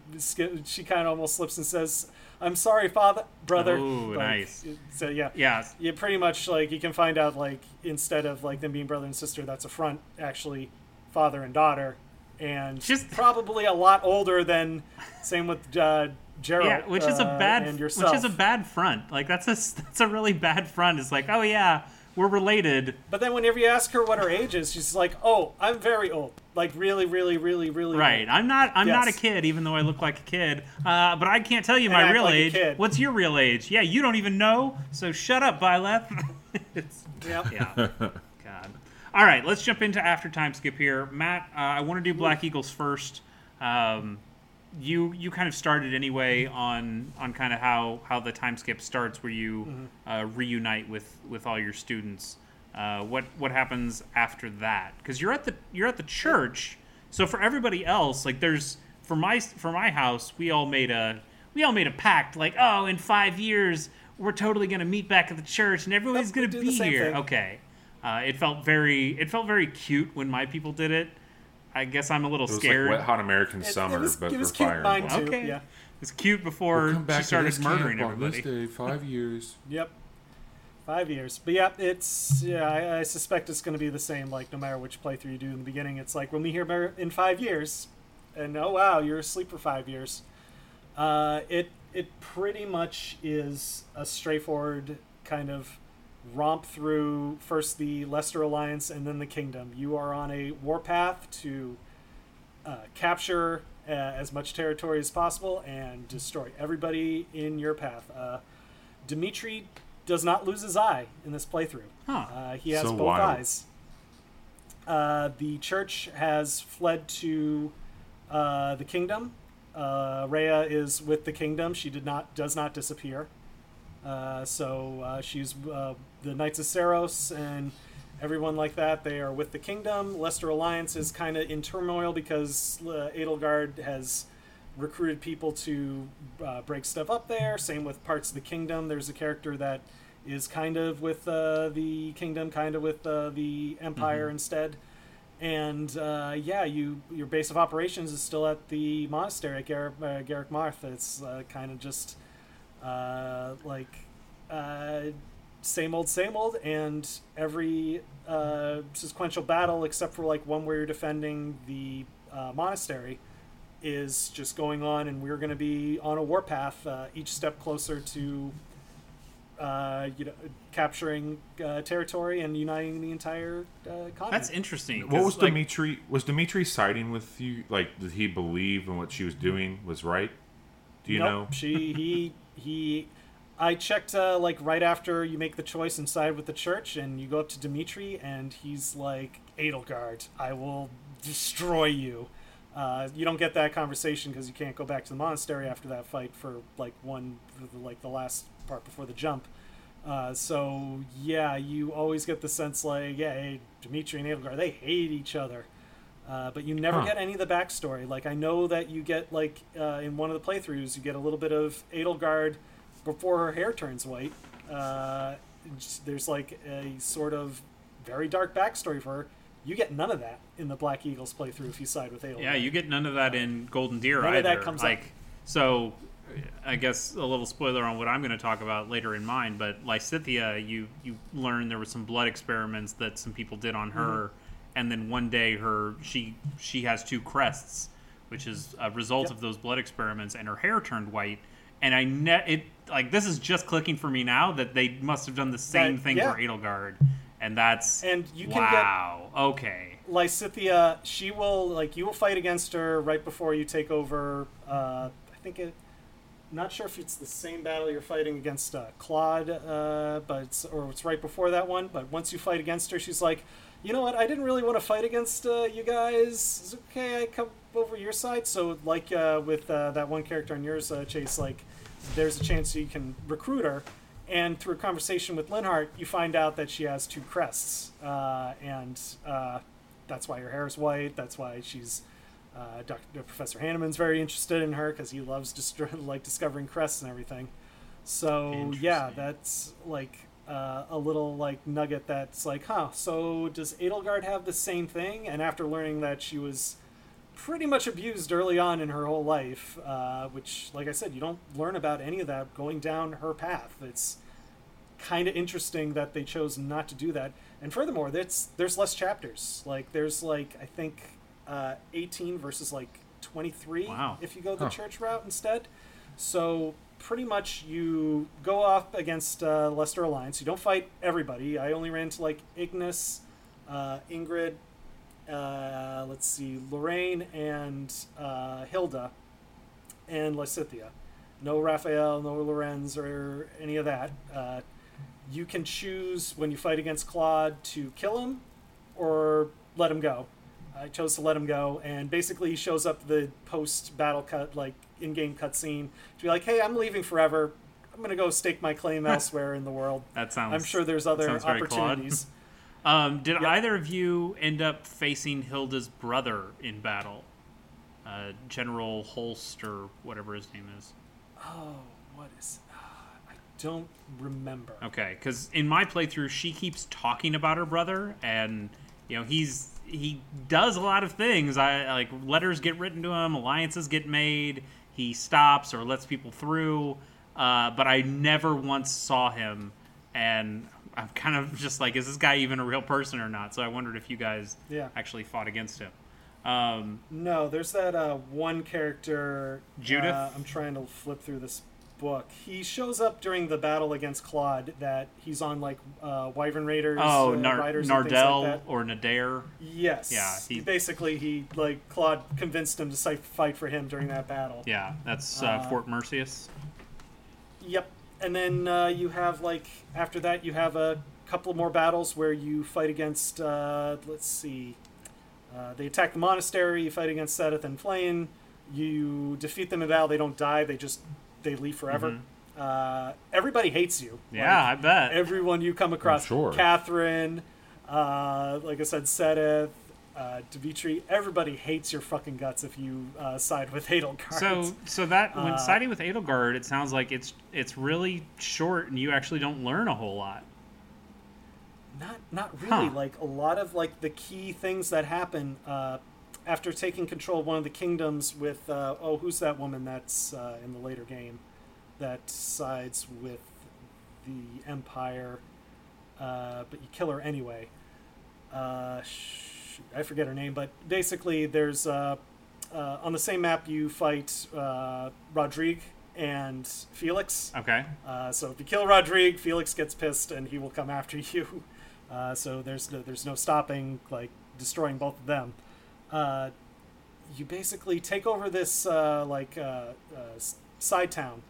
she kind of almost slips and says, "I'm sorry, father, brother." Ooh, Like, nice. So yeah, yeah, you pretty much like you can find out like instead of like them being brother and sister, that's a front actually father and daughter, and Just- probably a lot older than same with uh, Jeralt. yeah, which is a uh, bad and which is a bad front. Like that's a that's a really bad front. It's like, oh yeah, we're related. But then whenever you ask her what her age is, she's like, "Oh, I'm very old. Like really, really, really, really Right. old." I'm not. I'm not a kid, even though I look like a kid. Uh, but I can't tell you And my real like age. What's your real age? Yeah, you don't even know. So shut up, Byleth. Yep. yeah. God. All right. Let's jump into after time skip here, Matt. Uh, I want to do Black Eagles first. Um, you you kind of started anyway on on kind of how how the time skip starts, where you Mm-hmm. uh, reunite with with all your students. Uh, what what happens after that? Because you're at the you're at the church. So for everybody else, like there's for my for my house, we all made a we all made a pact. Like oh, in five years we're totally gonna meet back at the church, and everybody's Yep, we gonna do be here. thing. Okay. Uh, it felt very it felt very cute when my people did it. I guess I'm a little It was scared. like Wet Hot American It- Summer, it was, but it was for cute. Fire Mine too. Okay. Yeah. It's cute before We'll come back she started to this murdering camp on this everybody. day, five years. Yep. Five years, but yeah, it's yeah. I, I suspect it's going to be the same. Like no matter which playthrough you do in the beginning, it's like when we hear in five years, and oh wow, you're asleep for five years. Uh, it it pretty much is a straightforward kind of romp through first the Leicester Alliance and then the Kingdom. You are on a warpath to uh, capture uh, as much territory as possible and destroy everybody in your path. Uh, Dimitri does not lose his eye in this playthrough. Huh. Uh, he has So both wild. eyes. Uh, the church has fled to uh, the kingdom. Uh, Rhea is with the kingdom. She did not does not disappear. Uh, so uh, she's uh, the Knights of Seiros and everyone like that. They are with the kingdom. Leicester Alliance is kind of in turmoil because uh, Edelgard has recruited people to uh, break stuff up there. Same with parts of the kingdom. There's a character that is kind of with uh, the kingdom, kind of with uh, the empire instead. And uh, yeah, you your base of operations is still at the monastery at Gar- uh, Garreg Mach. It's uh, kind of just uh, like uh, same old, same old, and every uh, sequential battle, except for like one where you're defending the uh, monastery, is just going on, and we're going to be on a warpath, uh, each step closer to, uh, you know, capturing uh, territory and uniting the entire uh, continent. That's interesting. What was like, Dimitri? Was Dimitri siding with you? Like, did he believe in what she was doing was right? Do you nope, know? she he he. I checked uh, like right after you make the choice and side with the church, and you go up to Dimitri, and he's like, "Edelgard, I will destroy you." Uh, you don't get that conversation because you can't go back to the monastery after that fight for like one, like the last part before the jump. Uh, so yeah, you always get the sense like, yeah, hey, Dimitri and Edelgard, they hate each other. Uh, but you never Huh. get any of the backstory. Like I know that you get like uh, in one of the playthroughs, you get a little bit of Edelgard before her hair turns white. Uh, there's like a sort of very dark backstory for her. You get none of that in the Black Eagles playthrough if you side with Edelgard. Yeah, you get none of that in Golden Deer None either. of that comes up. so I guess a little spoiler on what I'm going to talk about later in mine. But Lysithea, you you learn there were some blood experiments that some people did on her, Mm-hmm. and then one day her she she has two crests, which is a result Yep. of those blood experiments, and her hair turned white. And I ne- it like this is just clicking for me now that they must have done the same Right, thing yeah. for Edelgard. And that's And you can get- wow. Okay. Lysithea, she will like you will fight against her right before you take over. Uh, I think it. Not sure if it's the same battle you're fighting against uh, Claude, uh, but it's, or it's right before that one. But once you fight against her, she's like, you know what? I didn't really want to fight against uh, you guys. It's okay. I come over your side. So like uh, with uh, that one character on yours, uh, Chase, like there's a chance you can recruit her. And through a conversation with Linhardt, you find out that she has two crests, uh, and uh, that's why her hair is white. That's why she's uh, Dr. Professor Hanneman's very interested in her because he loves distro- like discovering crests and everything. So yeah, that's like uh, a little like nugget that's like, huh? So does Edelgard have the same thing? And after learning that she was pretty much abused early on in her whole life, uh, which, like I said, you don't learn about any of that going down her path. It's kind of interesting that they chose not to do that. And furthermore, that's there's less chapters. Like there's like I think uh, 18 versus like 23 Wow. if you go the Huh. church route instead. So pretty much you go off against uh, Leicester Alliance. You don't fight everybody. I only ran to like Ignatz, uh, Ingrid, uh, let's see, Lorraine, and uh, Hilda, and Lysithea. No Raphael, no Lorenz, or any of that. Uh, you can choose when you fight against Claude to kill him or let him go. I chose to let him go, and basically he shows up the post battle cut, like in game cutscene, to be like, "Hey, I'm leaving forever. I'm gonna go stake my claim elsewhere in the world. That sounds. I'm sure there's other sounds very Claude. opportunities." Um, did Yep. either of you end up facing Hilda's brother in battle? Uh, General Holst or whatever his name is. oh, what is? I don't remember. Okay, because in my playthrough, she keeps talking about her brother, and you know he's he does a lot of things. I like letters get written to him, alliances get made. He stops or lets people through, uh, but I never once saw him, and I'm kind of just like, is this guy even a real person or not? So I wondered if you guys Yeah. actually fought against him. Um, No, there's that uh, one character. Judith? Uh, I'm trying to flip through this book. He shows up during the battle against Claude. That he's on like uh, Wyvern Raiders. oh, uh, Nar- Riders Nardell like or Nadir. Yes. Yeah, He, basically he like Claude convinced him to fight for him during that battle. Yeah, that's uh, Uh, Fort Merceus. Yep. And then uh, you have like after that you have a couple more battles where you fight against. Uh, let's see. Uh, they attack the monastery. You fight against Seth and Flayn. You defeat them in battle. They don't die. They just they leave forever. Uh, everybody hates you. Mm-hmm. Yeah, I bet. everyone you come across. sure. Catherine, uh, like I said, Seteth, uh, Dimitri. Everybody hates your fucking guts if you uh, side with Edelgard. So, so that when Uh, siding with Edelgard, it sounds like it's it's really short, and you actually don't learn a whole lot. Not not really. Huh. Like a lot of like the key things that happen uh, after taking control of one of the kingdoms with uh, oh who's that woman that's uh, in the later game that sides with the empire, uh, but you kill her anyway. Uh, shoot, I forget her name, but basically there's uh, uh, on the same map you fight uh, Rodrigue and Felix. Okay. Uh, so if you kill Rodrigue, Felix gets pissed and he will come after you. Uh, so there's no, there's no stopping like destroying both of them. Uh, you basically take over this uh, like uh, uh, side town,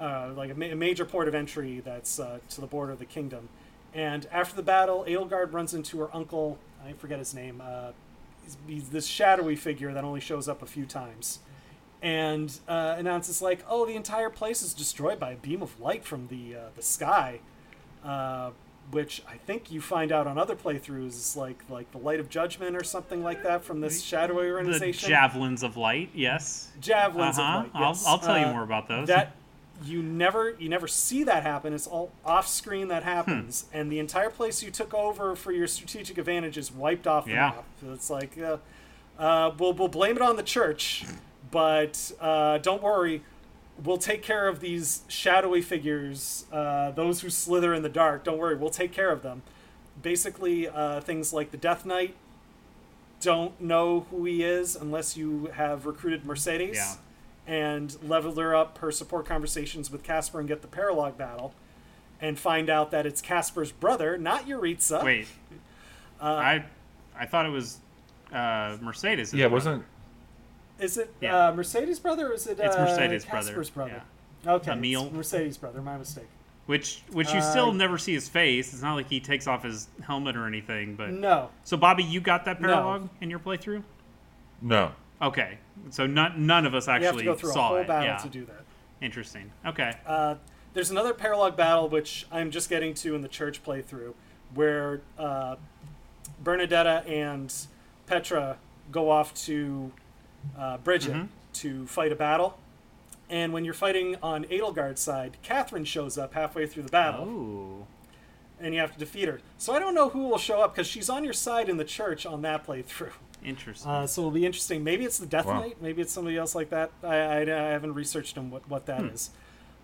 uh, like a, ma- a major port of entry that's uh, to the border of the kingdom. And after the battle, Edelgard runs into her uncle. I forget his name. Uh, he's, he's this shadowy figure that only shows up a few times and uh, announces like, "Oh, the entire place is destroyed by a beam of light from the uh, the sky," uh, which I think you find out on other playthroughs is like like the light of judgment or something like that from this shadowy organization. The javelins of light. Yes. Javelins Uh-huh. of light. I'll- I'll tell you Uh, more about those. That you never you never see that happen. It's all off screen that Hmm. happens, and the entire place you took over for your strategic advantage is wiped off the Yeah. map. It's like, uh, uh, we'll we'll blame it on the church, but uh, don't worry. We'll take care of these shadowy figures, uh, those who slither in the dark. Don't worry, we'll take care of them. Basically, uh, things like the Death Knight don't know who he is unless you have recruited Mercedes Yeah. And leveled her up her support conversations with Caspar and get the paralog battle. and find out that it's Caspar's brother, not Jeritza. Wait, Uh, I I thought it was uh, Mercedes. Yeah, wasn't Is it Yeah. uh, Mercedes' brother or is it It's uh, Mercedes' brother, Caspar's brother? yeah. Okay, it's Emil. Mercedes' brother. My mistake. which which you Uh, still never see his face. It's not like he takes off his helmet or anything. But No, so Bobby, you got that No. paralog in your playthrough? no. Okay, so none none of us actually you have to go through a saw whole it. battle yeah, to do that. interesting. Okay, Uh, there's another paralog battle which I'm just getting to in the church playthrough, where uh, Bernadetta and Petra go off to uh, Brigid Mhm. to fight a battle. And when you're fighting on Edelgard's side, Catherine shows up halfway through the battle, oh, and you have to defeat her. So I don't know who will show up because she's on your side in the church on that playthrough. Interesting. Uh, so it'll be interesting. Maybe it's the Death Wow. Knight. Maybe it's somebody else like that. I, I, I haven't researched them what, what that Hmm. is.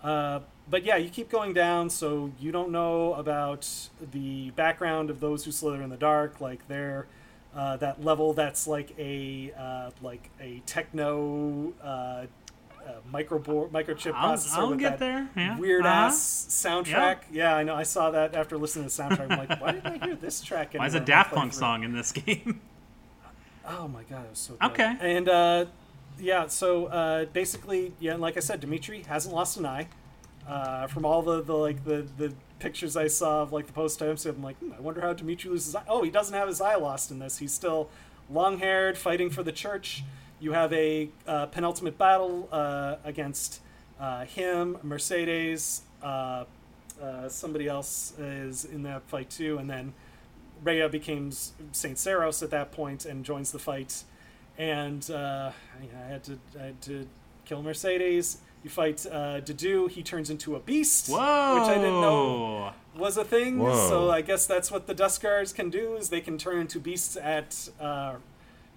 Uh, but yeah, you keep going down, so you don't know about the background of those who slither in the dark. Like they're uh, that level that's like a uh, like a techno uh, uh, microboard microchip I'll, processor I'll with get that there. Yeah. weird Uh-huh. ass soundtrack. Yeah, I know. I saw that after listening to the soundtrack. I'm like, why did I hear this track? Why is a anywhere in Daft Punk playthrough? song in this game? Oh my god, it was so good. Okay. And uh, yeah, so uh, basically, yeah, like I said, Dimitri hasn't lost an eye. Uh, from all the, the like the, the pictures I saw of like the post times, I'm like, hmm, I wonder how Dimitri loses his eye. Oh, he doesn't have his eye lost in this. He's still long haired, fighting for the church. You have a uh, penultimate battle uh, against uh, him, Mercedes, uh, uh, somebody else is in that fight too, and then Rhea becomes Saint Seiros at that point and joins the fight. And uh, I had to I had to kill Mercedes. You fight uh, Dedue. He turns into a beast, Whoa! which I didn't know was a thing. Whoa. So I guess that's what the Duscurs can do is they can turn into beasts at uh,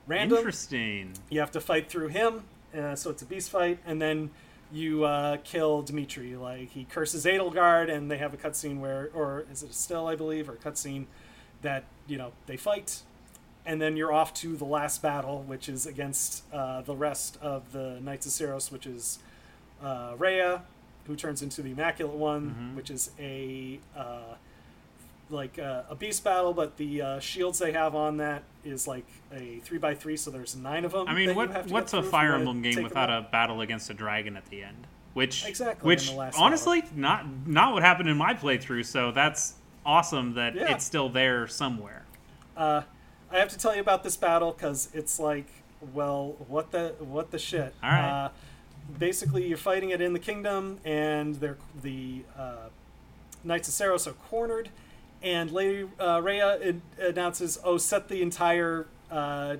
random. Interesting. You have to fight through him, uh, so it's a beast fight, and then you uh, kill Dimitri. Like he curses Edelgard, and they have a cutscene where, or is it a still, I believe, or a cutscene that you know they fight, and then you're off to the last battle, which is against uh, the rest of the Knights of Seiros, which is uh, Rhea, who turns into the Immaculate One, Mhm. which is a uh, like uh, a beast battle, but the uh, shields they have on that is like a three by three, so there's nine of them. I mean, what what's a Fire Emblem game without a battle against a dragon at the end? Which Exactly, in which the last honestly not not what happened in my playthrough. So that's awesome that Yeah. it's still there somewhere. Uh, I have to tell you about this battle because it's like, well, what the what the shit. All right. Uh, basically, you're fighting it in the kingdom, and they're the uh, Knights of Seiros are cornered, and Lady uh, Rhea an- announces, "Oh, set the entire uh,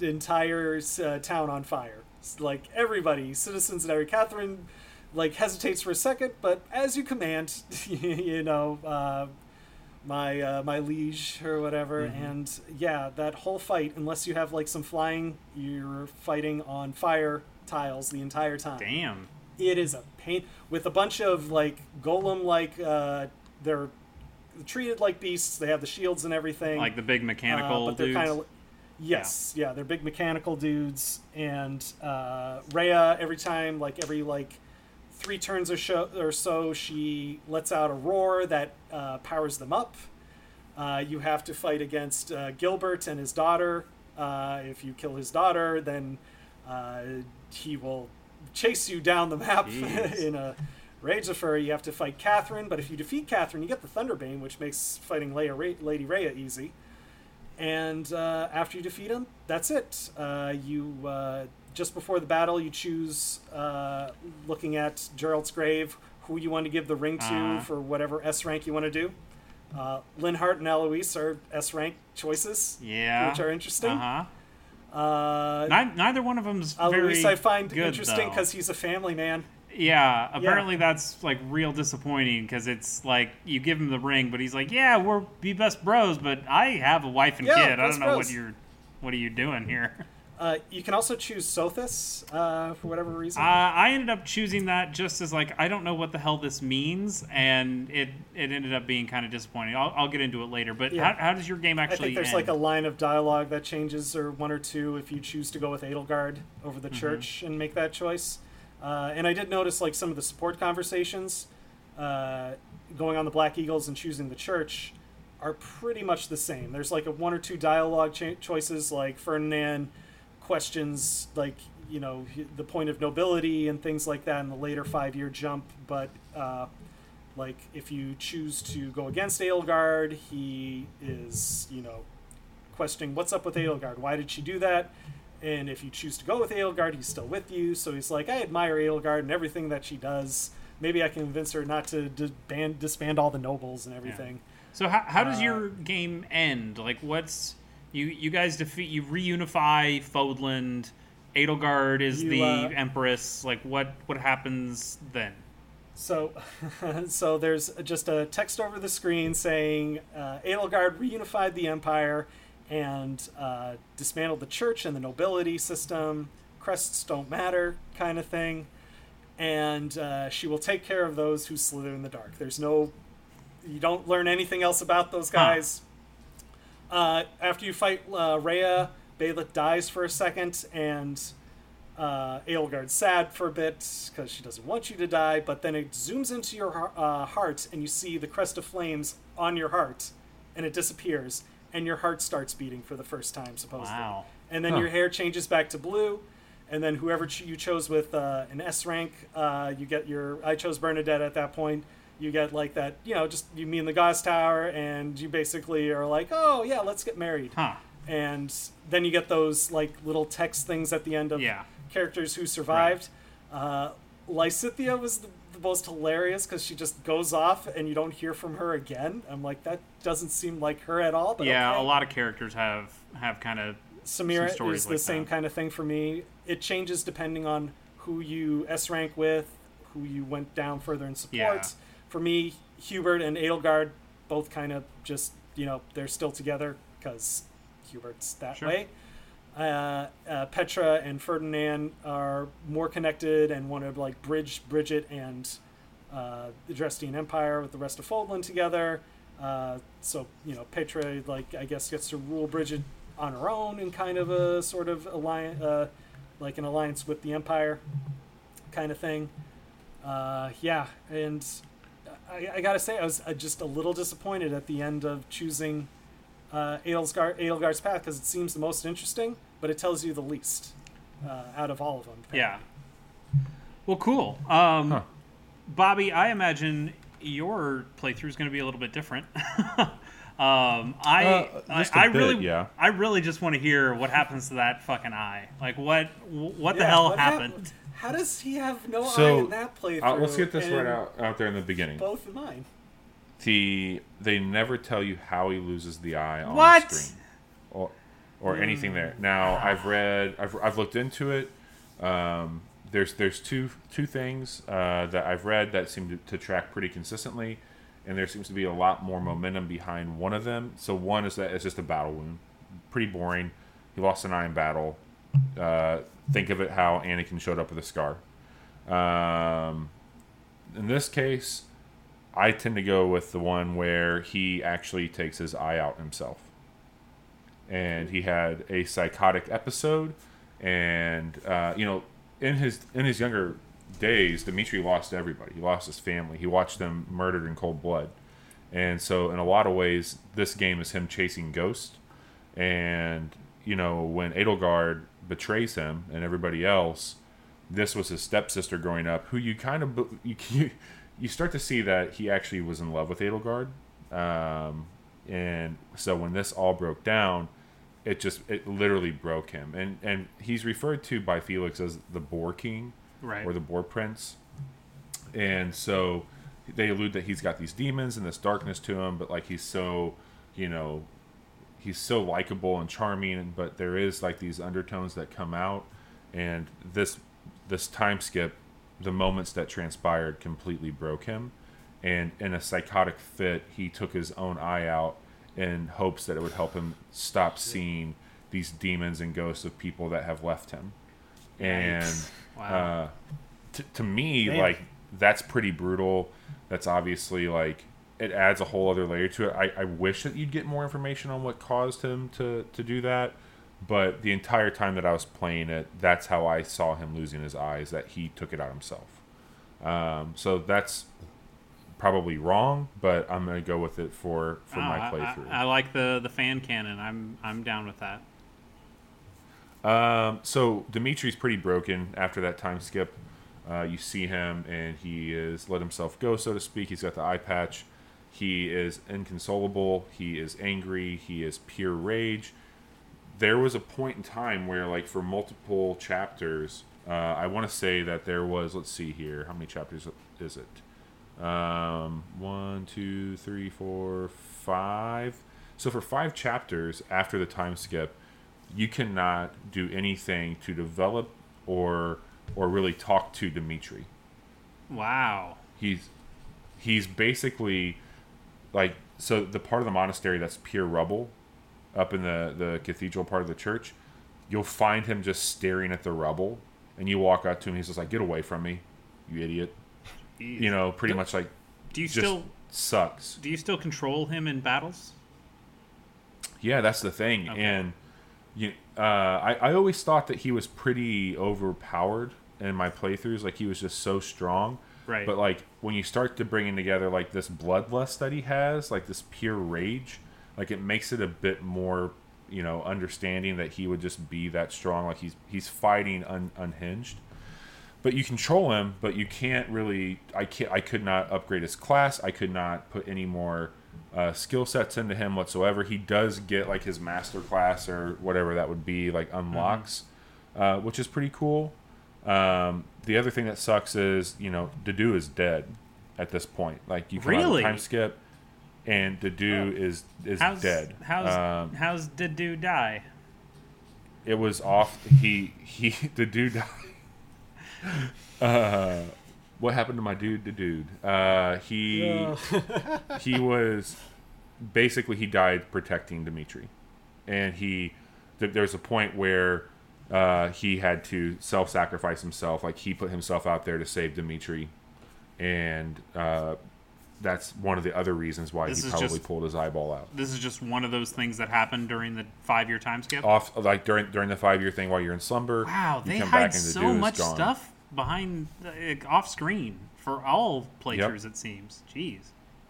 entire uh, town on fire." It's like everybody, citizens and every. Catherine like hesitates for a second, but as you command, you know. Uh, my uh, my liege or whatever Mm-hmm. and yeah that whole fight unless you have like some flying you're fighting on fire tiles the entire time Damn. it is a pain with a bunch of like golem like uh, they're treated like beasts they have the shields and everything Like the big uh, mechanical but they're dudes. kind of yes yeah. they're big mechanical dudes and uh, Rhea every time like every like three turns or, show, or so she lets out a roar that uh, powers them up. Uh, you have to fight against uh, Gilbert and his daughter. Uh, if you kill his daughter then uh, he will chase you down the map in a rage of fury you have to fight Catherine but if you defeat Catherine you get the Thunderbrand which makes fighting Leia, Lady Rhea easy. And uh, after you defeat him, that's it. Uh, you uh, just before the battle, you choose, uh, looking at Jeralt's grave, who you want to give the ring to Uh-huh. for whatever S rank you want to do. Uh, Linhardt and Alois are S rank choices, yeah. which are interesting. Uh huh. Uh, Neither one of them's very Alois, I find good, interesting because he's a family man. Yeah, apparently that's like real disappointing because it's like you give him the ring, but he's like, "Yeah, we're be best bros, but I have a wife and Yeah, kid. I don't know what you're, what are you doing here?" Uh, you can also choose Sothis uh, for whatever reason. Uh, I ended up choosing that just as like I don't know what the hell this means, and it it ended up being kind of disappointing. I'll, I'll get into it later. But Yeah. how, how does your game actually? I think there's end? like a line of dialogue that changes, or one or two, if you choose to go with Edelgard over Mm-hmm. the church and make that choice. Uh, and I did notice like some of the support conversations. Uh, going on the Black Eagles and choosing the church are pretty much the same. There's like a one or two dialogue cha- choices, like Ferdinand questions like you know the point of nobility and things like that in the later five year jump, but. Uh, like if you choose to go against Edelgard, he is you know questioning what's up with Edelgard. Why did she do that? And if you choose to go with Edelgard, he's still with you. So he's like, I admire Edelgard and everything that she does. Maybe I can convince her not to disband, disband all the nobles and everything. So how, how does Uh, your game end? Like, what's you you guys defeat you reunify Fódlan, Edelgard is You, the uh, empress. Like, what what happens then? So, so there's just a text over the screen saying uh, Edelgard reunified the empire and uh, dismantled the church and the nobility system. Crests don't matter, kind of thing. And uh, she will take care of those who slither in the dark. There's no, you don't learn anything else about those guys. Uh, after you fight uh, Rhea, Balak dies for a second, and uh, Edelgard's sad for a bit because she doesn't want you to die, but then it zooms into your uh, heart and you see the crest of flames on your heart, and it disappears, and your heart starts beating for the first time, supposedly. Wow. And then Huh. your hair changes back to blue, and then whoever ch- you chose with uh, an S rank, uh, you get your. I chose Bernadette at that point. You get like that, you know, just you meet in the Goddess Tower, and you basically are like, oh yeah, let's get married Huh? and then you get those like little text things at the end of Yeah. characters who survived. Uh, Lysithea was the, the most hilarious because she just goes off and you don't hear from her again. I'm like, that doesn't seem like her at all. But yeah, okay. a lot of characters have have kind of Samira is the like same that. kind of thing for me. It changes depending on who you S rank with, who you went down further in support. Yeah. For me, Hubert and Edelgard both kind of just you know they're still together because Hubert's that Sure. way. Uh, uh, Petra and Ferdinand are more connected and want to like bridge Brigid and uh, the Dresden Empire with the rest of Fódlan together. Uh, so you know, Petra like I guess gets to rule Brigid on her own in kind of a sort of alliance, uh, like an alliance with the Empire, kind of thing. Uh, yeah, and I, I gotta say I was uh, just a little disappointed at the end of choosing uh, Edelgard, Edelgard's path because it seems the most interesting, but it tells you the least uh, out of all of them. yeah. Well, cool. Um, Huh. Bobby, I imagine your playthrough is going to be a little bit different. um, I, Uh, just I, a I really, yeah. I really just want to hear what happens to that fucking eye. Like, what, what the hell what hap- happened? How does he have no eye in that playthrough? Uh, let's get this right out, out there in the beginning. Both of mine. The they never tell you how he loses the eye on What? screen, or or anything there. Now I've read, I've, I've looked into it. Um, there's there's two two things uh, that I've read that seem to, to track pretty consistently, and there seems to be a lot more momentum behind one of them. So one is that it's just a battle wound, pretty boring. He lost an eye in battle. Uh, think of it how Anakin showed up with a scar. Um, in this case, I tend to go with the one where he actually takes his eye out himself. And he had a psychotic episode, and uh, you know, in his in his younger days, Dimitri lost everybody. He lost his family. He watched them murdered in cold blood, and so in a lot of ways, this game is him chasing ghosts. And you know, when Edelgard betrays him and everybody else, this was his stepsister growing up, who you kind of you you, you start to see that he actually was in love with Edelgard, um, and so when this all broke down, it just it literally broke him, and and he's referred to by Felix as the Boar King, Right. or the Boar Prince, and so they allude that he's got these demons and this darkness to him, but like he's so, you know, he's so likable and charming, but there is like these undertones that come out, and this this time skip, the moments that transpired completely broke him, and in a psychotic fit, he took his own eye out in hopes that it would help him stop seeing these demons and ghosts of people that have left him, and Wow. uh, t- to me, Damn. like that's pretty brutal. That's obviously like it adds a whole other layer to it. I, I wish that you'd get more information on what caused him to to do that, but the entire time that I was playing it, that's how I saw him losing his eyes. That he took it out himself. Um, so that's probably wrong, but I'm gonna go with it for for Oh, my I- I- playthrough. I, like the the fan canon. I'm I'm down with that. Um, so Dimitri's pretty broken after that time skip. Uh, you see him, and he is let himself go, so to speak. He's got the eye patch. He is inconsolable. He is angry. He is pure rage. There was a point in time where, like, for multiple chapters, uh, I want to say that there was. Let's see here. How many chapters is it? Um, one, two, three, four, five. So for five chapters after the time skip, you cannot do anything to develop or or really talk to Dimitri. Wow. He's he's basically like so the part of the monastery that's pure rubble up in the the cathedral part of the church, you'll find him just staring at the rubble and you walk up to him he's just like get away from me, you idiot. Jeez. You know, pretty much like do you just still sucks. do you still control him in battles? Yeah, that's the thing. Okay. And you, uh, I, I always thought that he was pretty overpowered in my playthroughs. Like he was just so strong. Right. But like when you start to bring bringing together like this bloodlust that he has, like this pure rage, like it makes it a bit more, you know, understanding that he would just be that strong. Like he's he's fighting un, unhinged. But you control him, but you can't really. I can't. I could not upgrade his class. I could not put any more uh, skill sets into him whatsoever. He does get like his master class or whatever that would be like unlocks, uh, which is pretty cool. Um, the other thing that sucks is you know Dedue is dead at this point. Like you come out of the Really? time skip, and Dedue is is How's dead. How's Um, how's did do die? it was off. He he the dude died. Uh, what happened to my dude? The dude. Uh, he he was basically he died protecting Dimitri, and he th- there's a point where uh, he had to self-sacrifice himself. Like he put himself out there to save Dimitri, and uh, that's one of the other reasons why This he probably just- pulled his eyeball out. This is just one of those things that happened during the five year time skip. Off like during during the five year thing while you're in slumber. wow, they hide back and the so much gone. stuff behind like, off screen for all playthroughs. It seems. Jeez.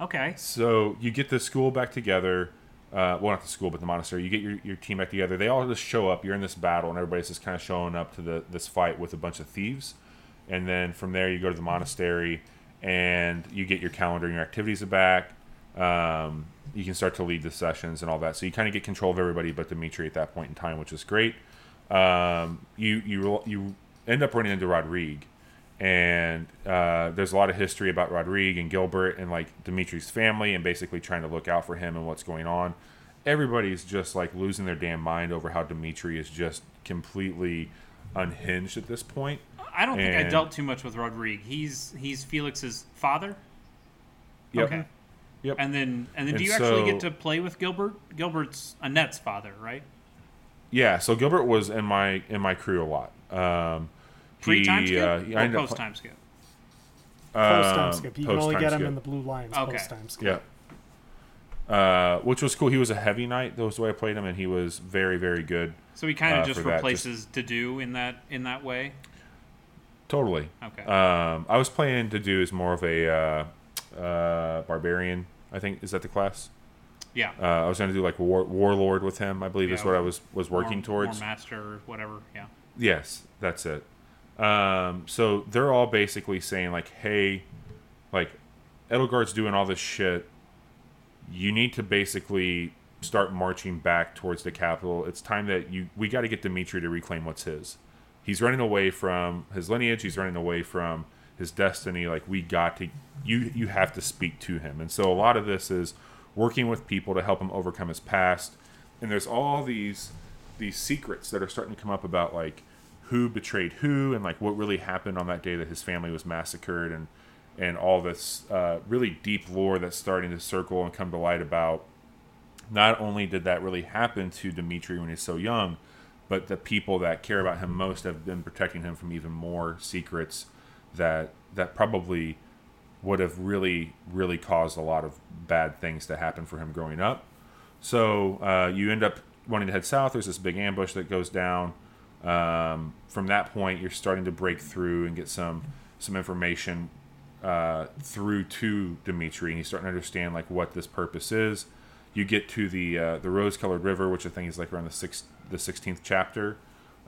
Okay. So you get the school back together. Uh, well, not the school, but the monastery. You get your, your team back together. They all just show up. You're in this battle, and everybody's just kind of showing up to the this fight with a bunch of thieves. And then from there, you go to the monastery, and you get your calendar and your activities back. Um, you can start to lead the sessions and all that. So you kind of get control of everybody, but Dimitri at that point in time, which is great. Um, you you you end up running into Rodrigue, and uh, there's a lot of history about Rodrigue and Gilbert and like Dimitri's family and basically trying to look out for him and what's going on. Everybody's just like losing their damn mind over how Dimitri is just completely unhinged at this point. I don't think I dealt too much with Rodrigue. He's he's Felix's father. Yep. Okay. Yep. And then and then And do you actually get to play with Gilbert? Gilbert's Annette's father, right? Yeah, so Gilbert was in my in my crew a lot. Um, Pre time he, skip uh, or ended up post time skip? post time um, skip. You can only post-time get him skip. in the blue lines Okay. post time skip. Yeah. Uh, which was cool. He was a heavy knight. That was the way I played him, and he was very, very good. So he kind of uh, just for that, replaces Dedue in that in that way. Totally. Okay. Um, I was playing Dedue as more of a uh, uh, barbarian. I think is that the class. yeah. Uh, I was going to do like war, warlord with him. I believe is Yeah, what I was was working more, towards. more master or whatever. Yeah. Yes, that's it. Um, so they're all basically saying like, "Hey, like Edelgard's doing all this shit. You need to basically start marching back towards the capital. It's time that you we got to get Dimitri to reclaim what's his. He's running away from his lineage. He's running away from his destiny. Like we got to you you have to speak to him. And so a lot of this is working with people to help him overcome his past. And there's all these these secrets that are starting to come up about like who betrayed who and like what really happened on that day that his family was massacred and and all this uh, really deep lore that's starting to circle and come to light about not only did that really happen to Dimitri when he's so young, but the people that care about him most have been protecting him from even more secrets that that probably would have really really caused a lot of bad things to happen for him growing up. So uh, you end up wanting to head south. There's this big ambush that goes down. Um, from that point, you're starting to break through and get some some information uh, through to Dimitri, and he's starting to understand like what this purpose is. You get to the uh, the rose-colored river, which I think is like around the sixth the sixteenth chapter.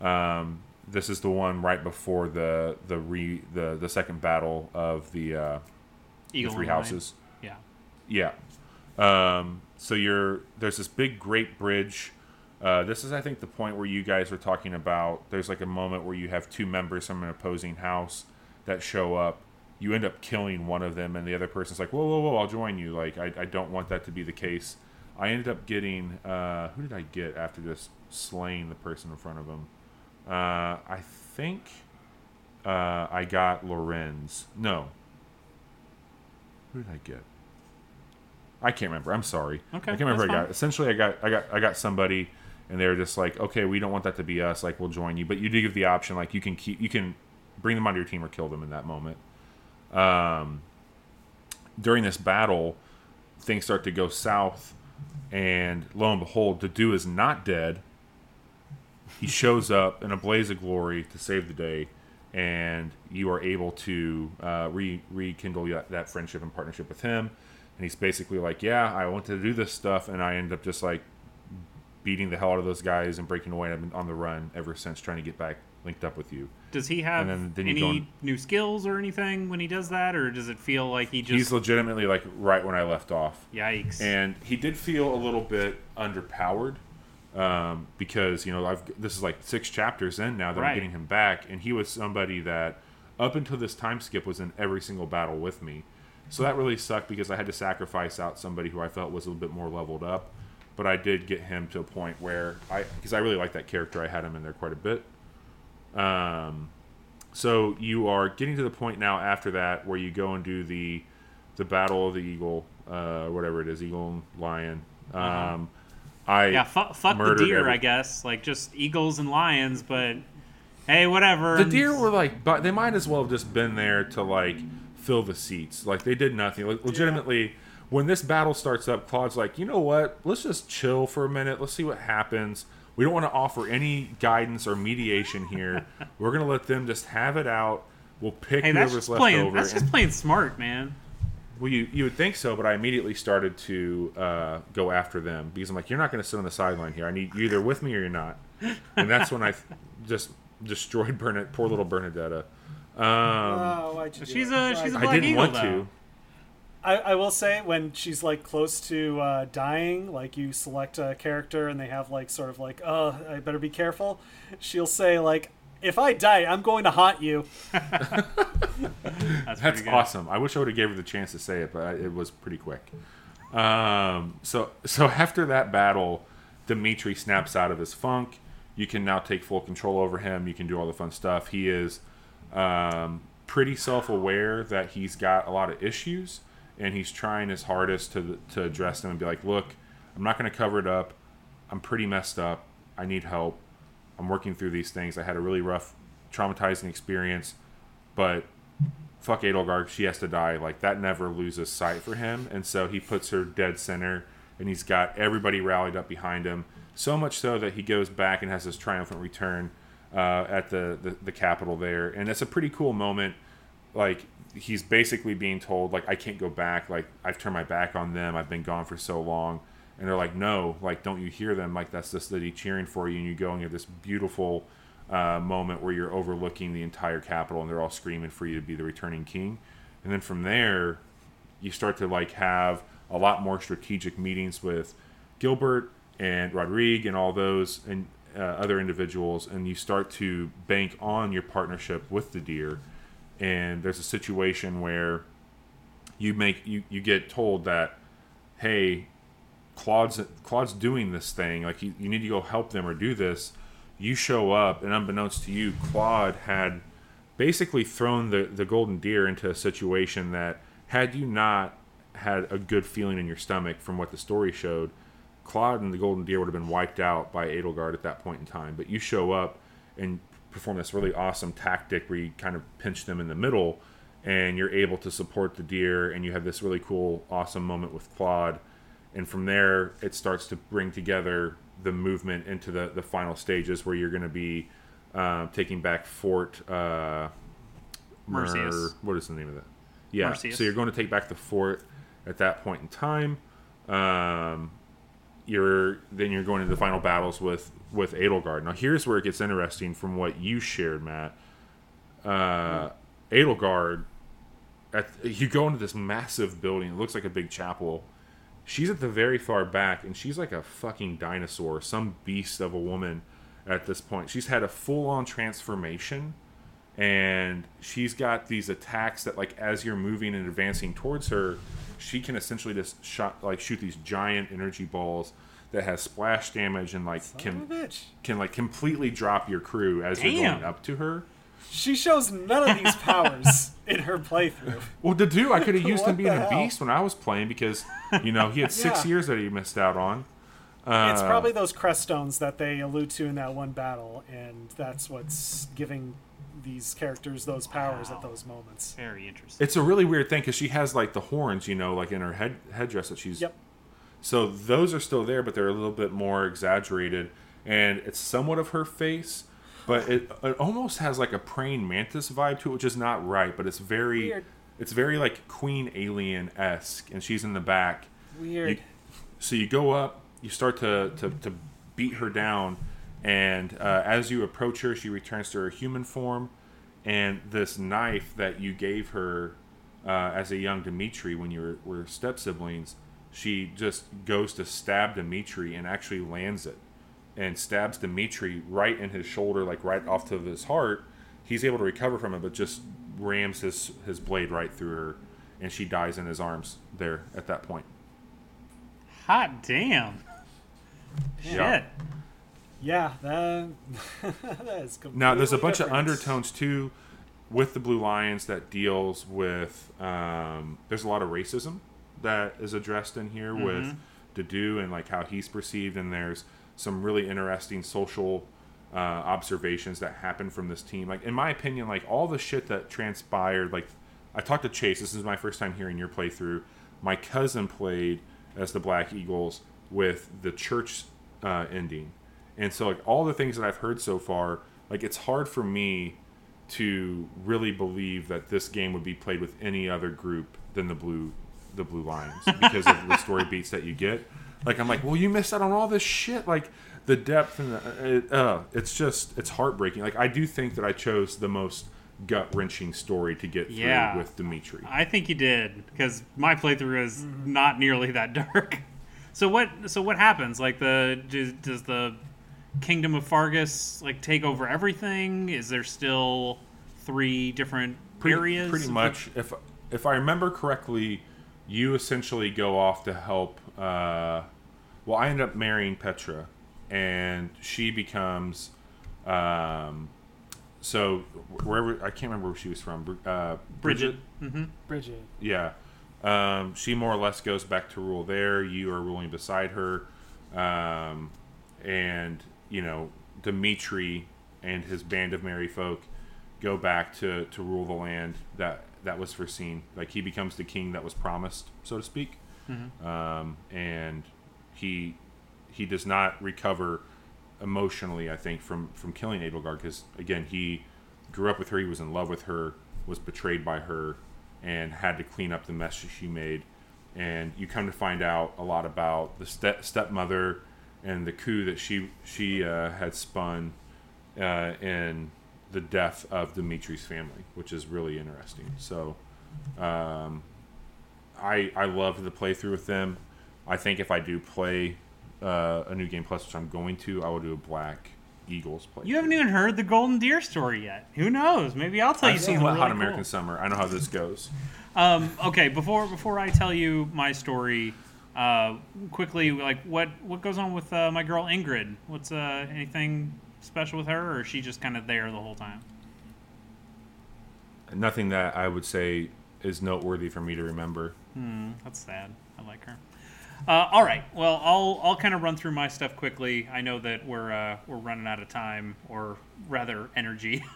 Um, this is the one right before the the re the the second battle of the uh, the three houses. Yeah. Yeah. Um, so you're there's this big great bridge. Uh, this is I think the point where you guys were talking about. There's like a moment where you have two members from an opposing house that show up. You end up killing one of them, and the other person's like, "Whoa, whoa, whoa! I'll join you." Like I, I don't want that to be the case. I ended up getting uh, who did I get after just slaying the person in front of him? Uh, I think uh, I got Lorenz. No. Who did I get? I can't remember. I'm sorry. Okay, I can't remember. I got. Essentially, I got I got I got somebody, and they're just like, okay, we don't want that to be us. Like, we'll join you, but you do give the option. Like, you can keep you can bring them onto your team or kill them in that moment. Um, during this battle, things start to go south, and lo and behold, Dedue is not dead. He shows up in a blaze of glory to save the day, and you are able to uh, re- rekindle that, friendship and partnership with him. And he's basically like, "Yeah, I wanted to do this stuff, and I end up just like beating the hell out of those guys and breaking away. I've been on the run ever since, trying to get back linked up with you." Does he have then- then any go and- new skills or anything when he does that, or does it feel like he just He's legitimately like right when I left off. yikes? and he did feel a little bit underpowered um, because you know I've this is like six chapters in now that Right. I'm getting him back, and he was somebody that up until this time skip was in every single battle with me. So that really sucked because I had to sacrifice out somebody who I felt was a little bit more leveled up. But I did get him to a point where I because I really like that character, I had him in there quite a bit. Um, so you are getting to the point now after that where you go and do the the battle of the eagle, uh, whatever it is, eagle and lion. Um, I yeah, fu- fuck the deer, every- I guess. Like just eagles and lions, but hey, whatever. The deer were like, but they might as well have just been there to like fill the seats. Like they did nothing. Like, legitimately, when this battle starts up, Claude's like, you know what? Let's just chill for a minute. Let's see what happens. We don't want to offer any guidance or mediation here. We're gonna let them just have it out. We'll pick Hey, whoever's left playing. over. That's and- just playing smart, man. Well, you you would think so, but I immediately started to uh, go after them because I'm like, you're not going to sit on the sideline here. I need you either with me or you're not. And that's when I th- just destroyed Bernadette, poor little Bernadetta. Um, oh, why'd you do She's a- she's a I Black didn't Eagle, want though. to. I, I will say when she's like close to uh, dying, like you select a character and they have like sort of like, oh, I better be careful. She'll say like, if I die, I'm going to haunt you. That's, That's awesome. I wish I would have gave her the chance to say it, but I, it was pretty quick. Um, so so after that battle, Dimitri snaps out of his funk. You can now take full control over him. You can do all the fun stuff. He is um, pretty self-aware that he's got a lot of issues, and he's trying his hardest to to address them and be like, "Look, I'm not going to cover it up. I'm pretty messed up. I need help. I'm working through these things. I had a really rough, traumatizing experience, but fuck Edelgard, she has to die. Like that never loses sight for him, and so he puts her dead center, and he's got everybody rallied up behind him. So much so that he goes back and has this triumphant return uh, at the, the the capital there, and it's a pretty cool moment. Like he's basically being told, like I can't go back. Like I've turned my back on them. I've been gone for so long, and they're like, no, like don't you hear them? Like that's the city cheering for you, and you go you have this beautiful uh, moment where you're overlooking the entire capital and they're all screaming for you to be the returning king. And then from there, you start to like have a lot more strategic meetings with Gilbert and Rodrigue and all those and uh, other individuals, and you start to bank on your partnership with the deer. And there's a situation where you make you, you get told that, hey, Claude's Claude's doing this thing. Like you, you need to go help them or do this. You show up, and unbeknownst to you, Claude had basically thrown the the golden deer into a situation that had you not had a good feeling in your stomach from what the story showed, Claude and the golden deer would have been wiped out by Edelgard at that point in time. But you show up and perform this really awesome tactic where you kind of pinch them in the middle, and you're able to support the deer, and you have this really cool, awesome moment with Claude and from there it starts to bring together the movement into the, the final stages where you're going to be um, taking back Fort uh, Mer- Merceus. what is the name of that? Yeah. So you're going to take back the fort at that point in time. Um, you're then you're going to the final battles with with Edelgard. Now here's where it gets interesting from what you shared, Matt. Uh, Edelgard, at you go into this massive building. It looks like a big chapel. She's at the very far back, and she's like a fucking dinosaur, some beast of a woman. At this point, she's had a full on transformation and she's got these attacks that like as you're moving and advancing towards her she can essentially just shot like shoot these giant energy balls that has splash damage and like Son can can like completely drop your crew as you're going up to her She shows none of these powers in her playthrough. well to do i could have used him being a beast when i was playing because you know he had six Yeah. years that he missed out on uh, it's probably those crest stones that they allude to in that one battle, and that's what's giving these characters those powers at those moments. Very interesting. it's a really weird thing because she has like the horns you know like in her head headdress that she's Yep. So those are still there, but they're a little bit more exaggerated, and it's somewhat of her face, but it, it almost has like a praying mantis vibe to it, which is not right. But it's very, Weird. it's very like Queen Alien esque, and she's in the back. Weird. You- so you go up, you start to to, to beat her down, and uh, as you approach her, she returns to her human form, and this knife that you gave her uh, as a young Dimitri when you were, were step siblings, she just goes to stab Dimitri and actually lands it, and stabs Dimitri right in his shoulder, like right off to his heart. He's able to recover from it, but just rams his his blade right through her, and she dies in his arms there at that point. Hot damn. Yeah. Shit. yeah, that, that is completely Now, there's a bunch of undertones too with the Blue Lions that deals with. Um, there's a lot of racism that is addressed in here with Dedue and like how he's perceived, and there's some really interesting social uh, observations that happen from this team. Like in my opinion, like all the shit that transpired. Like I talked to Chase. This is my first time hearing your playthrough. My cousin played as the Black Eagles with the church uh, ending, and so like all the things that I've heard so far, like it's hard for me to really believe that this game would be played with any other group than the blue the blue lions because of the story beats that you get like i'm like well you missed out on all this shit like the depth and the, it, uh, it's just it's heartbreaking like i do think that i chose the most gut-wrenching story to get through Yeah. with dimitri I think you did because my playthrough is not nearly that dark. So what? So what happens? Like the does, does the kingdom of Faerghus like take over everything? Is there still three different pretty, areas? pretty much if if i remember correctly you essentially go off to help uh, well i end up marrying petra and she becomes um, so wherever i can't remember where she was from Br- uh, Brigid. Mm-hmm. Brigid. yeah. Um, she more or less goes back to rule there. You are ruling beside her. Um, and, you know, Dimitri and his band of merry folk go back to, to rule the land that, that was foreseen. Like, he becomes the king that was promised, so to speak. Um, and he he does not recover emotionally, I think, from, from killing Edelgard because, again, he grew up with her. He was in love with her, was betrayed by her, and had to clean up the mess she made. And you come to find out a lot about the step stepmother and the coup that she she uh, had spun uh, in the death of Dimitri's family, which is really interesting. So, um, I I loved the playthrough with them. I think if I do play uh, a new game plus, which I'm going to, I will do a Black Eagles play. You haven't even heard the Golden Deer story yet. Who knows? Maybe I'll tell you I've seen something Hot American cool. Summer. I know how this goes. Um, okay, before before I tell you my story, uh, quickly, like what what goes on with uh, my girl Ingrid? What's uh, anything special with her, or is she just kind of there the whole time? Nothing that I would say is noteworthy for me to remember. Hmm, that's sad. I like her. Uh, all right. Well, I'll I'll kind of run through my stuff quickly. I know that we're uh, we're running out of time, or rather, energy.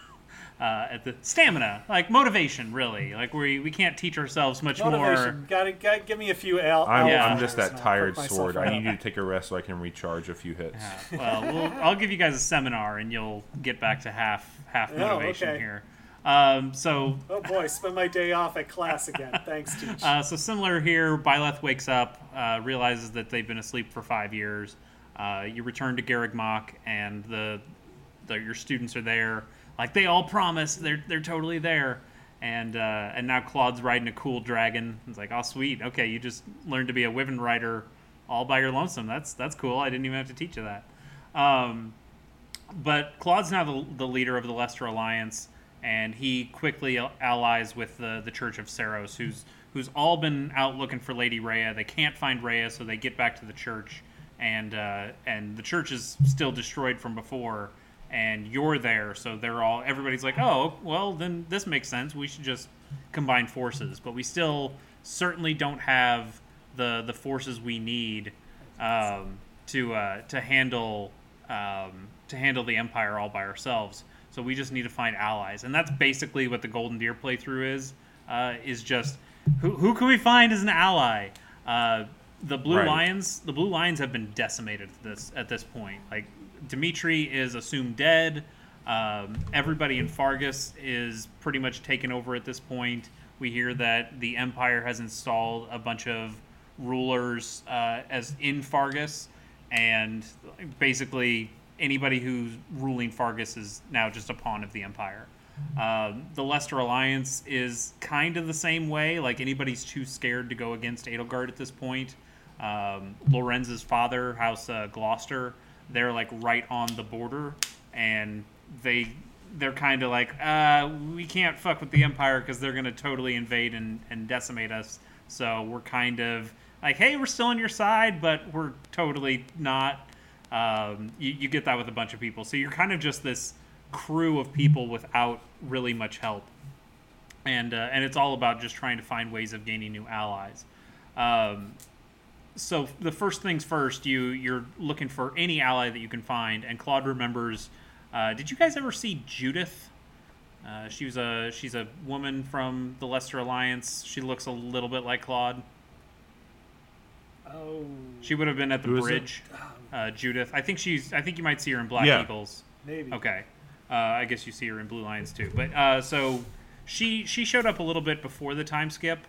Uh, at the stamina, like motivation, really. Like we we can't teach ourselves much more. Motivation. Gotta, gotta give me a few L. I'm, Yeah. I'm just that tired perk myself sword. I need you to take a rest so I can recharge a few hits. Yeah, well, we'll, I'll give you guys a seminar, and you'll get back to half half Oh, motivation okay. here. Um, so Oh boy, spend my day off at class again. Thanks, teach. uh, so similar here, Byleth wakes up, uh, realizes that they've been asleep for five years. Uh, you return to Garreg Mach, and the, the your students are there, like they all promised. They're they're totally there, and uh, and now Claude's riding a cool dragon. It's like, oh sweet, okay, you just learned to be a Wyvern rider all by your lonesome. That's that's cool. I didn't even have to teach you that. Um, but Claude's now the, the leader of the Leicester Alliance, and he quickly allies with the, the Church of Seiros, who's who's all been out looking for Lady Rhea. They can't find Rhea, so they get back to the church, and uh, and the church is still destroyed from before, and you're there, so they're all everybody's like, oh, well, then this makes sense. We should just combine forces, but we still certainly don't have the the forces we need um, to uh, to handle um, to handle the empire all by ourselves. So we just need to find allies, and that's basically what the Golden Deer playthrough is. Uh, is just who who can we find as an ally? Uh, the Blue Right. Lions, the Blue Lions have been decimated at this at this point. Like Dimitri is assumed dead. Um, everybody in Faerghus is pretty much taken over at this point. We hear that the Empire has installed a bunch of rulers uh, as in Faerghus, and basically anybody who's ruling Faerghus is now just a pawn of the Empire. Um, the Leicester Alliance is kind of the same way. Like anybody's too scared to go against Edelgard at this point. Um, Lorenz's father, House uh, Gloucester, they're like right on the border, and they they're kind of like, uh, we can't fuck with the Empire because they're gonna totally invade and, and decimate us. So we're kind of like, hey, we're still on your side, but we're totally not. Um, you, you get that with a bunch of people. So you're kind of just this crew of people without really much help. And, uh, and it's all about just trying to find ways of gaining new allies. Um, so the first things first, you you're looking for any ally that you can find, and Claude remembers. Uh, did you guys ever see Judith? Uh, she was a she's a woman from the Leicester Alliance. She looks a little bit like Claude. oh, She would have been at the Who is bridge. Uh, Judith. I think she's. I think you might see her in Black Yeah. Eagles. maybe. Okay. Uh, I guess you see her in Blue Lions too. But uh, so she she showed up a little bit before the time skip,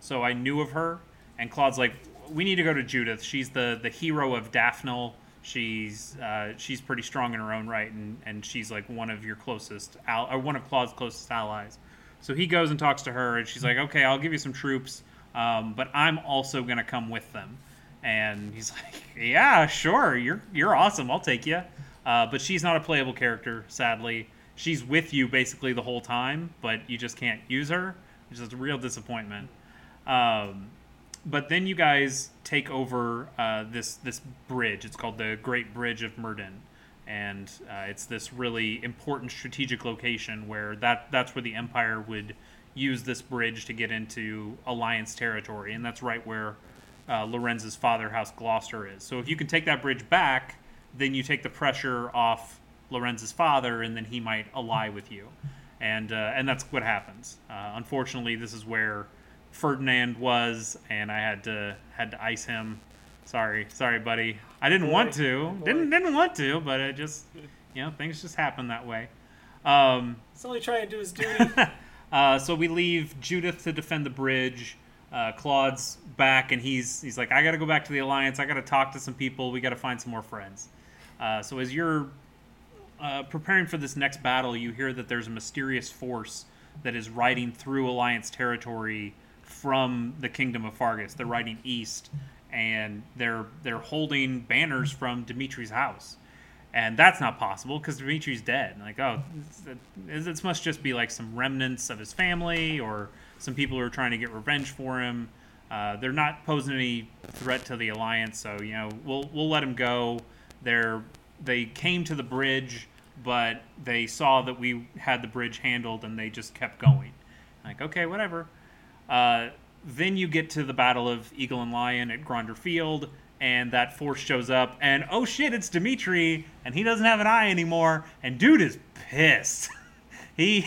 so I knew of her. And Claude's like, we need to go to Judith. She's the the hero of Daphnel. She's uh, she's pretty strong in her own right, and, and she's like one of your closest al- or one of Claude's closest allies. So he goes and talks to her, and she's like, okay, I'll give you some troops, um, but I'm also gonna come with them. And he's like, "Yeah, sure. You're you're awesome. I'll take you." Uh, but she's not a playable character, sadly. She's with you basically the whole time, but you just can't use her, which is a real disappointment. Um, but then you guys take over uh, this this bridge. It's called the Great Bridge of Myrddin, and uh, it's this really important strategic location where that that's where the Empire would use this bridge to get into Alliance territory, and that's right where uh, Lorenz's father, House Gloucester, is. So if you can take that bridge back, then you take the pressure off Lorenz's father, and then he might ally with you, and uh, and that's what happens. Uh, unfortunately, this is where Ferdinand was, and I had to had to ice him. Sorry, sorry, buddy. I didn't Boy. want to, Boy. didn't didn't want to, but it just you know things just happen that way. Um, He's only trying to do his duty. uh, so we leave Judith to defend the bridge. Uh, Claude's back, and he's he's like, I got to go back to the alliance. I got to talk to some people. We got to find some more friends. Uh, so as you're uh, preparing for this next battle, you hear that there's a mysterious force that is riding through alliance territory from the kingdom of Faerghus. They're riding east, and they're they're holding banners from Dimitri's house and that's not possible because Dimitri's dead. Like, oh, this, must just be like some remnants of his family or some people who are trying to get revenge for him. Uh, they're not posing any threat to the alliance, so you know we'll we'll let them go. They're they came to the bridge, but they saw that we had the bridge handled, and they just kept going. Like, okay, whatever. Uh, then you get to the Battle of Eagle and Lion at Gronder Field, and that force shows up, and oh shit, it's Dimitri, and he doesn't have an eye anymore, and dude is pissed. he,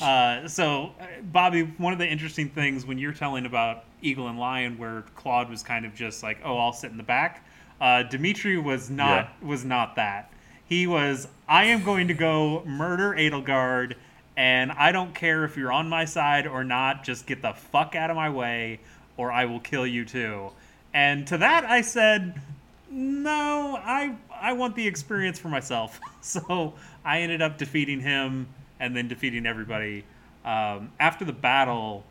uh, so uh, Bobby, one of the interesting things when you're telling about Eagle and Lion, where Claude was kind of just like, oh, I'll sit in the back. Uh, Dimitri was not was not that. He was, I am going to go murder Edelgard and I don't care if you're on my side or not. Just get the fuck out of my way, or I will kill you too." And to that, I said, "No, I I want the experience for myself." so I ended up defeating him and then defeating everybody. Um, after the battle,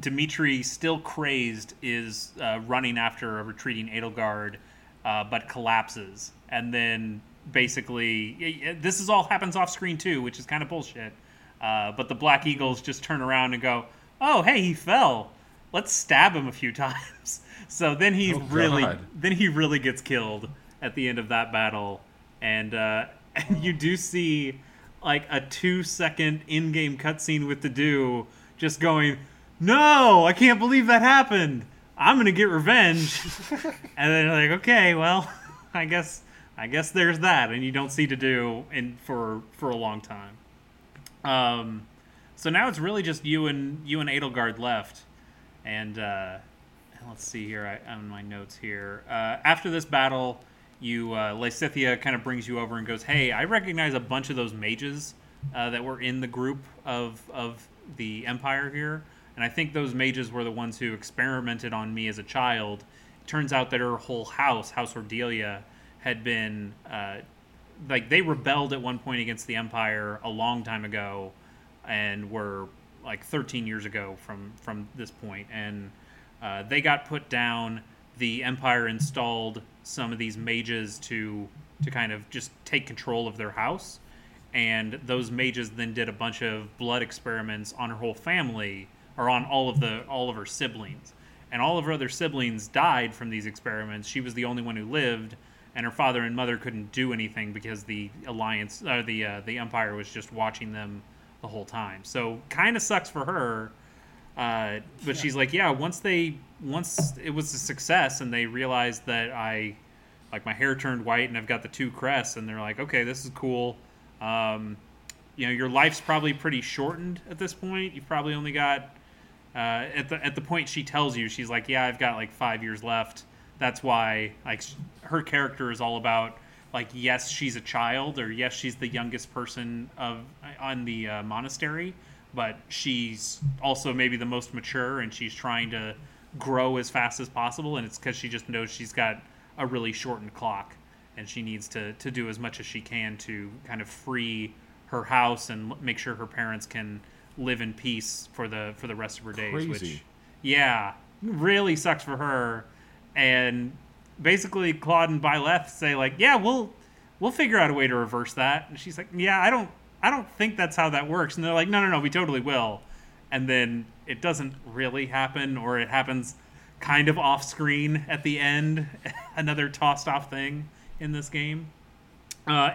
Dimitri, still crazed, is uh, running after a retreating Edelgard, uh, but collapses. And then basically, this is all happens off screen too, which is kind of bullshit. Uh, but the Black Eagles just turn around and go, "Oh, hey, he fell. Let's stab him a few times." so then he Oh, really, God. then he really gets killed at the end of that battle, and uh, and you do see like a two second in game cutscene with Dedue just going, "No, I can't believe that happened. I'm gonna get revenge." and then like, okay, well, I guess I guess there's that, and you don't see to do in for for a long time. Um, so now it's really just you and you and Edelgard left, and uh, let's see here. I on my notes here. Uh, after this battle, you uh, Lysithea kind of brings you over and goes, "Hey, I recognize a bunch of those mages uh, that were in the group of of the Empire here, and I think those mages were the ones who experimented on me as a child. It turns out that her whole house, House Ordelia, had been uh, like they rebelled at one point against the Empire a long time ago, and were like 13 years ago from from this point, and uh, they got put down. The Empire installed some of these mages to to kind of just take control of their house, and those mages then did a bunch of blood experiments on her whole family or on all of the all of her siblings. And all of her other siblings died from these experiments. She was the only one who lived and her father and mother couldn't do anything because the alliance or the uh, the empire was just watching them the whole time. So kind of sucks for her uh, but she's like yeah once they once it was a success and they realized that i like my hair turned white and i've got the two crests and they're like okay this is cool. Um, you know your life's probably pretty shortened at this point. You've probably only got uh, at the at the point she tells you she's like yeah i've got like five years left that's why like her character is all about like yes she's a child or yes she's the youngest person of on the uh, monastery but she's also maybe the most mature and she's trying to grow as fast as possible and it's because she just knows she's got a really shortened clock and she needs to, to do as much as she can to kind of free her house and make sure her parents can live in peace for the for the rest of her days which Crazy. yeah really sucks for her and basically claude and byleth say like yeah we'll we'll figure out a way to reverse that. And she's like yeah i don't i don't think that's how that works. And they're like no no no we totally will. And then it doesn't really happen or it happens kind of off screen at the end another tossed off thing in this game. Uh,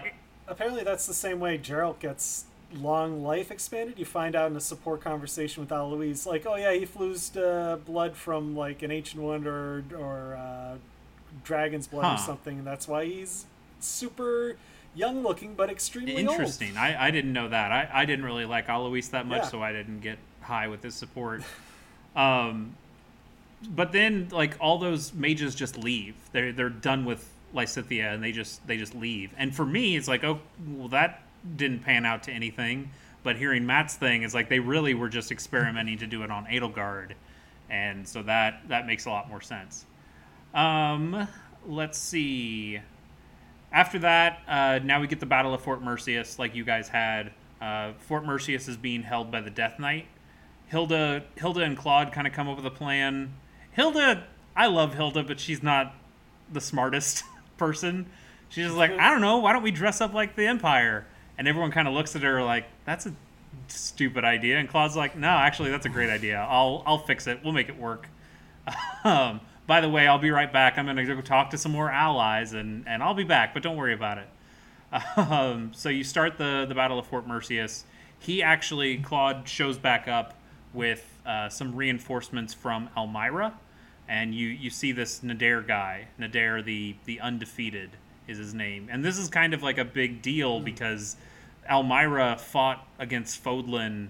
Apparently, that's the same way Jeralt gets long life expanded. You find out in a support conversation with Alois, like, oh yeah, he flused uh, blood from like an ancient one or or uh, dragon's blood or something, and that's why he's super young looking but extremely old. Interesting. I, I didn't know that. I, I didn't really like Alois that much, Yeah. so I didn't get high with his support. um, but then like all those mages just leave. They're they're done with Lysithea and they just they just leave. And for me, it's like oh well that didn't pan out to anything. But hearing Matt's thing is like they really were just experimenting to do it on Edelgard, and so that that makes a lot more sense. Um, let's see after that, uh, now we get the Battle of Fort Merceus, like you guys had. Uh, Fort Merceus is being held by the Death Knight. Hilda, Hilda and Claude kind of come up with a plan. Hilda, I love Hilda, but she's not the smartest person. She's just like, I don't know, why don't we dress up like the Empire? And everyone kind of looks at her like, that's a stupid idea. And Claude's like, no, actually, that's a great idea. I'll, I'll fix it. We'll make it work. Um, by the way, I'll be right back. I'm going to go talk to some more allies, and, and I'll be back, but don't worry about it. Um, so you start the, the Battle of Fort Merceus. He actually, Claude shows back up with uh, some reinforcements from Almyra, and you, you see this Nader guy. Nader, the, the undefeated, is his name. And this is kind of like a big deal because Almyra fought against Fódlan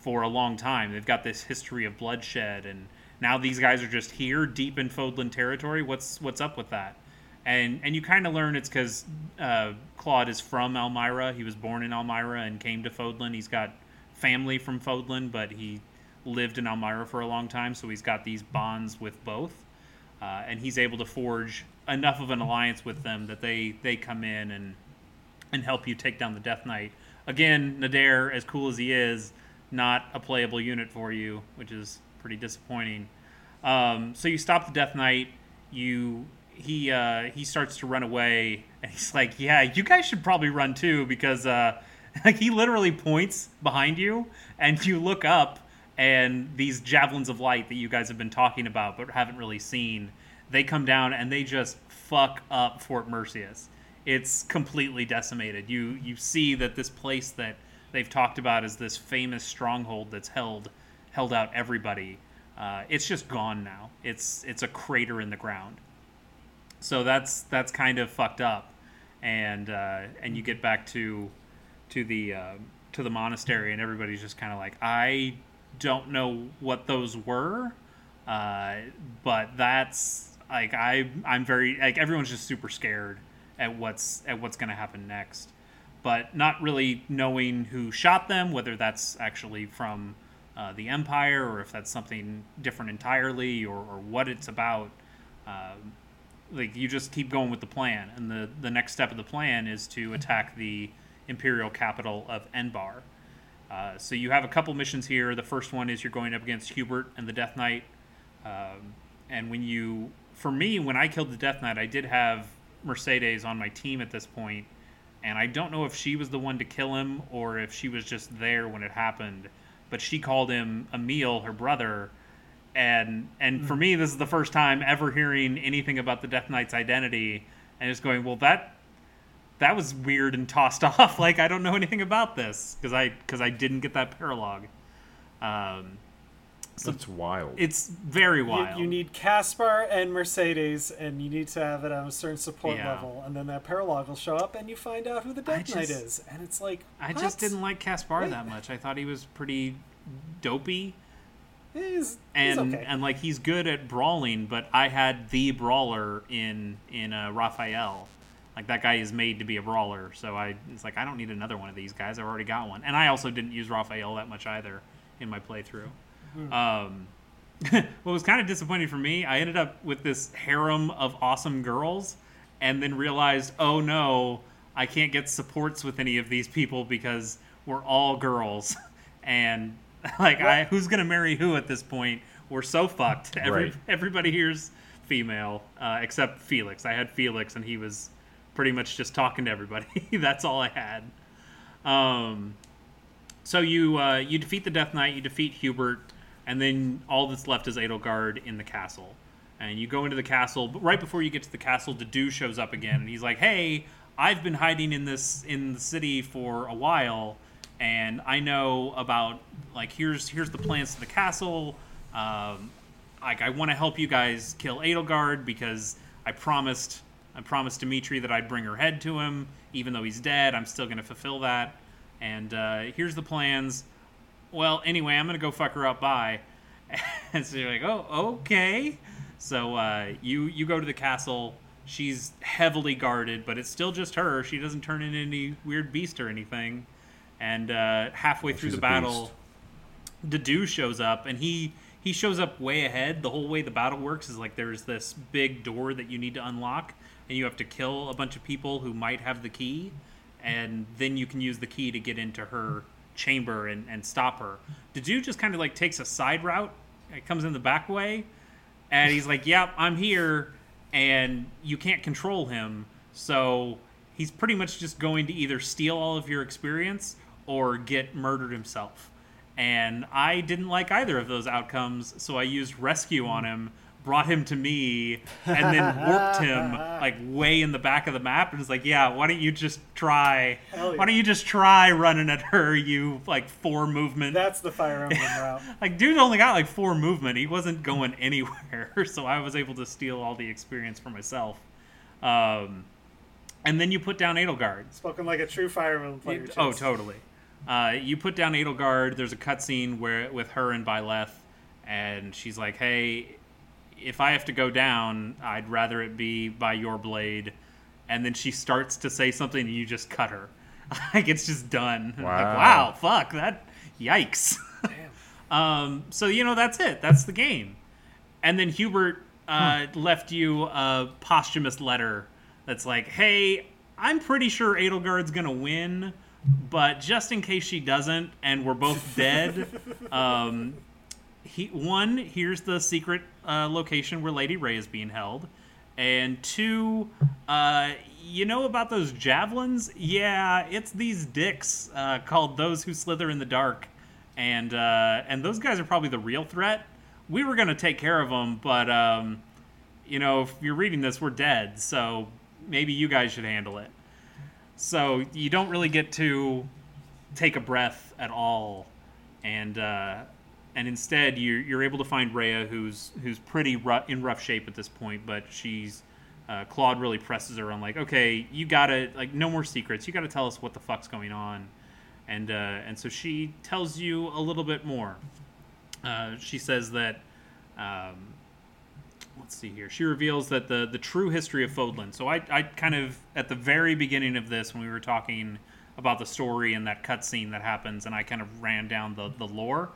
for a long time. They've got this history of bloodshed, and now these guys are just here, deep in Fódlan territory. What's what's up with that? and and you kind of learn it's because uh, Claude is from Almyra. He was born in Almyra and came to Fódlan. He's got family from Fódlan, but he lived in Elmira for a long time, so he's got these bonds with both, uh, and he's able to forge enough of an alliance with them that they they come in and and help you take down the Death Knight. Again, Nader, as cool as he is, not a playable unit for you, which is pretty disappointing. Um, so you stop the Death Knight. You he uh, he starts to run away, and he's like, "Yeah, you guys should probably run too," because uh, like he literally points behind you, and you look up, and these javelins of light that you guys have been talking about but haven't really seen, they come down and they just fuck up Fort Merceus. It's completely decimated. You you see that this place that they've talked about as this famous stronghold that's held held out everybody. Uh, it's just gone now. It's it's a crater in the ground. So that's that's kind of fucked up, and uh, and you get back to to the uh, to the monastery, and everybody's just kind of like, I don't know what those were, uh, but that's like I I'm very like everyone's just super scared at what's at what's gonna happen next, but not really knowing who shot them, whether that's actually from uh, the Empire or if that's something different entirely, or, or what it's about. Um, like you just keep going with the plan, and the the next step of the plan is to attack the imperial capital of Enbar. Uh, so you have a couple missions here. The first one is you're going up against Hubert and the Death Knight. Um, and when you, for me, when I killed the Death Knight, I did have Mercedes on my team at this point, and I don't know if she was the one to kill him or if she was just there when it happened. But she called him Emil, her brother, and and for me, this is the first time ever hearing anything about the Death Knight's identity, and just going, well, that that was weird and tossed off. like I don't know anything about this because I because I didn't get that paralog. Um, That's wild. it's very wild. you need Caspar and Mercedes, and you need to have it on a certain support Yeah. level, and then that paralog will show up, and you find out who the Death Knight is, and it's like I what? just didn't like Caspar that much. I thought he was pretty dopey He's, he's and okay. and like he's good at brawling, but I had the brawler in in uh, Raphael. Like that guy is made to be a brawler, so I it's like I don't need another one of these guys. I've already got one, and I also didn't use Raphael that much either in my playthrough. Um, what was kind of disappointing for me, I ended up with this harem of awesome girls, and then realized, oh no, I can't get supports with any of these people because we're all girls, and like I, who's gonna marry who at this point? We're so fucked. Every Right. everybody here's female uh, except Felix. I had Felix, and he was pretty much just talking to everybody. That's all I had. Um, so you uh, you defeat the Death Knight, you defeat Hubert, and then all that's left is Edelgard in the castle. And you go into the castle, but right before you get to the castle, Dedue shows up again, and he's like, "Hey, I've been hiding in this in the city for a while, and I know about like here's here's the plans to the castle. Um, like I want to help you guys kill Edelgard because I promised I promised Dimitri that I'd bring her head to him, even though he's dead. I'm still going to fulfill that. And uh, here's the plans. Well, anyway, I'm going to go fuck her up. Bye. And so you're like, oh, okay. So uh, you you go to the castle. She's heavily guarded, but it's still just her. She doesn't turn into any weird beast or anything. And uh, halfway through the battle. Dedue shows up, and he he shows up way ahead. The whole way the battle works is like there's this big door that you need to unlock, and you have to kill a bunch of people who might have the key, and then you can use the key to get into her chamber and, and stop her. Dedue just kind of like takes a side route. It comes in the back way, and he's like, "Yep, I'm here," and you can't control him, so he's pretty much just going to either steal all of your experience or get murdered himself. And I didn't like either of those outcomes, so I used rescue on him, brought him to me, and then warped him like way in the back of the map and was like, "Yeah, why don't you just try? Yeah. Why don't you just try running at her? You like four movement." That's the Fire Emblem route. like dude only got like four movement he wasn't going anywhere so i was able to steal all the experience for myself um, and then you put down edelgard Spoken like a true Fire Emblem player. oh totally uh, you put down edelgard there's a cutscene where with her and byleth and she's like hey if I have to go down, I'd rather it be by your blade. And then she starts to say something, and you just cut her. like it's just done. I'm Like Wow. wow, fuck that, yikes. um, so you know that's it. That's the game. And then Hubert uh, left you a posthumous letter that's like, "Hey, I'm pretty sure Edelgard's gonna win, but just in case she doesn't, and we're both dead, um, he one here's the secret uh, location where Lady Rhea is being held, and two, uh, you know about those javelins? Yeah, it's these dicks uh, called those who slither in the dark, and uh, and those guys are probably the real threat. We were gonna take care of them, but um, you know, if you're reading this, we're dead, so maybe you guys should handle it. So you don't really get to take a breath at all, and uh, and instead you're you're able to find Rhea, who's who's pretty ru- in rough shape at this point, but she's uh, Claude really presses her on like, okay, you gotta like no more secrets. You gotta tell us what the fuck's going on, and uh, and so she tells you a little bit more. Uh, she says that. Um, let's see here. She reveals that the the true history of Fódlan. So I I kind of at the very beginning of this when we were talking about the story and that cutscene that happens, and I kind of ran down the the lore.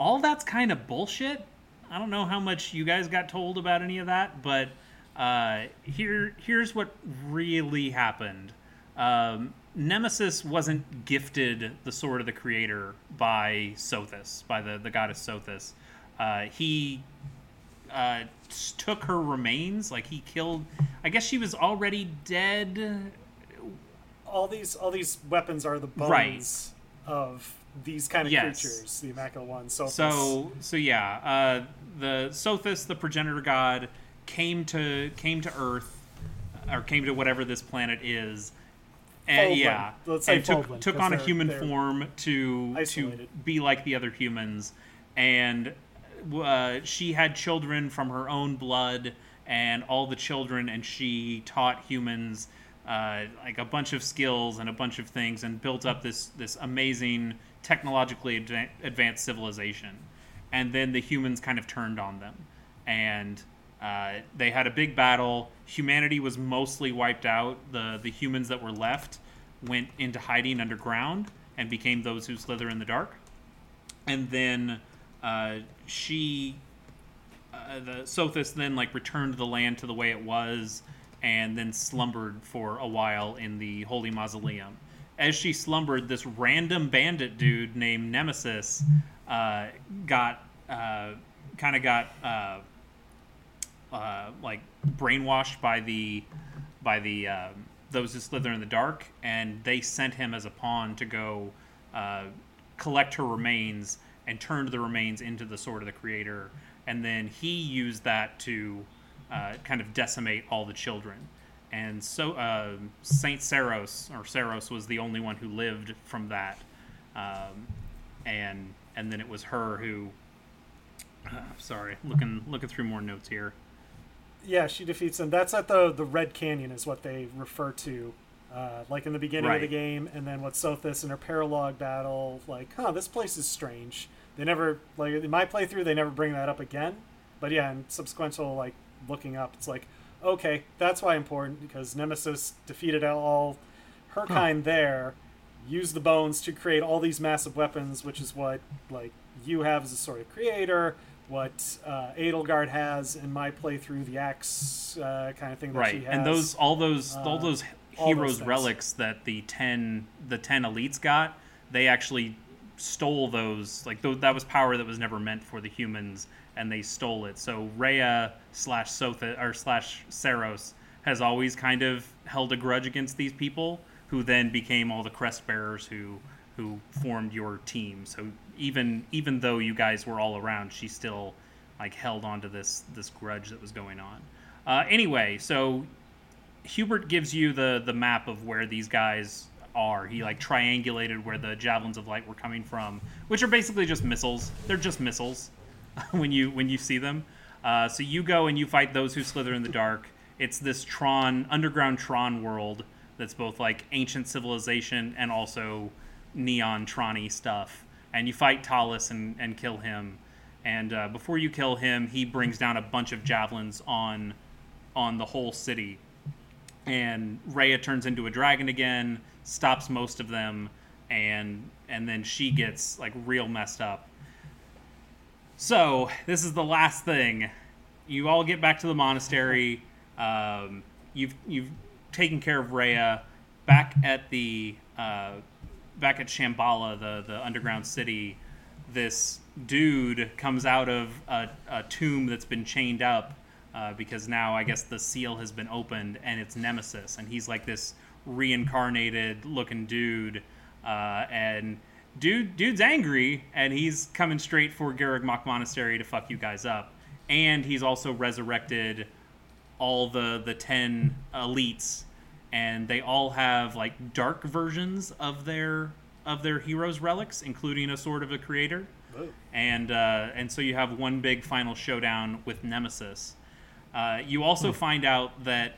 All that's kind of bullshit. I don't know how much you guys got told about any of that, but uh, here here's what really happened. Um, Nemesis wasn't gifted the sword of the creator by Sothis, by the, the goddess Sothis. Uh, he uh, took her remains. Like he killed. I guess she was already dead. all these all these weapons are the bones Right. of these kind of Yes. creatures, the Immaculate Ones. So, So so yeah, uh, the Sothis, the progenitor god, came to came to Earth, or came to whatever this planet is. And Fódlan. yeah, Let's say and took, Fódlan, took on a human form to to be like the other humans, and uh, she had children from her own blood, and all the children, and she taught humans uh, like a bunch of skills and a bunch of things, and built up this this amazing technologically adva- advanced civilization. And then the humans kind of turned on them, and uh, they had a big battle. Humanity was mostly wiped out. The the humans that were left went into hiding underground and became those who slither in the dark. And then uh, she, uh, the Sothis, then like returned the land to the way it was, and then slumbered for a while in the holy mausoleum. As she slumbered, this random bandit dude named Nemesis uh, got uh, kind of got uh, uh, like brainwashed by the by the um, those who slither in the dark, and they sent him as a pawn to go uh, collect her remains and turned the remains into the sword of the creator, and then he used that to uh, kind of decimate all the children. And so uh, Saint Seiros or Seiros was the only one who lived from that, um, and and then it was her who. Uh, sorry, looking looking through more notes here. yeah, she defeats them. That's at the the Red Canyon, is what they refer to, uh, like in the beginning of the game, and then what Sothis in her paralog battle. Like, huh, this place is strange. They never like in my playthrough, they never bring that up again. But yeah, in subsequential like looking up, it's like, okay, that's why important because Nemesis defeated all her kind there, used the bones to create all these massive weapons, which is what like you have as a sort of creator. What uh, Edelgard has in my playthrough, the axe uh, kind of thing that she right has. and those all those all uh, those all heroes those relics that the 10 the 10 elites got they actually stole those like th- that was power that was never meant for the humans and they stole it so Rhea slash Sotha or slash Seiros has always kind of held a grudge against these people who then became all the crest bearers who who formed your team so even even though you guys were all around she still like held on to this this grudge that was going on uh, anyway so Hubert gives you the the map of where these guys are. He like triangulated where the javelins of light were coming from, which are basically just missiles. They're just missiles when you when you see them. Uh, so you go and you fight those who slither in the dark. It's this Tron underground Tron world that's both like ancient civilization and also neon Tronny stuff. And you fight Thales and, and kill him. and uh, before you kill him, he brings down a bunch of javelins on on the whole city. And Rhea turns into a dragon again, stops most of them, and and then she gets like real messed up. So this is the last thing. You all get back to the monastery. Um, you've you've taken care of Rhea. Back at the uh, back at Shambhala, the the underground city, this dude comes out of a, a tomb that's been chained up uh, because now I guess the seal has been opened and it's Nemesis, and he's like this reincarnated looking dude, uh, and dude dude's angry and he's coming straight for Garreg Mach Monastery to fuck you guys up, and he's also resurrected all the the ten elites, and they all have like dark versions of their of their heroes relics, including a sword of the creator Whoa. and uh, and so you have one big final showdown with Nemesis. Uh, you also find out that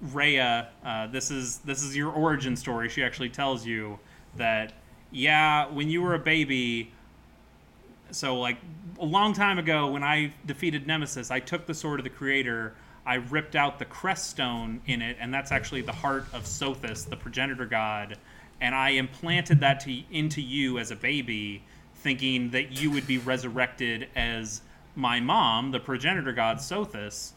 Rhea, uh, this is this is your origin story. She actually tells you that yeah, when you were a baby, so like a long time ago when I defeated Nemesis, I took the sword of the Creator. I ripped out the crest stone in it, and that's actually the heart of Sothis, the progenitor god, and I implanted that to, into you as a baby, thinking that you would be resurrected as my mom, the progenitor god Sothis,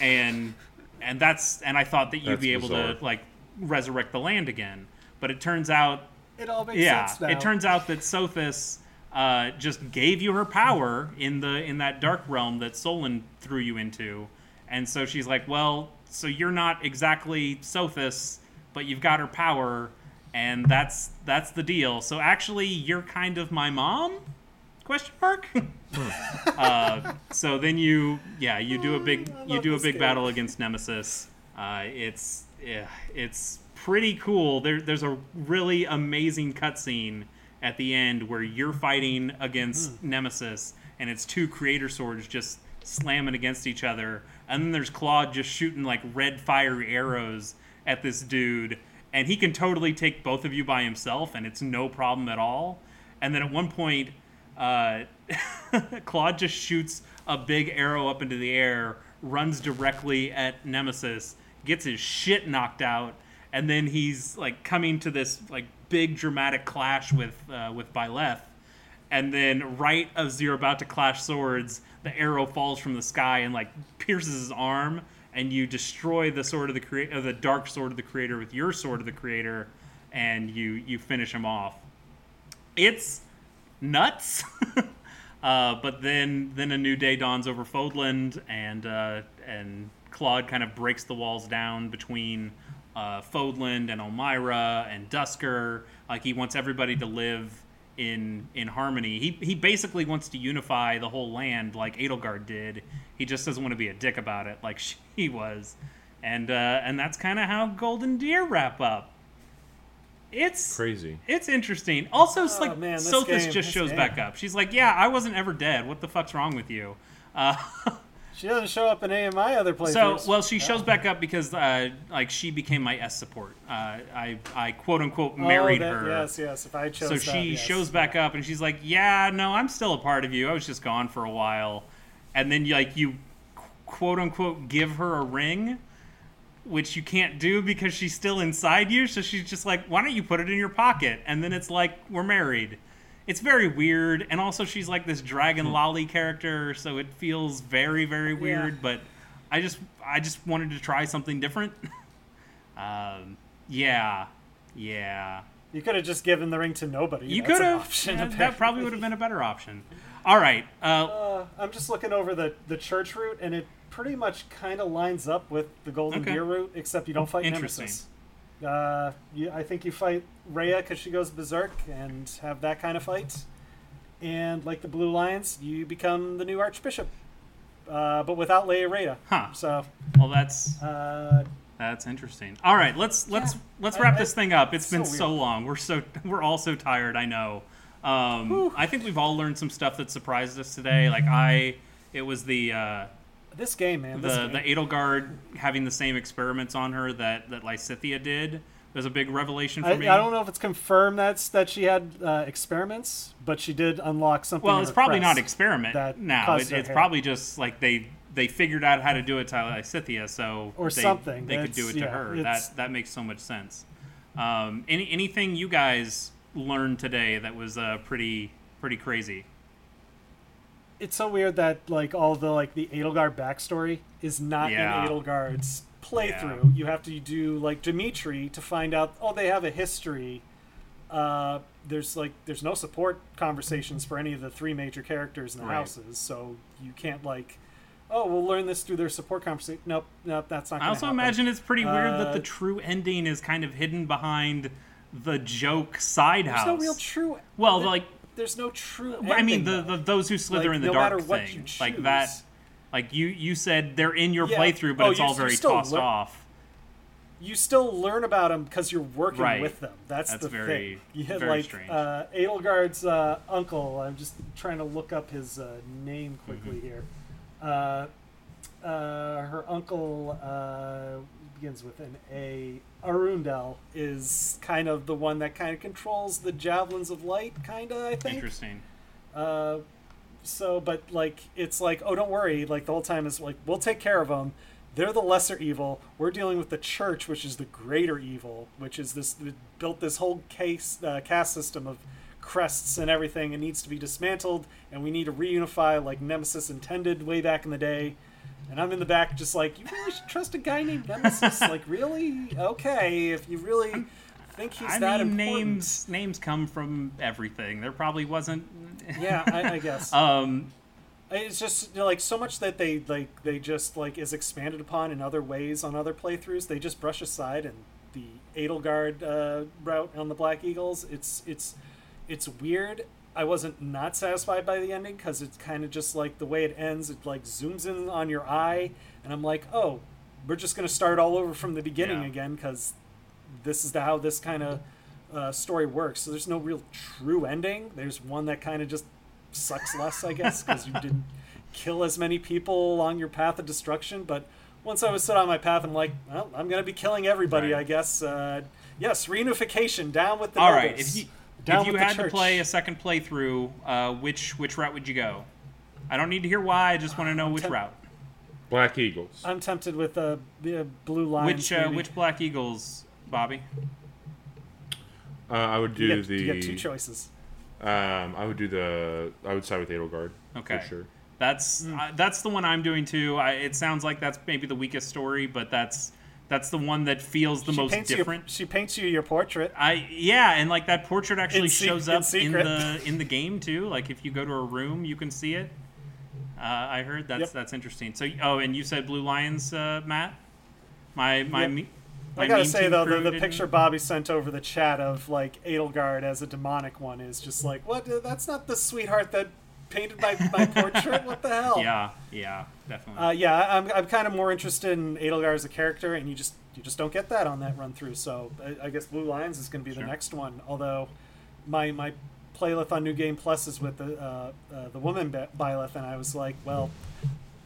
and and that's and I thought that you'd That's be able bizarre. to like resurrect the land again, but it turns out It all makes yeah, sense now. it turns out that Sothis uh, just gave you her power in the in that dark realm that Solon threw you into, and so she's like, well, so you're not exactly Sothis, but you've got her power, and that's that's the deal. So actually, you're kind of my mom? Question mark. uh, so then you yeah you do a big you do a big game. battle against Nemesis. Uh, it's yeah, it's pretty cool. There, there's a really amazing cutscene at the end where you're fighting against Hmm. Nemesis, and it's two creator swords just slamming against each other, and then there's Claude just shooting like red fiery arrows at this dude, and he can totally take both of you by himself, and it's no problem at all. And then at one point, uh, Claude just shoots a big arrow up into the air, runs directly at Nemesis, gets his shit knocked out, and then he's like coming to this like big dramatic clash with uh, with Byleth. And then right as you're about to clash swords, the arrow falls from the sky and like pierces his arm, and you destroy the sword of the creator, the dark sword of the creator with your sword of the creator, and you you finish him off. It's nuts. uh, but then then a new day dawns over Fódlan, and uh, and Claude kind of breaks the walls down between uh, Fódlan and Almyra and Duscur. Like he wants everybody to live in in harmony. He he basically wants to unify the whole land like Edelgard did. He just doesn't want to be a dick about it like she was. And uh, and that's kind of how Golden Deer wrap up. It's Crazy. it's interesting. Also, it's Oh, like man, this game, just shows game. back up. She's like, "Yeah, I wasn't ever dead. What the fuck's wrong with you?" Uh, She doesn't show up in any of my other places. so, well, she shows back up because uh, like she became my S support. Uh, I I quote unquote Oh, married that- her. Yes, yes. If I chose so she yes. shows back up and she's like, "Yeah, no, I'm still a part of you. I was just gone for a while." And then like you quote unquote give her a ring, which you can't do because she's still inside you. So she's just like, "Why don't you put it in your pocket?" And then it's like, "We're married." It's very weird, and also she's like this dragon lolly character, so it feels very, very weird. But I just, I just wanted to try something different. um, yeah, yeah. You could have just given the ring to nobody. You could have. option, Yeah, that probably would have been a better option. All right. Uh, Uh, I'm just looking over the the church route, and it pretty much kind of lines up with the Golden Okay. Deer route, except you don't fight Interesting. Nemesis. Uh, you, I think you fight Rhea because she goes berserk and have that kind of fight. And like the Blue Lions, you become the new Archbishop, uh, but without Leia Rhea. huh. So Well, that's uh, that's interesting. All right. Let's let's Yeah. let's wrap I- this thing up. It's it's been so long. We're so we're all so tired. I know. Um, I think we've all learned some stuff that surprised us today. Like I, it was the uh, this game, man. This the game. the Edelgard having the same experiments on her that that Lysithea did was a big revelation for I, me. I don't know if it's confirmed that's that she had uh, experiments, but she did unlock something. Well, it's probably not experiment that now. It, it's hair. probably just like they they figured out how to do it to Lysithea, so Or they, something. They could do it to yeah, her. That that makes so much sense. Um, any anything you guys learned today that was uh, pretty pretty crazy? It's so weird that like all the like the Edelgard backstory is not Yeah. in Edelgard's playthrough. You have to do like Dimitri to find out. Oh, they have a history. Uh, there's like there's no support conversations for any of the three major characters in the Right. houses, so you can't like. Oh, we'll learn this through their support conversation. Nope, nope, that's not. I also happen. imagine it's pretty weird that the Uh, true ending is kind of hidden behind the joke side there's house. no real true. well, there- like there's no true. I mean, the, the those who slither Like, in the no dark thing, you like that. Like you you said, they're in your Yeah. playthrough, but Oh, it's you- all very tossed lear- off. you still learn about them because you're working Right. with them. That's, That's the very- thing. You had very like strange. uh, Edelgard's uh, uncle. I'm just trying to look up his uh, name quickly Mm-hmm. here. Uh, uh, her uncle uh, begins with an A. Arundel is kind of the one that kind of controls the javelins of light. Kind of, I think. Interesting. Uh, so, but like, it's like, oh, don't worry. Like the whole time is like, we'll take care of them. They're the lesser evil. We're dealing with the church, which is the greater evil, which is this built this whole case uh, caste system of crests and everything. It needs to be dismantled, and we need to reunify like Nemesis intended way back in the day. And I'm in the back, just like, you really should trust a guy named Nemesis? like, really? Okay, if you really think he's I that mean, important. names names come from everything. There probably wasn't. Yeah, I, I guess. Um, It's just you know, like so much that they like they just like is expanded upon in other ways on other playthroughs. They just brush aside and the Edelgard uh, route on the Black Eagles. It's it's it's weird. I wasn't not satisfied by the ending because it's kind of just like the way it ends. It like zooms in on your eye, and I'm like, oh, we're just gonna start all over from the beginning Yeah. again because this is the, how this kind of uh, story works. So there's no real true ending. There's one that kind of just sucks less, I guess, because you didn't kill as many people along your path of destruction. But once I was set on my path, I'm like, well, I'm going to be killing everybody, Right. I guess. Uh, yes, reunification, down with the all right, if you Down if you with the had to play a second playthrough, uh, which which route would you go? I don't need to hear why. I just want to know which temp- route. Black Eagles. I'm tempted with uh, the blue line. Which uh, which Black Eagles, Bobby? Uh, I would do you get, the. you get two choices. Um, I would do the. I would side with Edelgard. Okay. For sure. That's Hmm. uh, that's the one I'm doing too. I, it sounds like that's maybe the weakest story, but that's that's the one that feels the she most different. She paints you your portrait. I yeah, and like that portrait actually In sec- shows up in, secret. the in the game too. Like if you go to a room, you can see it. Uh, I heard that's Yep. that's interesting. So oh, and you said Blue Lions, uh, Matt. My my Yep. me. I gotta say though, the, the picture Bobby sent over the chat of like Edelgard as a demonic one is just like, what? That's not the sweetheart that painted my, my portrait. What the hell? Yeah, yeah, definitely. Uh, yeah, I'm, I'm kind of more interested in Edelgard as a character, and you just you just don't get that on that run through. So I, I guess Blue Lions is going to be Sure. the next one. Although my my playlist on New Game Plus is with the uh, uh, the woman byleth, and I was like, well,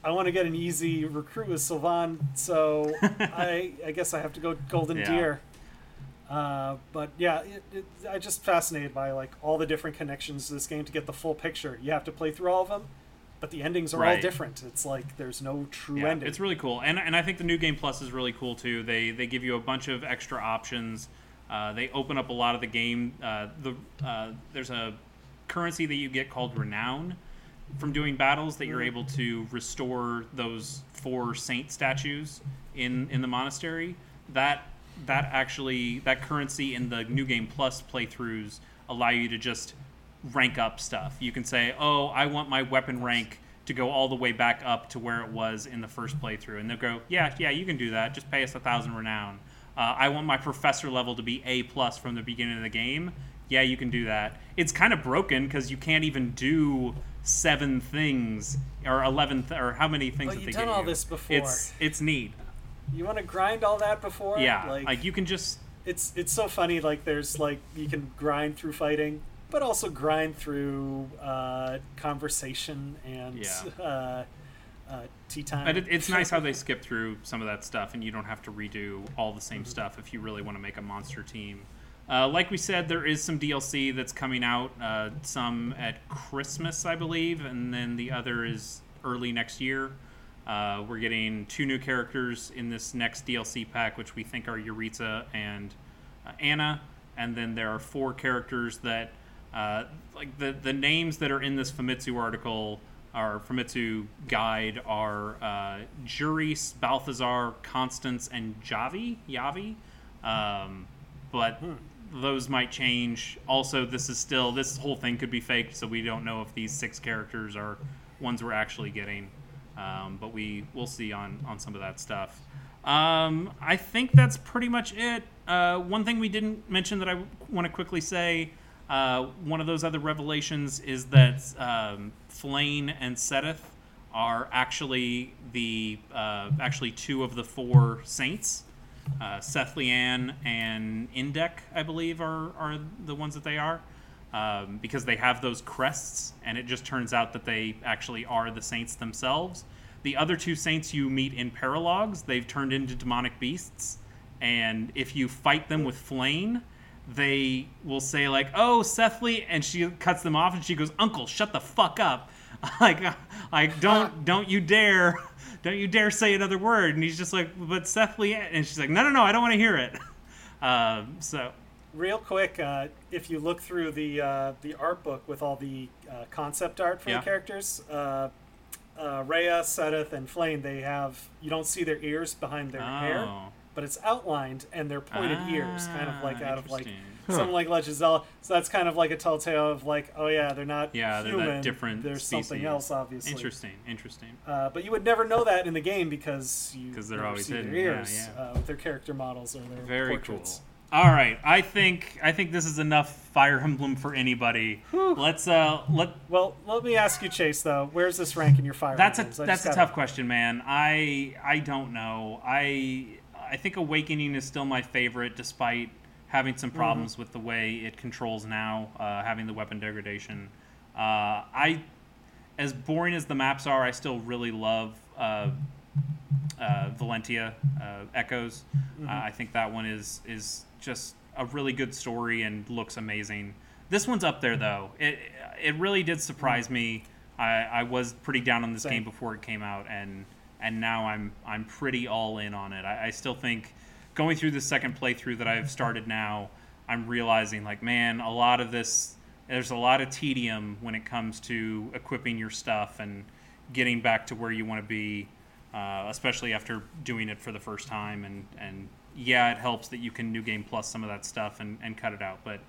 I want to get an easy recruit with Sylvain, so I I guess I have to go Golden Yeah. Deer. Uh, but yeah, it, it, I just fascinated by like all the different connections to this game to get the full picture. You have to play through all of them, but the endings are all different. It's like there's no true yeah, ending. it's really cool, and and I think the new game plus is really cool too. They they give you a bunch of extra options. Uh, they open up a lot of the game. Uh, the uh, there's a currency that you get called renown from doing battles that you're able to restore those four saint statues in in the monastery. That that actually that currency in the new game plus playthroughs allow you to just rank up stuff. You can say, "Oh, I want my weapon rank to go all the way back up to where it was in the first playthrough," and they'll go, "Yeah, yeah, you can do that. Just pay us a thousand renown." Uh, I want my professor level to be A plus from the beginning of the game. Yeah, you can do that. It's kind of broken because you can't even do seven things or eleven th- or how many things that you've they done all you. this before. It's it's neat. You want to grind all that before? Yeah, like, like you can just it's it's so funny. Like there's like you can grind through fighting, but also grind through uh, conversation and Yeah. uh, uh, tea time. But it, it's nice how they skip through some of that stuff, and you don't have to redo all the same stuff if you really want to make a monster team. Uh, like we said, there is some DLC that's coming out. Uh, some at Christmas, I believe, and then the other is early next year. Uh, we're getting two new characters in this next DLC pack, which we think are Jeritza and uh, Anna, and then there are four characters that, uh, like the the names that are in this Famitsu article, our Famitsu guide are uh, Juris, Balthazar, Constance, and Javi. Yavi, um, but those might change. Also, this is still this whole thing could be faked, so we don't know if these six characters are ones we're actually getting. Um, but we we'll see on on some of that stuff. Um, I think that's pretty much it. Uh, one thing we didn't mention that I want to quickly say. Uh, one of those other revelations is that um, Flayn and Seth are actually the uh, actually two of the four saints. Uh, Cethleann and Indech, I believe, are, are the ones that they are. Um, because they have those crests, and it just turns out that they actually are the saints themselves. The other two saints you meet in Paralogs, they've turned into demonic beasts, and if you fight them with Flayn, they will say like, "Oh, Cethleann," and she cuts them off, and she goes, "Uncle, shut the fuck up!" like, like don't don't you dare, don't you dare say another word. And he's just like, "But Cethleann," and she's like, "No, no, no, I don't want to hear it." Um, so Real quick, uh, if you look through the uh, the art book with all the uh, concept art for Yeah. the characters, uh, uh, Rhea, Seteth, and Flayn, they have you don't see their ears behind their hair, Oh. but it's outlined and they're pointed ears, kind of like Ah, out of like interesting. something like Legend of Zelda. So that's kind of like a telltale of like, oh yeah, they're not Yeah, they're that different There's something else, obviously. Interesting, interesting. Uh, but you would never know that in the game because you 'Cause they're never always see hidden, their yeah, ears yeah. Uh, with their character models or their Very portraits. cool. All right, I think I think this is enough Fire Emblem for anybody. Let's uh let Well, let me ask you, Chase. Though, where's this rank in your Fire that's a Emblems? I that's a gotta- tough question, man. I I don't know. I I think Awakening is still my favorite, despite having some problems with the way it controls now, uh, having the weapon degradation. Uh, I as boring as the maps are, I still really love uh, uh, Valentia uh, Echoes. Uh, I think that one is is just a really good story and looks amazing. This one's up there though. It it really did surprise me. I, I was pretty down on this Same. game before it came out, and and now I'm I'm pretty all in on it. I, I still think going through the second playthrough that I've started now, I'm realizing like man, a lot of this there's a lot of tedium when it comes to equipping your stuff and getting back to where you want to be, uh, especially after doing it for the first time. And, and yeah, it helps that you can new game plus some of that stuff and, and cut it out. But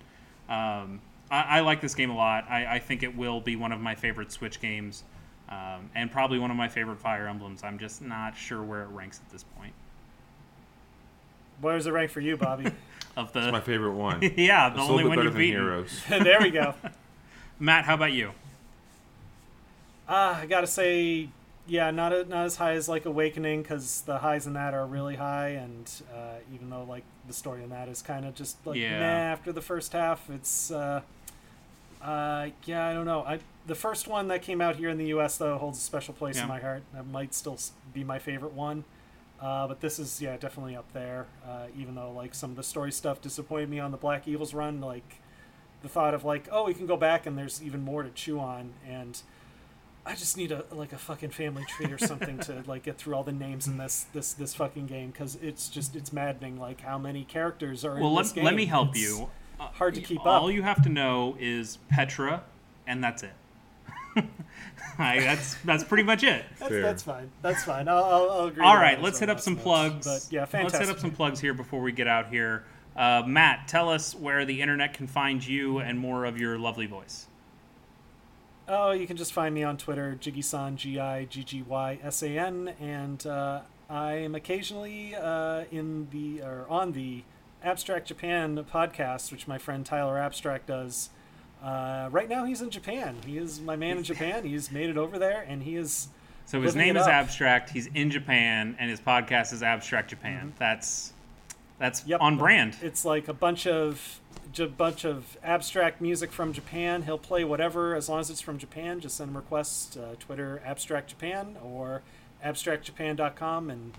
um, I, I like this game a lot. I, I think it will be one of my favorite Switch games um, and probably one of my favorite Fire Emblems. I'm just not sure where it ranks at this point. Where's the rank for you, Bobby? Of It's my favorite one. yeah, the It's only one better you've than beaten. Heroes. there we go. Matt, how about you? Uh, I gotta say, yeah, not a, not as high as like Awakening because the highs in that are really high, and uh, even though like the story in that is kind of just like Yeah. meh after the first half, it's uh, uh, yeah, I don't know. I the first one that came out here in the U.S. though holds a special place Yeah. in my heart. That might still be my favorite one. Uh, but this is yeah definitely up there. Uh, even though like some of the story stuff disappointed me on the Black Eagles run, like the thought of like oh we can go back and there's even more to chew on and I just need a like a fucking family tree or something to like get through all the names in this this this fucking game because it's just it's maddening like how many characters are Well, in let, this game. let me help It's you. Uh, hard to keep All up. All you have to know is Petra, and that's it. I, that's that's pretty much it. That's, that's fine. That's fine. I'll, I'll, I'll agree. All to right, that let's hit up some last plugs. But yeah, fantastic. Let's hit up some plugs here before we get out here. Uh, Matt, tell us where the internet can find you and more of your lovely voice. Oh, you can just find me on Twitter, Jiggy-san, G-I-G-G-Y-S-A-N, and uh, I am occasionally uh, in the or on the Abstract Japan podcast, which my friend Tyler Abstract does. Uh, right now, he's in Japan. He is my man in Japan. He's made it over there, and he is. So his name is up. Abstract. He's in Japan, and his podcast is Abstract Japan. That's that's Mm-hmm. Yep. on brand. It's like a bunch of a bunch of abstract music from Japan. He'll play whatever as long as it's from Japan. Just send him requests. Uh, Twitter Abstract Japan or abstractjapan.com, and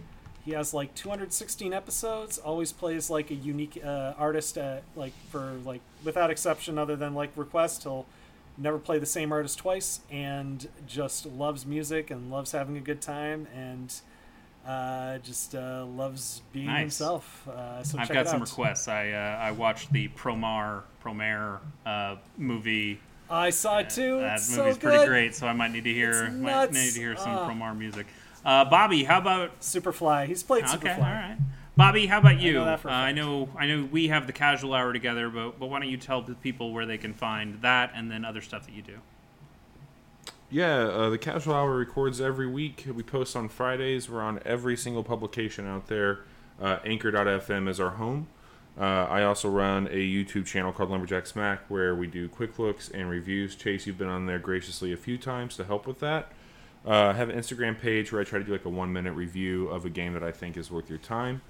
he has like 216 episodes. Always plays like a unique uh, artist. At, like for like without exception, other than like request, he'll never play the same artist twice, and just loves music and loves having a good time and. Uh, just uh, loves being Nice. himself. Uh, so I've check got it some requests. I uh, I watched the Promar Promare uh, movie. I saw it too. That It's movie's so pretty great, so I might need to hear might need to hear some Ah. Promar music. Uh, Bobby, how about Superfly. He's played okay? Superfly. All right. Bobby, how about you? know for uh, I know I know we have the casual hour together, but but why don't you tell the people where they can find that and then other stuff that you do? Yeah, uh, the Casual Hour records every week. We post on Fridays. We're on every single publication out there. Uh, Anchor.fm is our home. Uh, I also run a YouTube channel called Lumberjack Smack where we do quick looks and reviews. Chase, you've been on there graciously a few times to help with that. Uh, I have an Instagram page where I try to do like a one minute review of a game that I think is worth your time.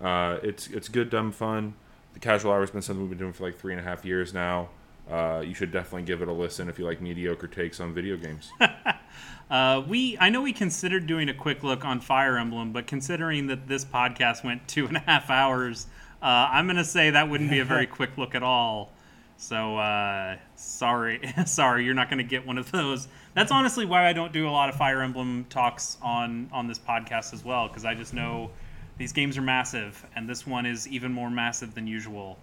Uh, it's it's good, dumb fun. The Casual Hour has been something we've been doing for like three and a half years now. Uh, you should definitely give it a listen if you like mediocre takes on video games. Uh, we I know we considered doing a quick look on Fire Emblem, but considering that this podcast went two and a half hours, uh, I'm gonna say that wouldn't be a very quick look at all. So uh, sorry, sorry, you're not gonna get one of those. That's honestly why I don't do a lot of Fire Emblem talks on on this podcast as well, because I just know these games are massive, and this one is even more massive than usual.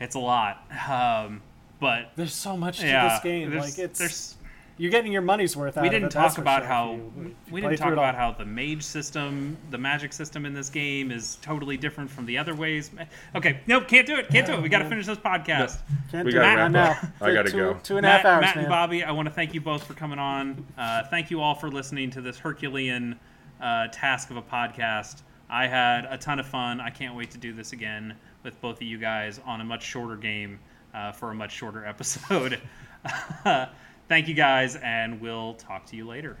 It's a lot, um, but There's so much to yeah, this game. there's- Like it's there's you're getting your money's worth out we didn't it, talk about sure, how you- you we didn't talk about all. how the mage system, the magic system in this game is totally different from the other ways. Okay, nope, can't do it. Can't do it. We got to finish this podcast. Can't We do gotta it wrap now. up. I gotta two, go. Two and a half Matt, hours, Matt man. and Bobby, I want to thank you both for coming on. Uh, thank you all for listening to this Herculean uh, task of a podcast. I had a ton of fun. I can't wait to do this again with both of you guys on a much shorter game uh, for a much shorter episode. Thank you guys, and we'll talk to you later.